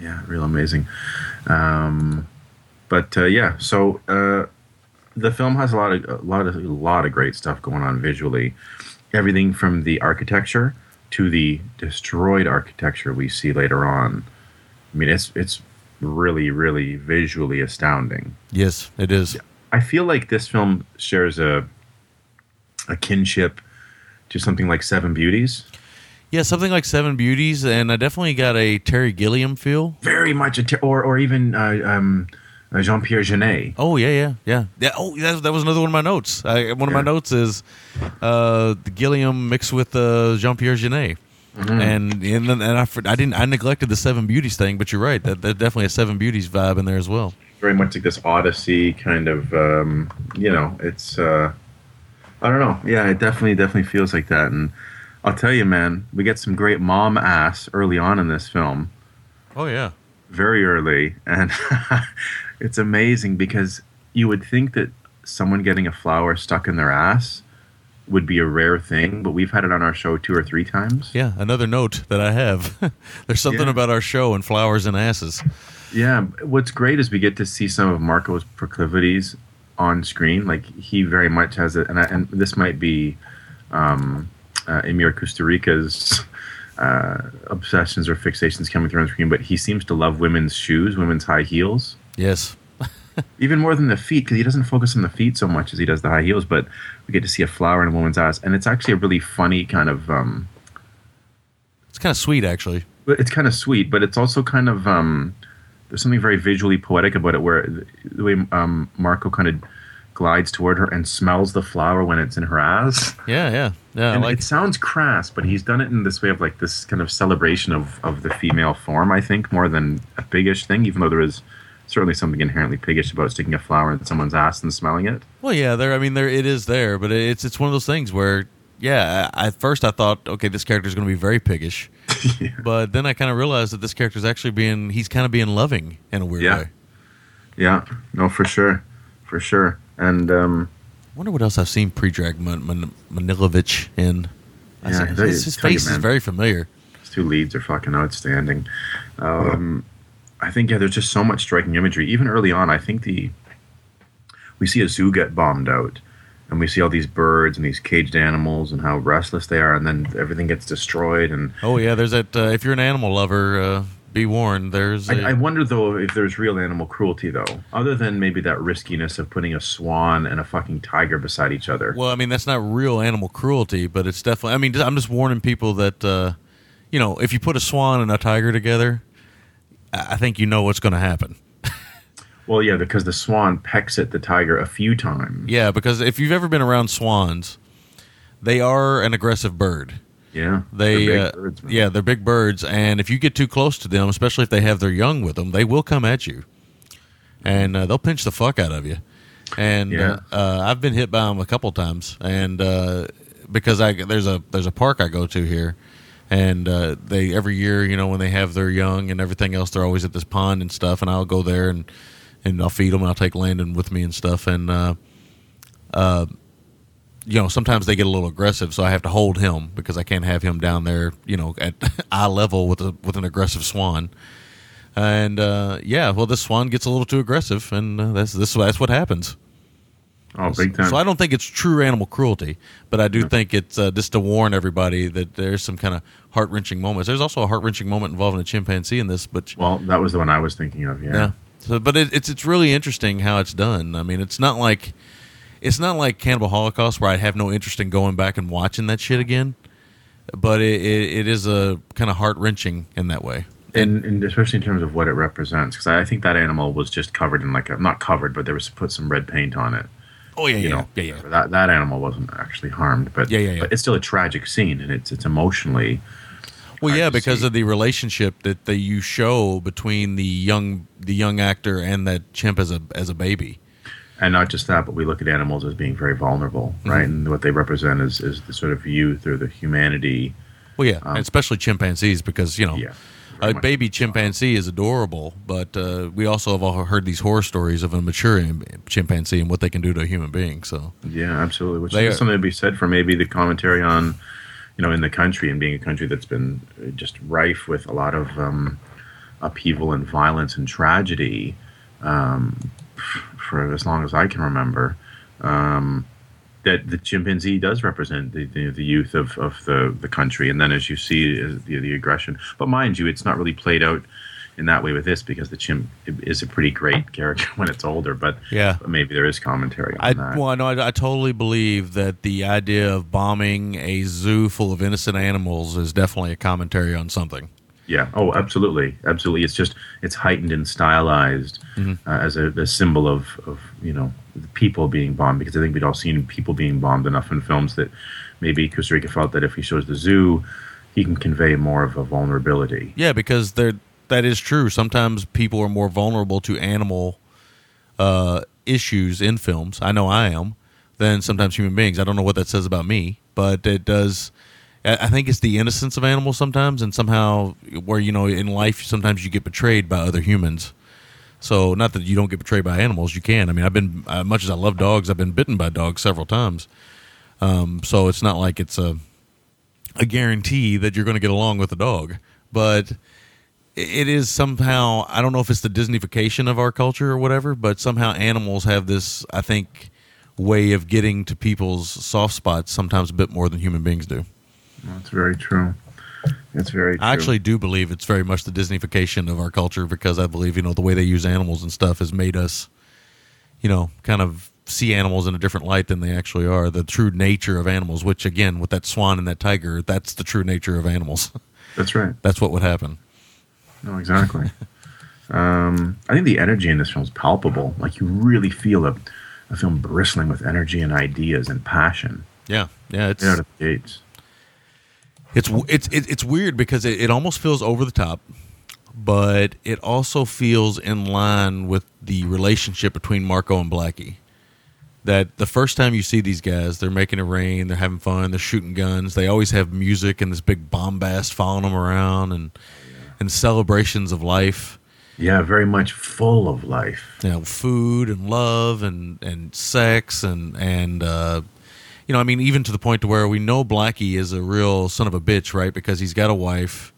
Yeah, real amazing. Um, but uh, yeah, so uh, the film has a lot of a lot of a lot of great stuff going on visually. Everything from the architecture to the destroyed architecture we see later on. I mean, it's it's really really visually astounding. Yes, it is. I feel like this film shares a a kinship to something like Seven Beauties. Yeah, something like Seven Beauties, and I definitely got a Terry Gilliam feel. Very much a ter- or or even uh, um, uh, Jean Pierre Jeunet. Oh yeah, yeah, yeah, yeah. Oh, that, that was another one of my notes. I, one of my notes is uh, Gilliam mixed with uh, Jean Pierre Jeunet. Mm-hmm. And and then and I, I didn't I neglected the Seven Beauties thing, but you're right. That there's definitely a Seven Beauties vibe in there as well. Very much like this Odyssey kind of. Um, you know, it's. Uh, I don't know. Yeah, it definitely definitely feels like that. And I'll tell you, man, we get some great mom ass early on in this film. Oh yeah, very early and it's amazing because you would think that someone getting a flower stuck in their ass would be a rare thing but we've had it on our show two or three times yeah. Another note that I have. there's something Yeah. about our show and flowers and asses. yeah what's great is we get to see some of marco's proclivities on screen like he very much has it and, I, and this might be um, uh, emir Kusturica's uh, obsessions or fixations coming through on screen but he seems to love women's shoes women's high heels Yes. even more than the feet because he doesn't focus on the feet so much as he does the high heels but we get to see a flower in a woman's ass and it's actually a really funny kind of um It's kind of sweet, actually. but it's kind of sweet but it's also kind of um there's something very visually poetic about it where the- way um marco kind of glides toward her and smells the flower when it's in her ass Yeah, yeah, yeah. And like it sounds crass but he's done it in this way of like this kind of celebration of of the female form i think more than a piggish thing even though there is certainly something inherently piggish about sticking a flower in someone's ass and smelling it Well, yeah, there. I mean, there it is there, but it's it's one of those things where, yeah, I, at first I thought, okay, this character is going to be very piggish, but then I kind of realized that this character is actually being he's kind of being loving in a weird Yeah. way. Yeah, no, for sure, for sure. And um, wonder what else I've seen Predrag Man- Man- Manilovich in. I Yeah, see- his, his tell you, face is very familiar. his two leads are fucking outstanding. Um, I think yeah, there's just so much striking imagery. Even early on, I think the we see a zoo get bombed out, and we see all these birds and these caged animals and how restless they are, and then everything gets destroyed. And Oh yeah, there's that. Uh, if you're an animal lover, uh, be warned. There's. a- I, I wonder though if there's real animal cruelty though, other than maybe that riskiness of putting a swan and a fucking tiger beside each other. Well, I mean, that's not real animal cruelty, but it's definitely. I mean, I'm just warning people that, uh, you know, if you put a swan and a tiger together, I I think you know what's going to happen. Well, yeah, because the swan pecks at the tiger a few times. Yeah, because if you've ever been around swans, they are an aggressive bird. Yeah, They, They're big uh, birds, yeah, they're big birds, and if you get too close to them, especially if they have their young with them, they will come at you, and uh, they'll pinch the fuck out of you. And Yeah. uh, uh, I've been hit by them a couple times, and uh, because I there's a there's a park I go to here, and uh, they every year you know when they have their young and everything else, they're always at this pond and stuff, and I'll go there and and I'll feed them, and I'll take Landon with me and stuff, and uh, uh, you know, sometimes they get a little aggressive, so I have to hold him because I can't have him down there, you know, at eye level with a with an aggressive swan. And uh, yeah, well, this swan gets a little too aggressive, and uh, that's this that's what happens. Oh, big time. So I don't think it's true animal cruelty, but I do think it's uh, just to warn everybody that there's some kind of heart wrenching moments. There's also a heart wrenching moment involving a chimpanzee in this, but well, that was the one I was thinking of. Yeah. yeah. So, but it, it's it's really interesting how it's done. I mean, it's not like it's not like Cannibal Holocaust where I have no interest in going back and watching that shit again. But it, it, it is a kind of heart wrenching in that way. and, and especially in terms of what it represents, because I think that animal was just covered in like a not covered, but there was put some red paint on it. Oh yeah, You yeah, know, yeah, yeah. That that animal wasn't actually harmed, but Yeah, yeah, yeah. But it's still a tragic scene, and it's it's emotionally. Well, yeah, because see. of the relationship that, that you show between the young the young actor and that chimp as a as a baby. And not just that, but we look at animals as being very vulnerable, Mm-hmm. right? And what they represent is, is the sort of youth or the humanity. Well, yeah, and especially chimpanzees because you know Um, Yeah, a baby chimpanzee is adorable, but uh, we also have all heard these horror stories of a mature chimpanzee and what they can do to a human being. So Yeah, absolutely. Which They is are- something to be said for maybe the commentary on, you know, in the country and being a country that's been uh, just rife with a lot of um, upheaval and violence and tragedy um, for as long as I can remember. Um, that the chimpanzee does represent the, the, the youth of, of the, the country, and then as you see uh, the, the aggression. But mind you, it's not really played out in that way with this because the chimp is a pretty great character when it's older. But Yeah. maybe there is commentary on I that. well, no, I, I totally believe that the idea of bombing a zoo full of innocent animals is definitely a commentary on something. Yeah. Oh, absolutely, absolutely. It's just it's heightened and stylized uh, as a, a symbol of of you know the people being bombed because I think we'd all seen people being bombed enough in films that maybe Kusturica felt that if he shows the zoo, he can convey more of a vulnerability. Yeah, because there that is true. Sometimes people are more vulnerable to animal uh, issues in films. I know I am than sometimes human beings. I don't know what that says about me, but it does. I think it's the innocence of animals sometimes, and somehow where you know in life sometimes you get betrayed by other humans. So not that you don't get betrayed by animals, you can. I mean, I've been as much as I love dogs, I've been bitten by dogs several times. Um, so it's not like it's a a guarantee that you're going to get along with a dog, but it is somehow I don't know if it's the Disneyfication of our culture or whatever, but somehow animals have this I think way of getting to people's soft spots sometimes a bit more than human beings do. That's very true. It's very. True. I actually do believe it's very much the Disneyfication of our culture because I believe you know the way they use animals and stuff has made us, you know, kind of see animals in a different light than they actually are. The true nature of animals, which again with that swan and that tiger, that's the true nature of animals. that's right. that's what would happen. No, exactly. um, I think the energy in this film is palpable. Like you really feel a, a film bristling with energy and ideas and passion. Yeah, yeah, it's out of the gates. It's it's it's weird because it, it almost feels over the top, but it also feels in line with the relationship between Marco and Blackie. That the first time you see these guys, they're making it rain, they're having fun, they're shooting guns. They always have music and this big bombast following them around, and and celebrations of life. Yeah, very much full of life. you know, food and love and and sex and and uh, you know, I mean, even to the point to where we know Blackie is a real son of a bitch, right? Because he's got a wife,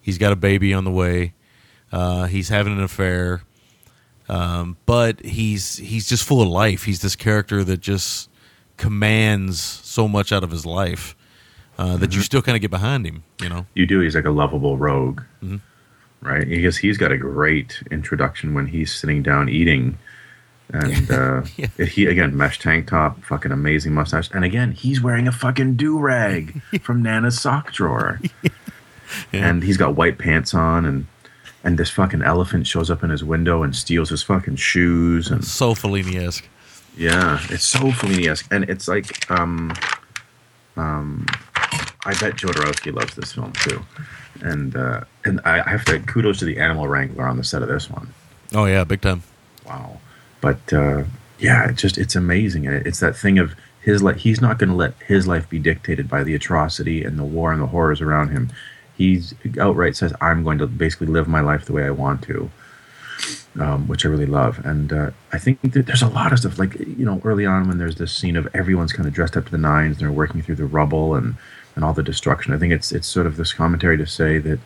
he's got a baby on the way, uh, he's having an affair, um, but he's he's just full of life. He's this character that just commands so much out of his life uh, that you still kind of get behind him. You know, You do. He's like a lovable rogue, right? Because he's got a great introduction when he's sitting down eating, and uh, Yeah. he again mesh tank top, fucking amazing mustache, and again he's wearing a fucking do rag from Nana's sock drawer, and he's got white pants on, and and this fucking elephant shows up in his window and steals his fucking shoes, and so Fellini esque. yeah, it's so Fellini-esque, and it's like, um, um, I bet Jodorowsky loves this film too, and uh, and I have to kudos to the animal wrangler on the set of this one. Oh yeah, big time. Wow, but uh, yeah, it just it's amazing, and it's that thing of his life. He's not going to let his life be dictated by the atrocity and the war and the horrors around him. He's outright says, "I'm going to basically live my life the way I want to." um, which I really love. And uh, I think that there's a lot of stuff, like, you know, early on when there's this scene of everyone's kind of dressed up to the nines and they're working through the rubble and, and all the destruction. I think it's it's sort of this commentary to say that,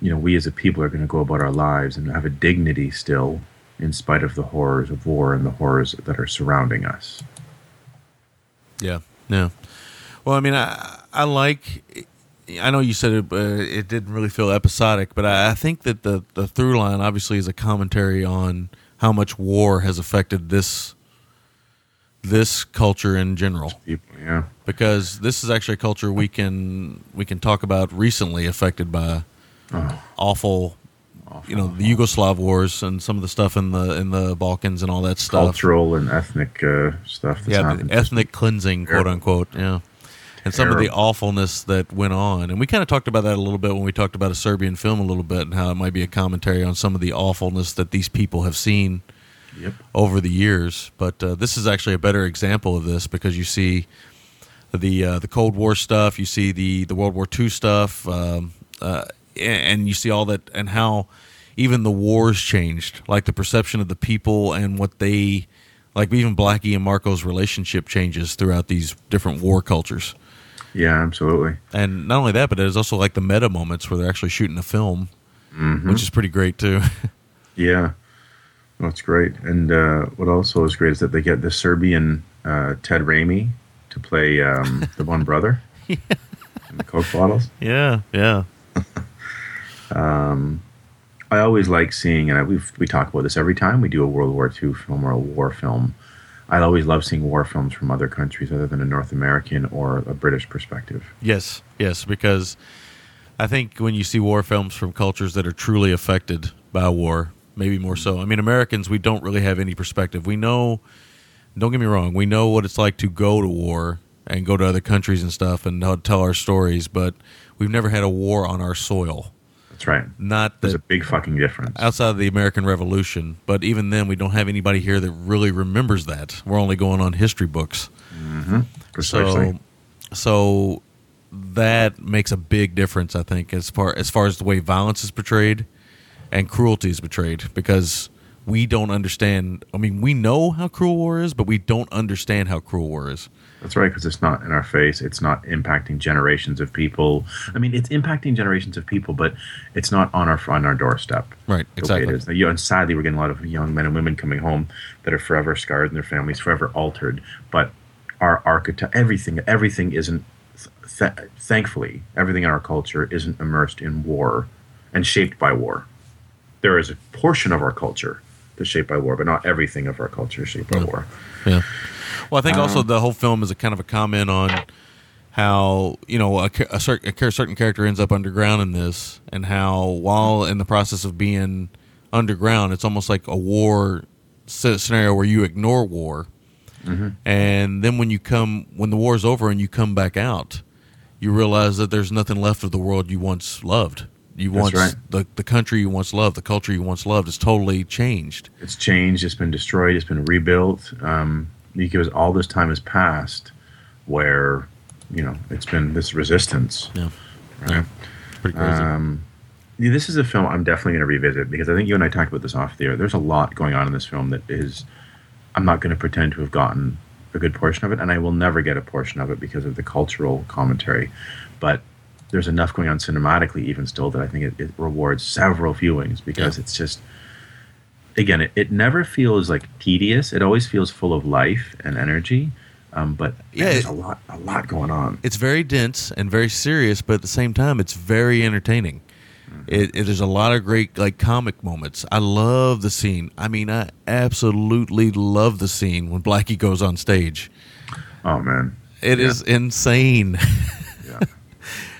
you know, we as a people are going to go about our lives and have a dignity still in spite of the horrors of war and the horrors that are surrounding us. Yeah, yeah. Well, I mean, I I like. I know you said it, uh, it didn't really feel episodic, but I, I think that the the through line obviously is a commentary on how much war has affected this this culture in general. People, yeah. Because this is actually a culture we can we can talk about recently affected by Oh, awful, you know, the Yugoslav wars and some of the stuff in the in the Balkans and all that stuff. cultural and ethnic uh, stuff that's yeah, ethnic cleansing, quote unquote. Yeah, and some of the awfulness that went on, and we kind of talked about that a little bit when we talked about a Serbian film a little bit, and how it might be a commentary on some of the awfulness that these people have seen Yep. over the years. But uh, this is actually a better example of this because you see the uh, the Cold War stuff, you see the the World War II stuff, um, uh, and you see all that, and how even the wars changed, like the perception of the people and what they like. Even Blackie and Marco's relationship changes throughout these different war cultures. Yeah, absolutely. And not only that, but there's also like the meta moments where they're actually shooting a film, which is pretty great too. Yeah, it's great. And uh, what also is great is that they get the Serbian uh, Ted Raimi to play um, the one brother in the Coke bottles. yeah, yeah. um, I always like seeing, and we we talk about this every time we do a World War II film or a war film. I always love seeing war films from other countries other than a North American or a British perspective. Yes, yes, because I think when you see war films from cultures that are truly affected by war, maybe more so. I mean, Americans, we don't really have any perspective. We know, don't get me wrong, we know what it's like to go to war and go to other countries and stuff and tell our stories, but we've never had a war on our soil. That's right. Not There's a big fucking difference. outside of the American Revolution, but even then, we don't have anybody here that really remembers that. We're only going on history books. Mm-hmm. Precisely. So, so that makes a big difference, I think, as far as far as the way violence is portrayed and cruelty is betrayed because we don't understand. I mean, we know how cruel war is, but we don't understand how cruel war is. That's right, because it's not in our face. It's not impacting generations of people. I mean, it's impacting generations of people, but it's not on our on our doorstep. Right, exactly. it is. And sadly, we're getting a lot of young men and women coming home that are forever scarred and their families forever altered. But our architect, everything, everything isn't. Th- thankfully, everything in our culture isn't immersed in war and shaped by war. There is a portion of our culture that's shaped by war, but not everything of our culture is shaped by Yeah. war. Yeah. Well, I think Um, also the whole film is a kind of a comment on how you know a, a, cer- a certain character ends up underground in this, and how while in the process of being underground, it's almost like a war scenario where you ignore war, Mm-hmm. and then when you come when the war's over and you come back out, you realize that there's nothing left of the world you once loved. You once right. the the country you once loved, the culture you once loved, is totally changed. it's changed, it's been destroyed, it's been rebuilt. Um, because all this time has passed where, you know, it's been this resistance. Yeah, Right? yeah, pretty crazy. Um, this is a film I'm definitely going to revisit because I think you and I talked about this off the air. There's a lot going on in this film that is, I'm not going to pretend to have gotten a good portion of it, and I will never get a portion of it because of the cultural commentary. But there's enough going on cinematically, even still, that I think it, it rewards several viewings because Yeah. it's just, again, it, it never feels like tedious. It always feels full of life and energy. Um, but Yeah, there's it- a lot, a lot going on. it's very dense and very serious, but at the same time, it's very entertaining. It, it, there's a lot of great like comic moments. I love the scene. I mean, I absolutely love the scene when Blackie goes on stage. Oh man, It is insane, yeah.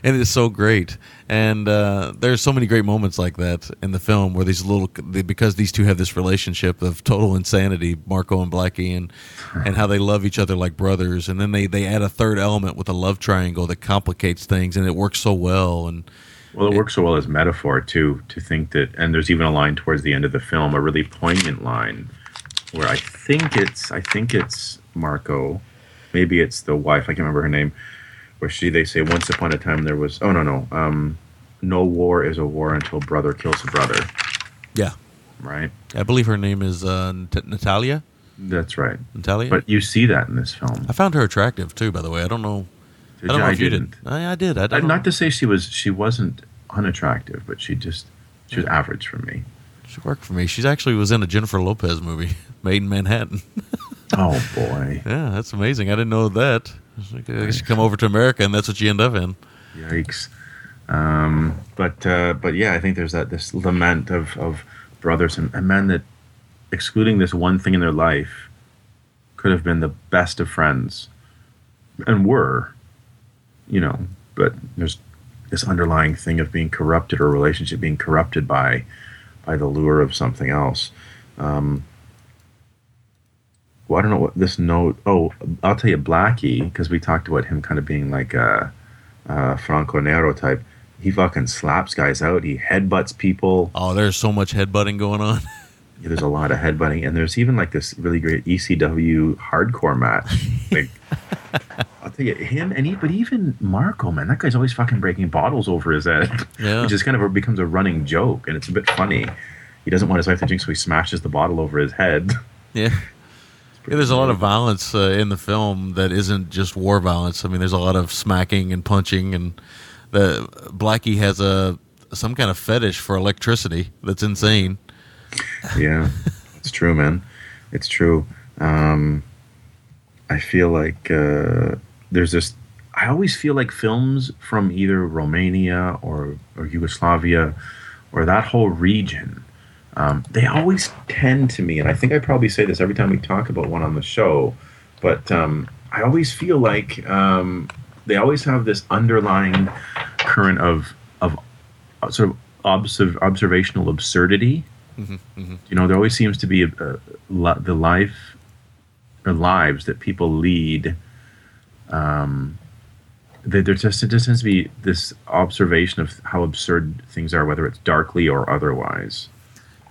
and it's so great. And uh, there's so many great moments like that in the film where these little because these two have this relationship of total insanity, Marco and Blackie, and and how they love each other like brothers. And then they they add a third element with a love triangle that complicates things, and it works so well. And Well, it works so well as metaphor too. To think that, and there's even a line towards the end of the film, a really poignant line, where I think it's, I think it's Marco, maybe it's the wife. I can't remember her name. Where she, they say, once upon a time there was. Oh no, no. Um, no war is a war until brother kills a brother. yeah, Right. I believe her name is uh, Nat- Natalia. That's right. Natalia. But you see that in this film. I found her attractive too. By the way, I don't know. Did I don't you? know if you didn't. did. I, I did. I don't. Not to say she was, she wasn't unattractive, but she just, she was average for me. She worked for me. She actually was in a Jennifer Lopez movie, Maid in Manhattan. Oh boy. yeah, that's amazing. I didn't know that. I guess you come over to America and that's what you end up in. Yikes. Um, but uh, but yeah, I think there's that this lament of, of brothers and, and men that, excluding this one thing in their life, could have been the best of friends, and were, you know. But there's this underlying thing of being corrupted or a relationship being corrupted by by the lure of something else. Um, well, I don't know what this note. Oh, I'll tell you, Blackie, because we talked about him kind of being like a uh, Franco Nero type. He fucking slaps guys out. He headbutts people. Oh, there's so much headbutting going on. Yeah, there's a lot of headbutting, and there's even like this really great ECW hardcore match. Like, I'll tell you, him and he, but even Marco, man, that guy's always fucking breaking bottles over his head. Yeah. which is kind of a, becomes a running joke, and it's a bit funny. He doesn't want his wife to drink, so he smashes the bottle over his head. yeah. Yeah, there's a lot of violence uh, in the film that isn't just war violence. I mean, there's a lot of smacking and punching, and the Blackie has a some kind of fetish for electricity that's insane. yeah, it's true, man. It's true. Um, I feel like uh, there's this. I always feel like films from either Romania or, or Yugoslavia or that whole region, um, they always tend to me, and I think I probably say this every time we talk about one on the show, but um, I always feel like um, they always have this underlying current of of uh, sort of observ- observational absurdity. You know, there always seems to be a, a, li- the life or lives that people lead. Um, there there just it just tends to be this observation of how absurd things are, whether it's darkly or otherwise.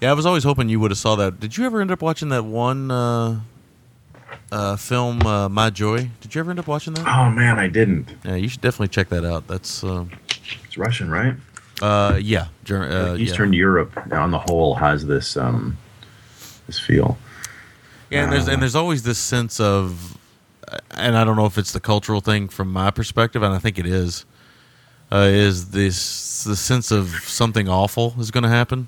Yeah, I was always hoping you would have saw that. Did you ever end up watching that one uh, uh, film, uh, My Joy? Did you ever end up watching that? Oh man, I didn't. Yeah, you should definitely check that out. That's uh, It's Russian, right? uh, yeah, Ger- uh, Eastern yeah. Europe, on the whole, has this um, this feel. Yeah, and there's Uh, and there's always this sense of, and I don't know if it's the cultural thing from my perspective, and I think it is, uh, is this the sense of something awful is going to happen,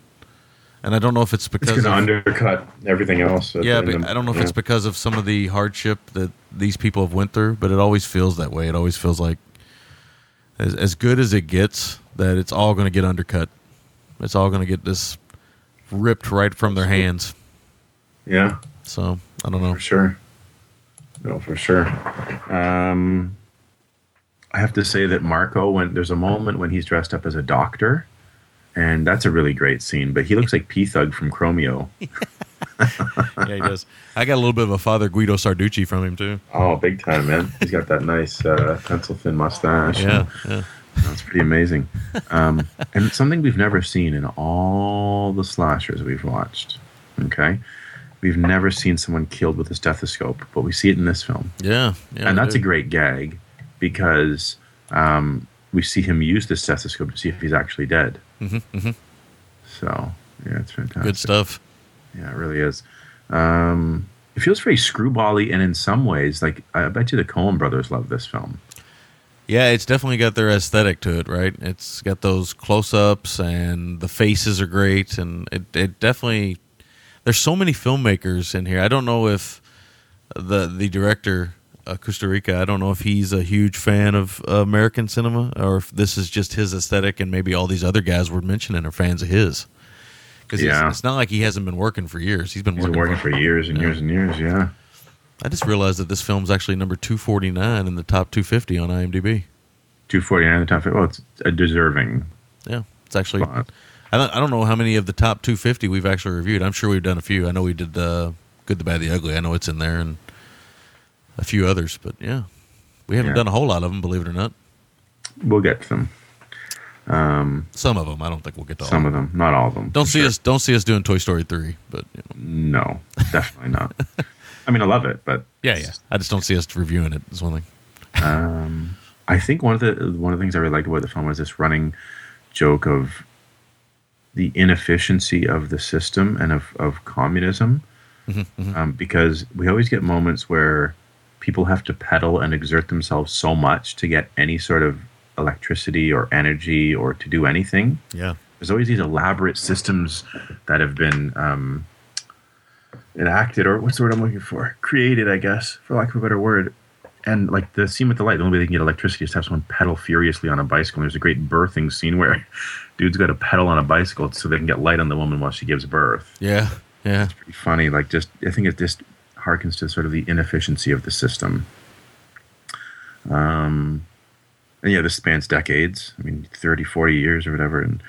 and I don't know if it's because It's going to undercut everything else. yeah, but I don't know if yeah. it's because of some of the hardship that these people have went through, but it always feels that way. It always feels like as as good as it gets, that it's all going to get undercut. It's all going to get this ripped right from their hands. yeah, So I don't know. for sure. No, for sure. Um, I have to say that Marco, when there's a moment when he's dressed up as a doctor, and that's a really great scene. But he looks like P Thug from Chromeo. yeah, he does. I got a little bit of a Father Guido Sarducci from him too. Oh, big time, man! He's got that nice uh, pencil thin mustache. Yeah, yeah. That's pretty amazing. Um, and something we've never seen in all the slashers we've watched. Okay. We've never seen someone killed with a stethoscope, but we see it in this film. Yeah, yeah. and that's a great gag because um, we see him use the stethoscope to see if he's actually dead. Mhm, mhm. So, yeah, it's fantastic. good stuff. Yeah, it really is. Um, it feels very screwbally, and in some ways, like I bet you the Coen brothers love this film. Yeah, it's definitely got their aesthetic to it, right? It's got those close-ups and the faces are great, and it it definitely. There's so many filmmakers in here. I don't know if the the director uh, Kusturica. I don't know if he's a huge fan of uh, American cinema or if this is just his aesthetic, and maybe all these other guys we're mentioning are fans of his. Because Yeah. it's, not like he hasn't been working for years. He's been He's working, working for years and Yeah. years and years. Yeah. I just realized that this film's actually number 249 in the top 250 on IMDb. 249 in the top. 50. Well, it's a deserving Yeah, it's actually. spot. I don't, I don't know how many of the top 250 we've actually reviewed. I'm sure we've done a few. I know we did uh, Good, the Bad, the Ugly. I know it's in there and a few others, but yeah, we haven't Yeah. done a whole lot of them, believe it or not. We'll get to them. Um, Some of them, I don't think we'll get to all. some of them, not all of them. Don't see sure. us. Don't see us doing Toy Story 3, but you know. No, definitely not. I mean, I love it, but yeah, yeah. I just don't see us reviewing it. Is one thing. Um, I think one of the one of the things I really liked about the film was this running joke of the inefficiency of the system and of, of communism, Um, because we always get moments where people have to pedal and exert themselves so much to get any sort of electricity or energy or to do anything. Yeah, There's always these elaborate systems that have been um, enacted, or what's the word I'm looking for? Created, I guess, for lack of a better word. And like the scene with the light, the only way they can get electricity is to have someone pedal furiously on a bicycle. And there's a great birthing scene where dude's got to pedal on a bicycle so they can get light on the woman while she gives birth. yeah, yeah. It's pretty funny. Like just, I think it just harkens to sort of the inefficiency of the system. Um, and yeah, this spans decades. I mean, 30, 40 years or whatever. And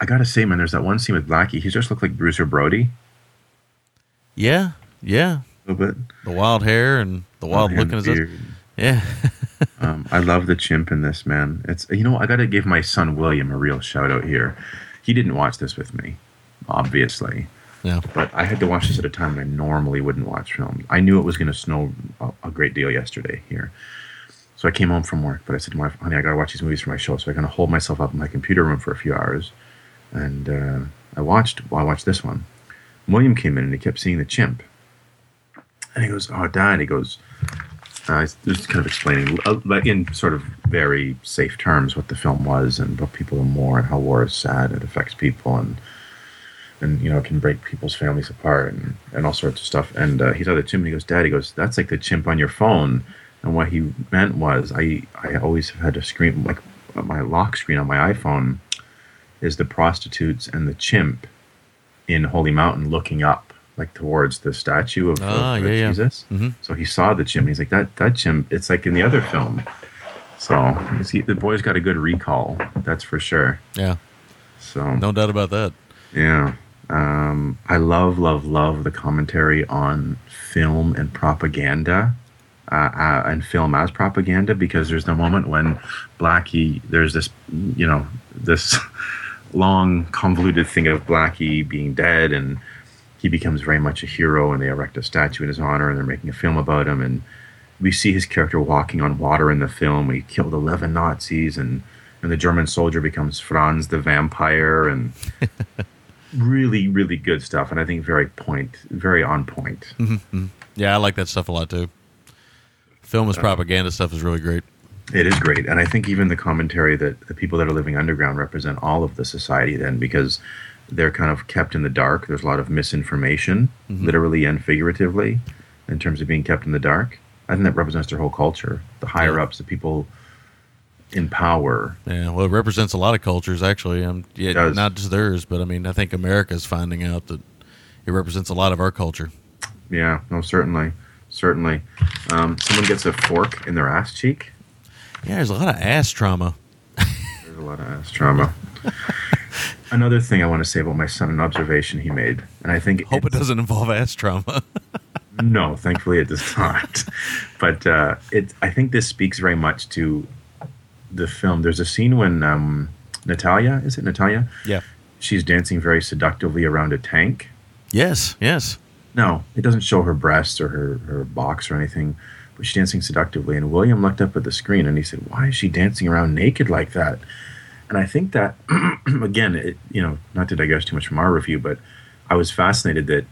I gotta say, man, there's that one scene with Blackie. He just looked like Bruiser Brody Yeah, yeah. a little bit. The wild hair and the wild And look in his eyes. Yeah, Um, I love the chimp in this, man. It's you know I got to give my son William a real shout out here. He didn't watch this with me, obviously, yeah. but I had to watch this at a time when I normally wouldn't watch films. I knew it was going to snow a, a great deal yesterday here, so I came home from work. But I said to my wife, "Honey, I got to watch these movies for my show." So I kind of hold myself up in my computer room for a few hours, and uh, I watched. Well, I watched this one. William came in and he kept seeing the chimp, and he goes, "Oh, Dad," he goes. I was just kind of explaining, uh, in sort of very safe terms, what the film was and what people are more and how war is sad. It affects people and and you know it can break people's families apart and, and all sorts of stuff. And uh, he saw the chimp and he goes, "Dad," he goes, "That's like the chimp on your phone." And what he meant was, I I always have had a screen like my lock screen on my iPhone is the prostitutes and the chimp in Holy Mountain looking up like towards the statue of, of- Ah, of yeah, yeah. Jesus. Mhm. So he saw the chimp. And he's like that that chimp. It's like in the other film. So you see, the boy's got a good recall. That's for sure. Yeah, So no doubt about that. yeah. Um, I love, love, love the commentary on film and propaganda, uh, uh, and film as propaganda, because there's the moment when Blackie, there's this, you know, this long, convoluted thing of Blackie being dead, and he becomes very much a hero, and they erect a statue in his honor, and they're making a film about him, and we see his character walking on water in the film. He killed 11 Nazis, and and the German soldier becomes Franz the vampire, and really, really good stuff. And I think very point, very on point. Mm-hmm, mm-hmm. Yeah, I like that stuff a lot too. Film as uh, propaganda stuff is really great. It is great, and I think even the commentary that the people that are living underground represent all of the society then because they're kind of kept in the dark. There's a lot of misinformation, mm-hmm. literally and figuratively, in terms of being kept in the dark. I think that represents their whole culture. The higher Yeah. ups, the people in power. Yeah, well, it represents a lot of cultures actually. Um, yeah, not just theirs, but I mean, I think America's finding out that it represents a lot of our culture. Yeah, no, certainly, certainly. Um, someone gets a fork in their ass cheek. Yeah, there's a lot of ass trauma. There's a lot of ass trauma. Another thing I want to say about my son, an observation he made, and I think Hope it doesn't involve ass trauma. No, thankfully it does not. but uh, it, I think this speaks very much to the film. There's a scene when um, Natalia, is it Natalia? yeah. She's dancing very seductively around a tank. Yes. Yes. No, it doesn't show her breasts or her, her box or anything, but she's dancing seductively. And William looked up at the screen and he said, Why is she dancing around naked like that? And I think that, again, it, you know, not to digress too much from our review, but I was fascinated that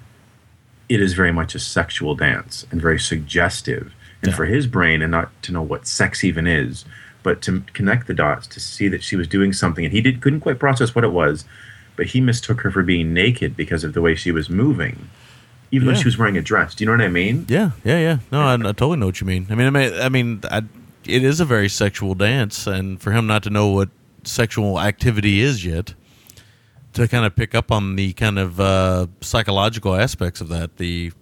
it is very much a sexual dance and very suggestive. And Yeah. for his brain, and not to know what sex even is, but to connect the dots to see that she was doing something, and he did couldn't quite process what it was, but he mistook her for being naked because of the way she was moving, even though she was wearing a dress. Do you know what I mean? Yeah. Yeah. Yeah. No, I, I totally know what you mean. I mean, I mean, I mean, I, it is a very sexual dance, and for him not to know what sexual activity is yet, to kind of pick up on the kind of uh, psychological aspects of that, the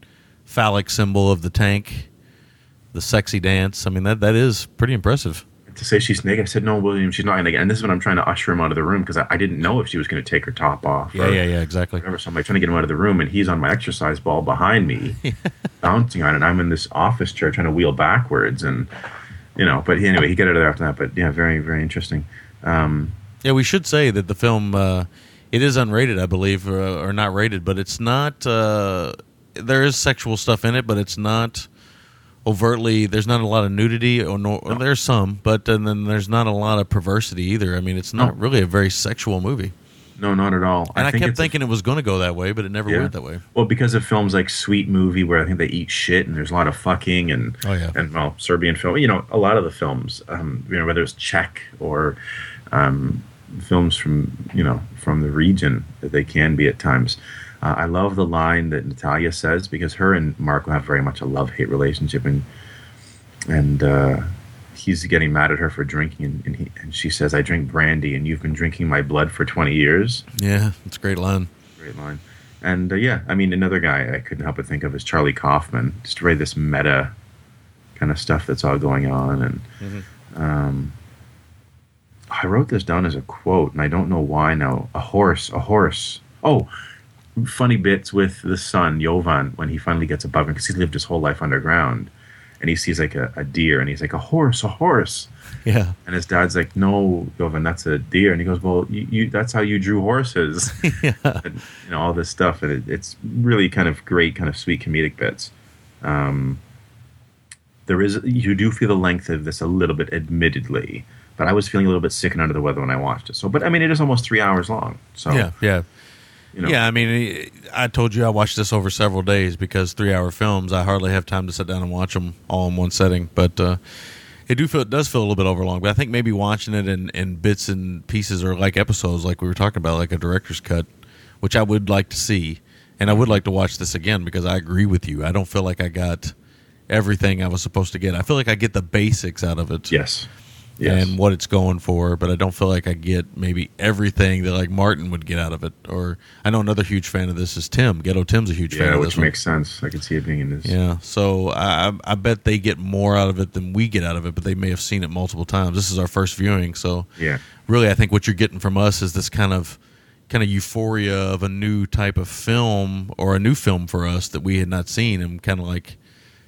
phallic symbol of the tank, the sexy dance. I mean, that that is pretty impressive. To say she's naked, I said, "No, William, she's not naked." And this is when I'm trying to usher him out of the room because I, I didn't know if she was going to take her top off. Yeah. Yeah. Yeah. Exactly. whatever. So I'm like trying to get him out of the room, and he's on my exercise ball behind me, bouncing on it. I'm in this office chair trying to wheel backwards, and you know. But anyway, he got out of there after that. But yeah, very very interesting. Um, Yeah, we should say that the film uh, it is unrated, I believe, or, or not rated, but it's not. Uh, there is sexual stuff in it, but it's not overtly. There's not a lot of nudity, or, nor, or there's some, but then, then there's not a lot of perversity either. I mean, it's not No. really a very sexual movie. no, not at all. And I, think kept it's a- thinking it was going to go that way, but it never Yeah. went that way. well, because of films like Sweet Movie, where I think they eat shit and there's a lot of fucking and Oh, yeah. and well, Serbian film. You know, a lot of the films, um, you know, whether it's Czech or um, films from you know from the region that they can be at times. Uh, I love the line that Natalia says because her and Marco have very much a love hate relationship, and and uh, he's getting mad at her for drinking, and, and, he, and she says, "I drink brandy, and you've been drinking my blood for twenty years." Yeah, it's a great line. Great line. And uh, yeah, I mean, another guy I couldn't help but think of is Charlie Kaufman. Just really this meta kind of stuff that's all going on. And um, I wrote this down as a quote, and I don't know why now. A horse, a horse. Oh, funny bits with the son, Jovan, when he finally gets above him because he's lived his whole life underground. And he sees like a, a deer, and he's like, a horse, a horse. Yeah, And his dad's like, "No, Jovan, that's a deer." And he goes, "Well, you, you that's how you drew horses." yeah, and, you know all this stuff, and it, it's really kind of great, kind of sweet comedic bits. Um, there is you do feel the length of this a little bit, admittedly, but I was feeling a little bit sick and under the weather when I watched it. So, but I mean, it is almost three hours long. So, yeah, yeah. You know, Yeah, I mean, I told you I watched this over several days because three-hour films, I hardly have time to sit down and watch them all in one setting. But uh, it do feel it does feel a little bit overlong. But I think maybe watching it in, in bits and pieces or like episodes, like we were talking about, like a director's cut, which I would like to see, and I would like to watch this again because I agree with you. I don't feel like I got everything I was supposed to get. I feel like I get the basics out of it. yes, Yes. and what it's going for, but I don't feel like I get maybe everything that like Martin would get out of it. Or I know another huge fan of this is Tim. Ghetto Tim's a huge fan Yeah, which one. makes sense. I can see it being in this. Yeah, so I, I I bet they get more out of it than we get out of it, but they may have seen it multiple times. This is our first viewing, so Yeah. really, I think what you're getting from us is this kind of kind of euphoria of a new type of film or a new film for us that we had not seen, and kind of like,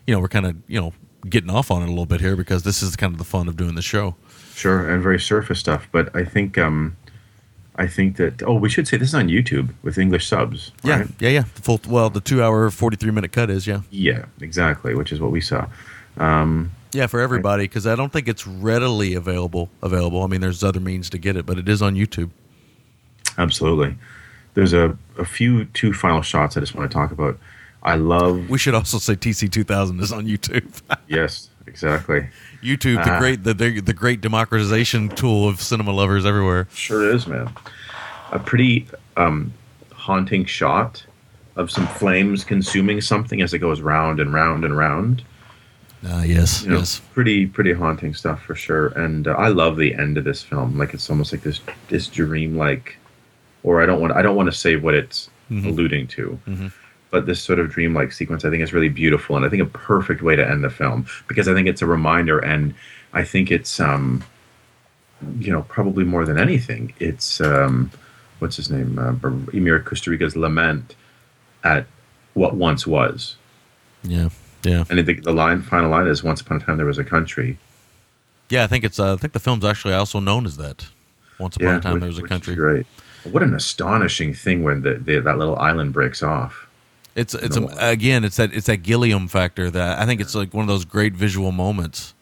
you know, we're kind of you know getting off on it a little bit here because this is kind of the fun of doing the show. Sure, and very surface stuff. But I think um, I think that oh, we should say this is on YouTube with English subs. Yeah, right? yeah, yeah. The full well, the two hour, forty three minute cut is yeah. Yeah, exactly. Which is what we saw. Um, Yeah, for everybody because I don't think it's readily available. Available. I mean, there's other means to get it, but it is on YouTube. absolutely. There's a, a few two final shots I just want to talk about. I love We should also say TC two thousand is on YouTube. yes, exactly. YouTube, the Ah. great the, the the great democratization tool of cinema lovers everywhere. Sure is, man. A pretty um, haunting shot of some flames consuming something as it goes round and round and round. Ah, yes, You know, yes. pretty pretty haunting stuff for sure. And uh, I love the end of this film. Like it's almost like this this dream like, or I don't want I don't want to say what it's Mhm. alluding to. Mhm. But this sort of dreamlike sequence, I think, is really beautiful, and I think a perfect way to end the film because I think it's a reminder, and I think it's, um, you know, probably more than anything, it's um, what's his name, uh, Emir Kusturica's lament at what once was, Yeah, yeah, and I think the line, final line is, "Once upon a time there was a country." yeah. I think it's. Uh, I think the film's actually also known as that. Once upon a time, which- there was a country. Great. What an astonishing thing when the, the that little island breaks off. It's it's No. a, again, it's that it's that Gilliam factor that I think it's like one of those great visual moments.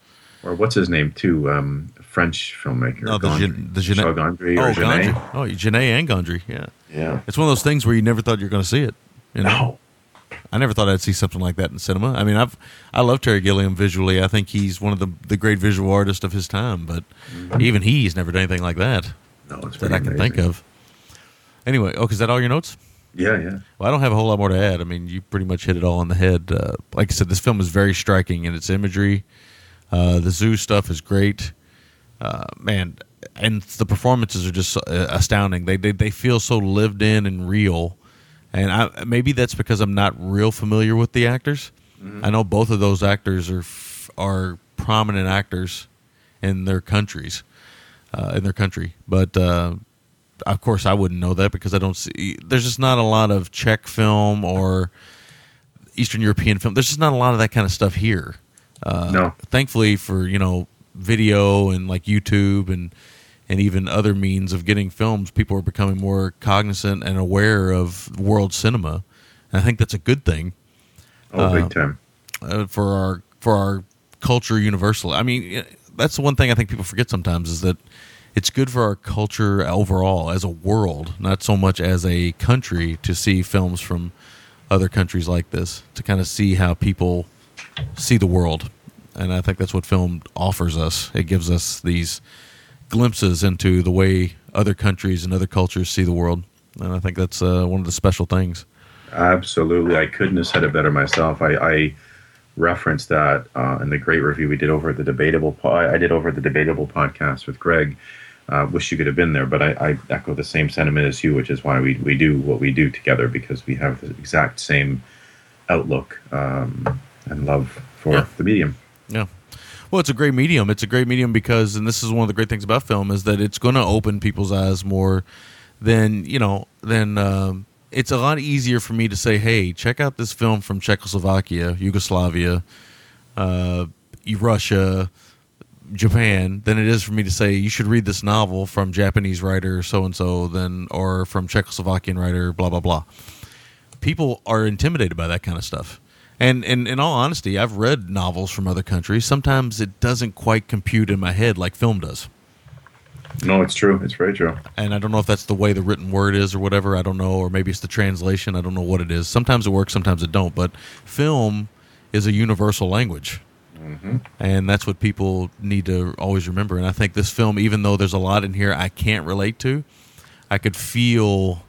Or what's his name too? Um, French filmmaker. No, the Gondry. The Jeunet- Gondry or oh, Jeunet. Gondry. Oh, Jeunet and Gondry. Yeah, Yeah. it's one of those things where you never thought you were going to see it. You know? No. I never thought I'd see something like that in cinema. I mean, I've I love Terry Gilliam visually. I think he's one of the the great visual artists of his time. But even he's never done anything like that No, it's that I can amazing. think of. Anyway, oh, is that all your notes? Yeah, yeah. Well, I don't have a whole lot more to add. I mean, you pretty much hit it all on the head. Uh, like I said, this film is very striking in its imagery. Uh, the zoo stuff is great. Uh, man, and the performances are just uh, astounding. They, they they feel so lived in and real. And I, maybe that's because I'm not real familiar with the actors. I know both of those actors are f- are prominent actors in their countries, uh, in their country. But uh, of course, I wouldn't know that because I don't see. There's just not a lot of Czech film or Eastern European film. There's just not a lot of that kind of stuff here. Uh, No. Thankfully for you know video and like YouTube and and even other means of getting films, people are becoming more cognizant and aware of world cinema, and I think that's a good thing Oh, Uh, big time. uh, for our for our culture universal. I mean, that's the one thing I think people forget sometimes is that it's good for our culture overall as a world, not so much as a country to see films from other countries like this to kind of see how people see the world. And I think that's what film offers us. It gives us these glimpses into the way other countries and other cultures see the world. And I think that's uh, one of the special things. Absolutely. I couldn't have said it better myself. I, I referenced that uh, in the great review we did over the debatable. Po- I did over at the debatable podcast with Greg. Uh, wish you could have been there, but I, I echo the same sentiment as you, which is why we, we do what we do together because we have the exact same outlook um, and love for Yeah. the medium. Yeah. Well, it's a great medium. It's a great medium because, and this is one of the great things about film, is that it's going to open people's eyes more than, you know, than um, it's a lot easier for me to say, hey, check out this film from Czechoslovakia, Yugoslavia, uh, Russia, Japan, than it is for me to say, you should read this novel from Japanese writer so and so, then, or from Czechoslovakian writer, blah, blah, blah people are intimidated by that kind of stuff. And, and in all honesty, I've read novels from other countries. Sometimes it doesn't quite compute in my head like film does. No, it's true. It's very true. And I don't know if that's the way the written word is or whatever. I don't know, or maybe it's the translation. I don't know what it is. Sometimes it works, sometimes it don't. But film is a universal language, and that's what people need to always remember. And I think this film, even though there's a lot in here I can't relate to, I could feel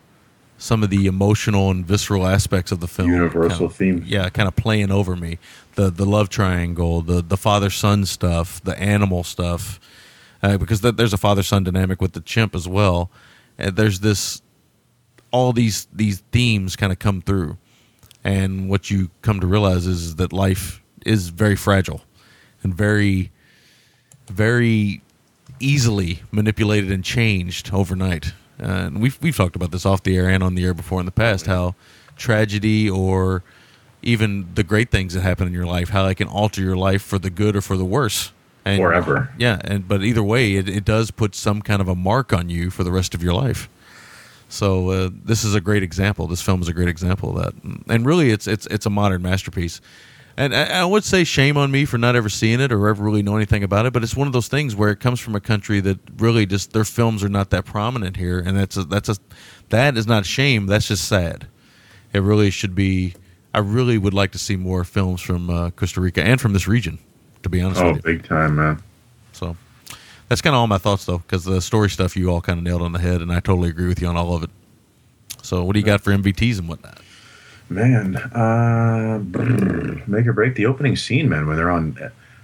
some of the emotional and visceral aspects of the film. Universal kind of- themes. yeah, kind of playing over me. The the love triangle, the the father son stuff, the animal stuff, uh, because th- there's a father son dynamic with the chimp as well. And there's this all these these themes kind of come through, and what you come to realize is that life is very fragile and very very easily manipulated and changed overnight. Uh, and we've we've talked about this off the air and on the air before in the past how tragedy or even the great things that happen in your life how they can alter your life for the good or for the worse. And, Forever. Yeah, and but either way, it, it does put some kind of a mark on you for the rest of your life. So uh, this is a great example. This film is a great example of that, and really, it's it's it's a modern masterpiece. And I, I would say shame on me for not ever seeing it or ever really know anything about it. But it's one of those things where it comes from a country that really just their films are not that prominent here, and that's a, that's a that is not shame. That's just sad. It really should be. I really would like to see more films from uh, Kusturica and from this region. To be honest Oh, with you, big time, man. so that's kind of all my thoughts though, because the story stuff you all kind of nailed on the head, and I totally agree with you on all of it. So what do you got for MVTs and whatnot? Man, uh, brr, make or break the opening scene, man. When they're on,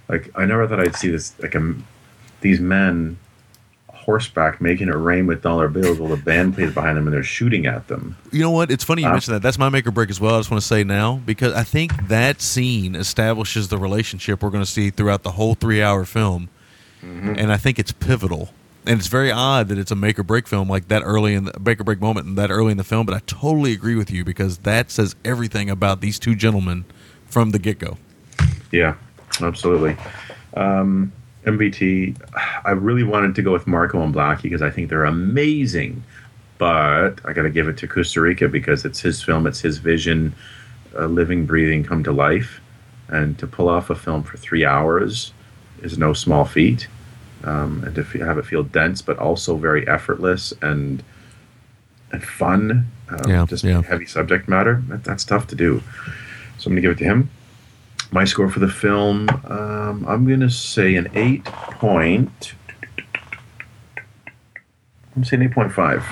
like, I never thought I'd see this, like, um, these men horseback making it rain with dollar bills while the band plays behind them and they're shooting at them. You know what? It's funny you Huh? mentioned that. That's my make or break as well. I just want to say now because I think that scene establishes the relationship we're going to see throughout the whole three hour film, and I think it's pivotal. And it's very odd that it's a make or break film like that early in the make or break moment and that early in the film. But I totally agree with you because that says everything about these two gentlemen from the get go. Yeah, absolutely. Um, MBT, I really wanted to go with Marco and Blackie because I think they're amazing. But I got to give it to Kusturica because it's his film, it's his vision, uh, living, breathing, come to life. And to pull off a film for three hours is no small feat. Um, and to fe- have it feel dense, but also very effortless and and fun, um, Yeah, just yeah. heavy subject matter. That, that's tough to do. So I'm going to give it to him. My score for the film, um, I'm going to say an eight point. I'm saying eight point five.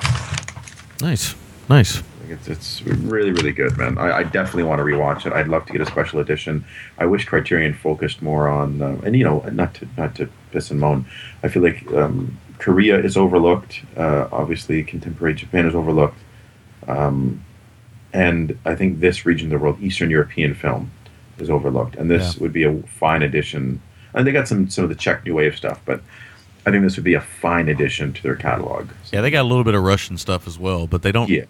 Nice, nice. It's, it's really really good, man. I, I definitely want to rewatch it. I'd love to get a special edition. I wish Criterion focused more on, uh, and you know, not to not to piss and moan. I feel like um, Korea is overlooked. Uh, obviously, contemporary Japan is overlooked, um, and I think this region of the world, Eastern European film, is overlooked. And this Yeah. would be a fine addition. And they got some some of the Czech new wave stuff, but I think this would be a fine addition to their catalog. Yeah, they got a little bit of Russian stuff as well, but they don't. Yeah.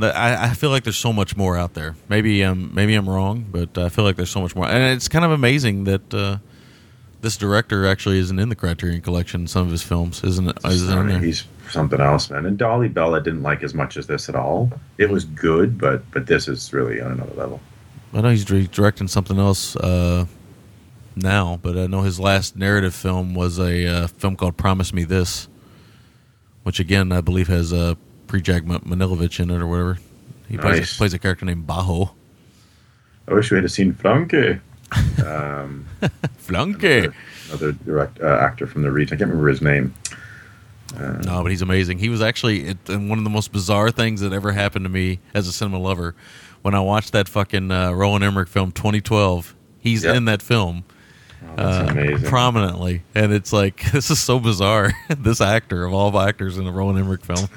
I, I feel like there's so much more out there. Maybe um maybe I'm wrong, but I feel like there's so much more, and it's kind of amazing that uh, this director actually isn't in the Criterion Collection. Some of his films isn't it? Isn't in there. he's something else, man. And Dolly Bella didn't like as much as this at all. It was good, but but this is really on another level. I know he's directing something else uh, now, but I know his last narrative film was a uh, film called "Promise Me This," which again I believe has uh, Predrag Ma- Manojlović in it or whatever. He plays, Nice. a, plays a character named Bajo. I wish we had seen Franke, um, Flanke. another direct uh, actor from the region. I can't remember his name. No, but he's amazing. He was actually it, and one of the most bizarre things that ever happened to me as a cinema lover when I watched that fucking uh, Roland Emmerich film 2012. He's Yep. in that film Oh, that's uh, prominently, and it's like this is so bizarre. this actor of all actors in a Roland Emmerich film.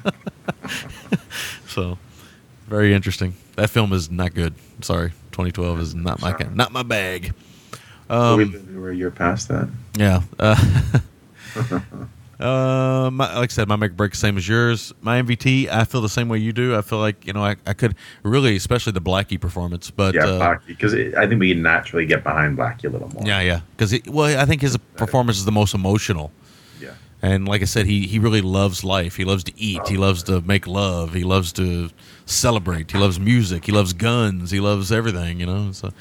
so very interesting. That film is not good. Sorry, 2012 is not my kind, not my bag. Um, we were a year past that. yeah. Uh, uh, my, like I said, my make break same as yours. My MVT, I feel the same way you do. I feel like you know I, I could really, especially the Blackie performance, but yeah, uh, because I think we naturally get behind Blackie a little more. yeah, yeah, because well, I think his performance is the most emotional. yeah. And like I said, he, he really loves life. He loves to eat. He loves to make love. He loves to celebrate. He loves music. He loves guns. He loves everything. You know. So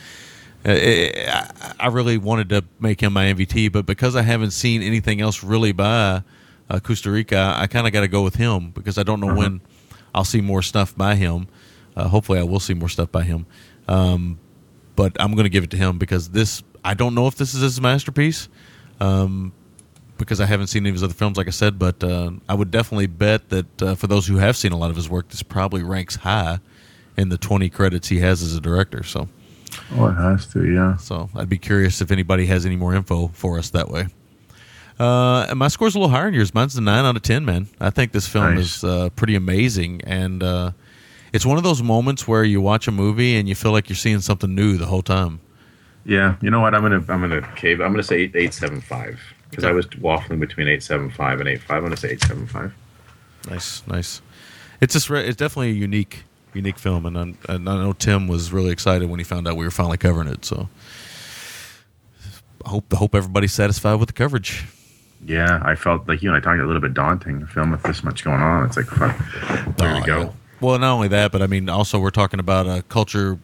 uh, I, really wanted to make him my MVT, but because I haven't seen anything else really by uh, Kusturica, I kind of got to go with him because I don't know when I'll see more stuff by him. Uh, hopefully, I will see more stuff by him. Um, but I'm going to give it to him because this. I don't know if this is his masterpiece. Um, because I haven't seen any of his other films, like I said, but uh, I would definitely bet that uh, for those who have seen a lot of his work, this probably ranks high in the 20 credits he has as a director. So, Oh, it has to, yeah. so I'd be curious if anybody has any more info for us that way. Uh, my score's a little higher than yours. Mine's a nine out of ten, man. I think this film Nice. is uh, pretty amazing, and uh, it's one of those moments where you watch a movie and you feel like you're seeing something new the whole time. Yeah, you know what? I'm gonna I'm gonna cave. I'm gonna say eight eight seven five because I was waffling between eight seven five and eight five. I'm gonna say eight seven five. Nice, nice. It's just re- it's definitely a unique unique film, and, I'm, and I know Tim was really excited when he found out we were finally covering it. So I hope I hope everybody's satisfied with the coverage. Yeah, I felt like you and I talked a little bit daunting. A film with this much going on, it's like fuck. There Oh, we go. yeah. Well, not only that, but I mean, also we're talking about a culture,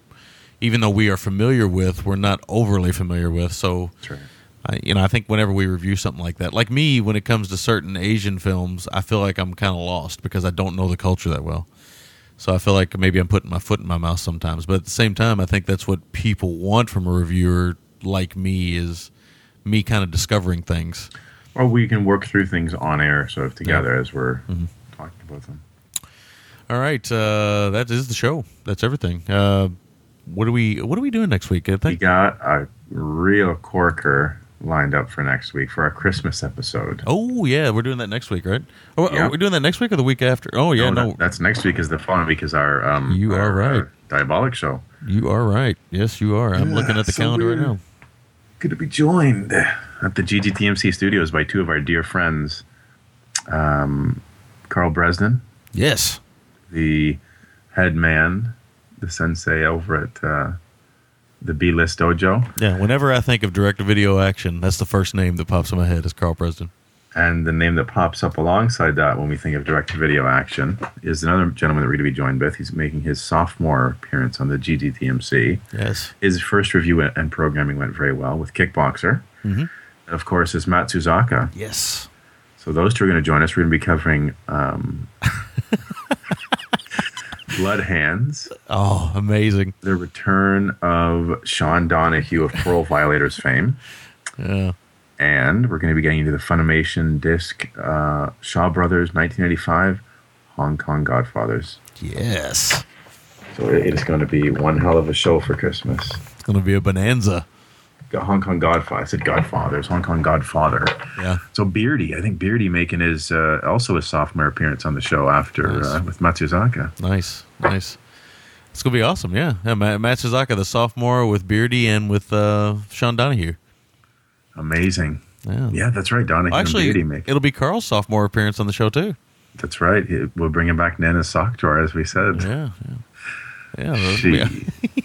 even though we are familiar with, we're not overly familiar with. So, That's right. I, you know, I think whenever we review something like that, like me, when it comes to certain Asian films, I feel like I'm kind of lost because I don't know the culture that well. So I feel like maybe I'm putting my foot in my mouth sometimes. But at the same time, I think that's what people want from a reviewer like me is me kind of discovering things. Or we can work through things on air, sort of together as we're Mm-hmm. talking about them. All right, uh, that is the show. That's everything. Uh, what are we What are we doing next week? I think We got a real corker lined up for next week for our Christmas episode. Oh yeah, we're doing that next week, right? Oh, Yeah. Are we doing that next week or the week after? Oh yeah, no, that- that's next week. Is the following week is our um. You are our, uh, right. diabolic show. you are right. Yes, you are. I'm Yeah, looking at the so calendar right now. Good to be joined at the GGTMC studios by two of our dear friends, um, Carl Bresnan, Yes. the head man, the sensei over at uh, the B List Dojo, Yeah. Whenever I think of direct-to-video action, that's the first name that pops in my head is Carl Preston. and the name that pops up alongside that when we think of direct video action is another gentleman that we're going to be joined with. He's making his sophomore appearance on the GGTMC. Yes. His first review and programming went very well with Kickboxer. Mhm. And of course, is Matt Suzaka. Yes. So those two are going to join us. We're going to be covering um, Blood Hands, Oh, amazing. the return of Sean Donahue of Parole Violators fame. Yeah. And we're going to be getting into the Funimation disc uh, Shaw Brothers 1985 Hong Kong Godfathers. Yes. So it is going to be one hell of a show for Christmas. It's gonna be a bonanza. Hong Kong Godfather. I said Godfathers. Hong Kong Godfather. Yeah. So Beardy, I think Beardy making his uh, also his sophomore appearance on the show after Nice. uh, with Matsuzaka. Nice. Nice. It's gonna be awesome. Yeah. Yeah. Matt, Matt Suzaka, the sophomore, with Beardy and with uh, Sean Donahue. Amazing. Yeah. Yeah, that's right. Donahue Actually, and Beardy make. it'll be Carl's sophomore appearance on the show too. That's right. It- We're bringing back Nana's sock drawer, as we said. Yeah, yeah, yeah. that'll be- Gee.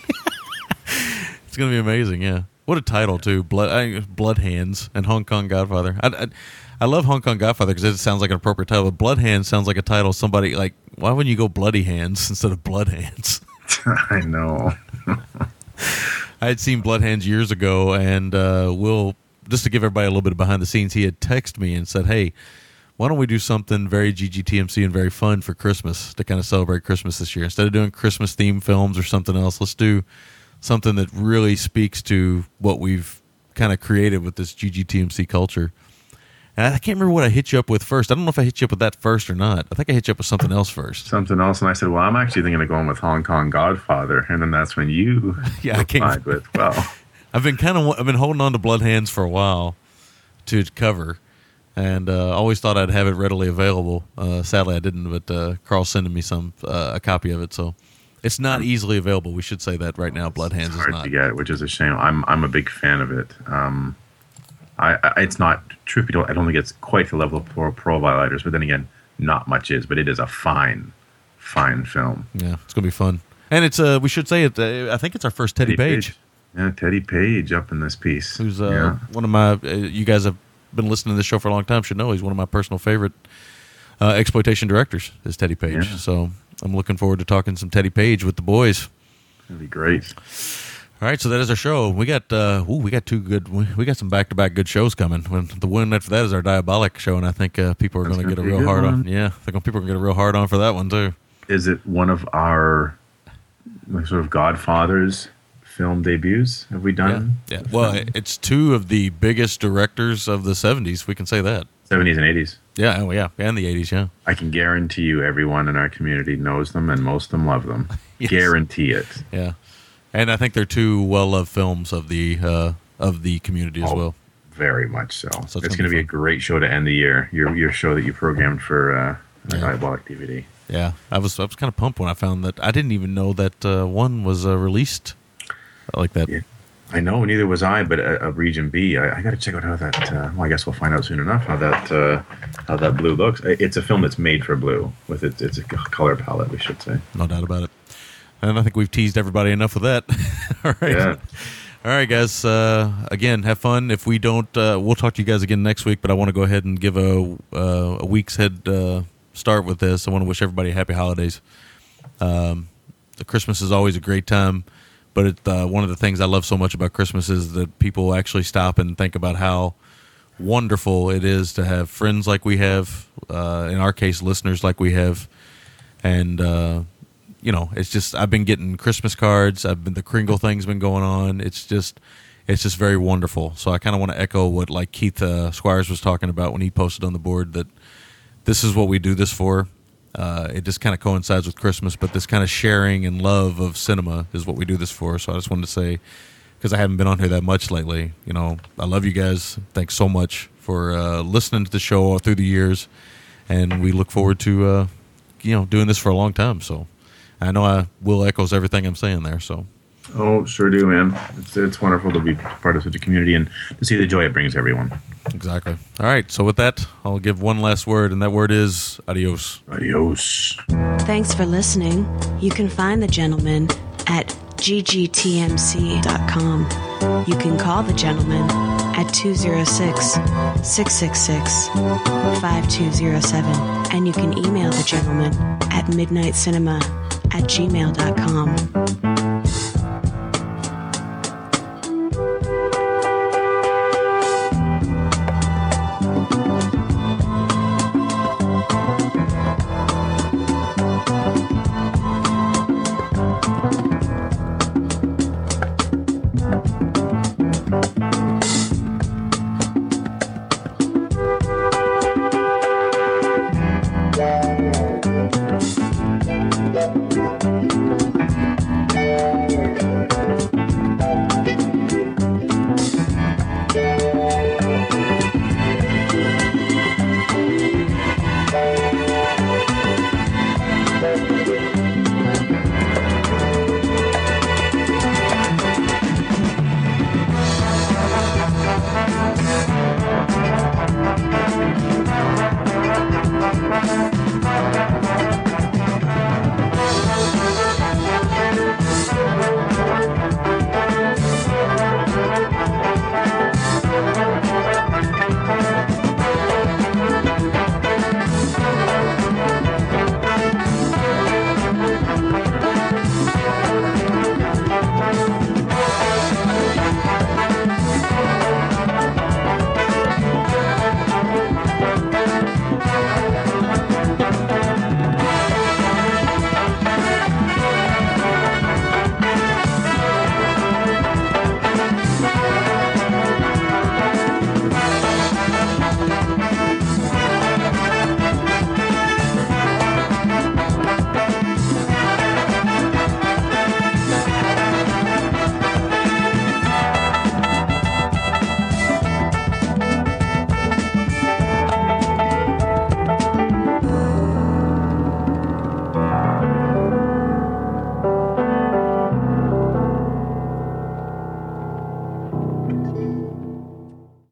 It's gonna be amazing. Yeah, what a title too. Blood, I, Blood Hands and Hong Kong Godfather. I, I, I love Hong Kong Godfather because it sounds like an appropriate title. But Blood Hands sounds like a title somebody like. Why wouldn't you go Bloody Hands instead of Blood Hands? I know. I had seen Blood Hands years ago, and uh, Will just to give everybody a little bit of behind the scenes. He had texted me and said, "Hey." Why don't we do something very GGTMC and very fun for Christmas to kind of celebrate Christmas this year? Instead of doing Christmas themed films or something else, let's do something that really speaks to what we've kind of created with this GGTMC culture. And I can't remember what I hit you up with first. I don't know if I hit you up with that first or not. I think I hit you up with something else first. Something else, and I said, "Well, I'm actually thinking of going with Hong Kong Godfather," and then that's when you Yeah, I can't- with, "Well, I've been kind of I've been holding on to Blood Hands for a while to cover, and uh, always thought I'd have it readily available. Uh, sadly, I didn't, but uh, Carl sending me some uh, a copy of it, so it's not easily available. We should say that right now. Blood Hands is hard not. to get," which is a shame. I'm I'm a big fan of it. Um, I, I it's not truth be told, I don't think it's quite the level of pro, pro violators, but then again, not much is. But it is a fine, fine film. Yeah, it's gonna be fun, and it's uh we should say it. Uh, I think it's our first Teddy, Page. Yeah, Teddy Page up in this piece. who's uh, yeah. one of my. Uh, you guys have been listening to this show for a long time. Should know he's one of my personal favorite uh, exploitation directors. Is Teddy Page. Yeah. So I'm looking forward to talking some Teddy Page with the boys. That'd be great. All right, so that is our show. We got uh, ooh, we got two good. We, got some back to back good shows coming. When the one after that is our diabolic show, and I think uh, people are going to get a gonna be a real hard on. Yeah, I think people are going to get a real hard on for that one too. Is it one of our like, sort of Godfathers film debuts? Have we Yeah, done? yeah. Well, it's two of the biggest directors of the '70s. We can say that. 70s and 80s. Yeah, oh yeah, and the '80s. Yeah. I can guarantee you everyone in our community knows them and most of them love them. Yes. Guarantee it. Yeah, and I think they're two well-loved films of the uh, of the community as Oh, well. Very much so. So it's going to be be a great show to end the year. Your your show that you programmed for uh, Yeah. Diabolic DVD. Yeah, I was I was kind of pumped when I found that. I didn't even know that uh, one was uh, released like that. Yeah. I know, neither was I, but a, uh, Region B, I, I got to check out how that. Uh, well, I guess we'll find out soon enough how that uh, how that blue looks. It's a film that's made for blue with its its a color palette, we should say. No doubt about it. And I think we've teased everybody enough with that. All right. Yeah. All right, guys. Uh, again, have fun. If we don't, uh, we'll talk to you guys again next week. But I want to go ahead and give a uh, a week's head uh, start with this. I want to wish everybody happy holidays. Um, the Christmas is always a great time, but it, uh, one of the things I love so much about Christmas is that people actually stop and think about how wonderful it is to have friends like we have. Uh, in our case, listeners like we have, and uh, you know, it's just I've been getting Christmas cards. I've been the Kringle thing's been going on. It's just it's just very wonderful. So I kind of want to echo what like Keith uh, Squires was talking about when he posted on the board that this is what we do this for. Uh, it just kind of coincides with Christmas, but this kind of sharing and love of cinema is what we do this for. So I just wanted to say because I haven't been on here that much lately. You know, I love you guys. Thanks so much for uh, listening to the show all through the years, and we look forward to uh, you know doing this for a long time. So I know I will echoes everything I'm saying there. So Oh, sure do, man. It's, it's wonderful to be part of such a community and to see the joy it brings everyone. exactly. All right. So with that, I'll give one last word, and that word is adios. Adios. Thanks for listening. You can find the gentleman at ggtmc.com. You can call the gentleman at 206 666 5207. And you can email the gentleman at midnitecinema at gmail.com.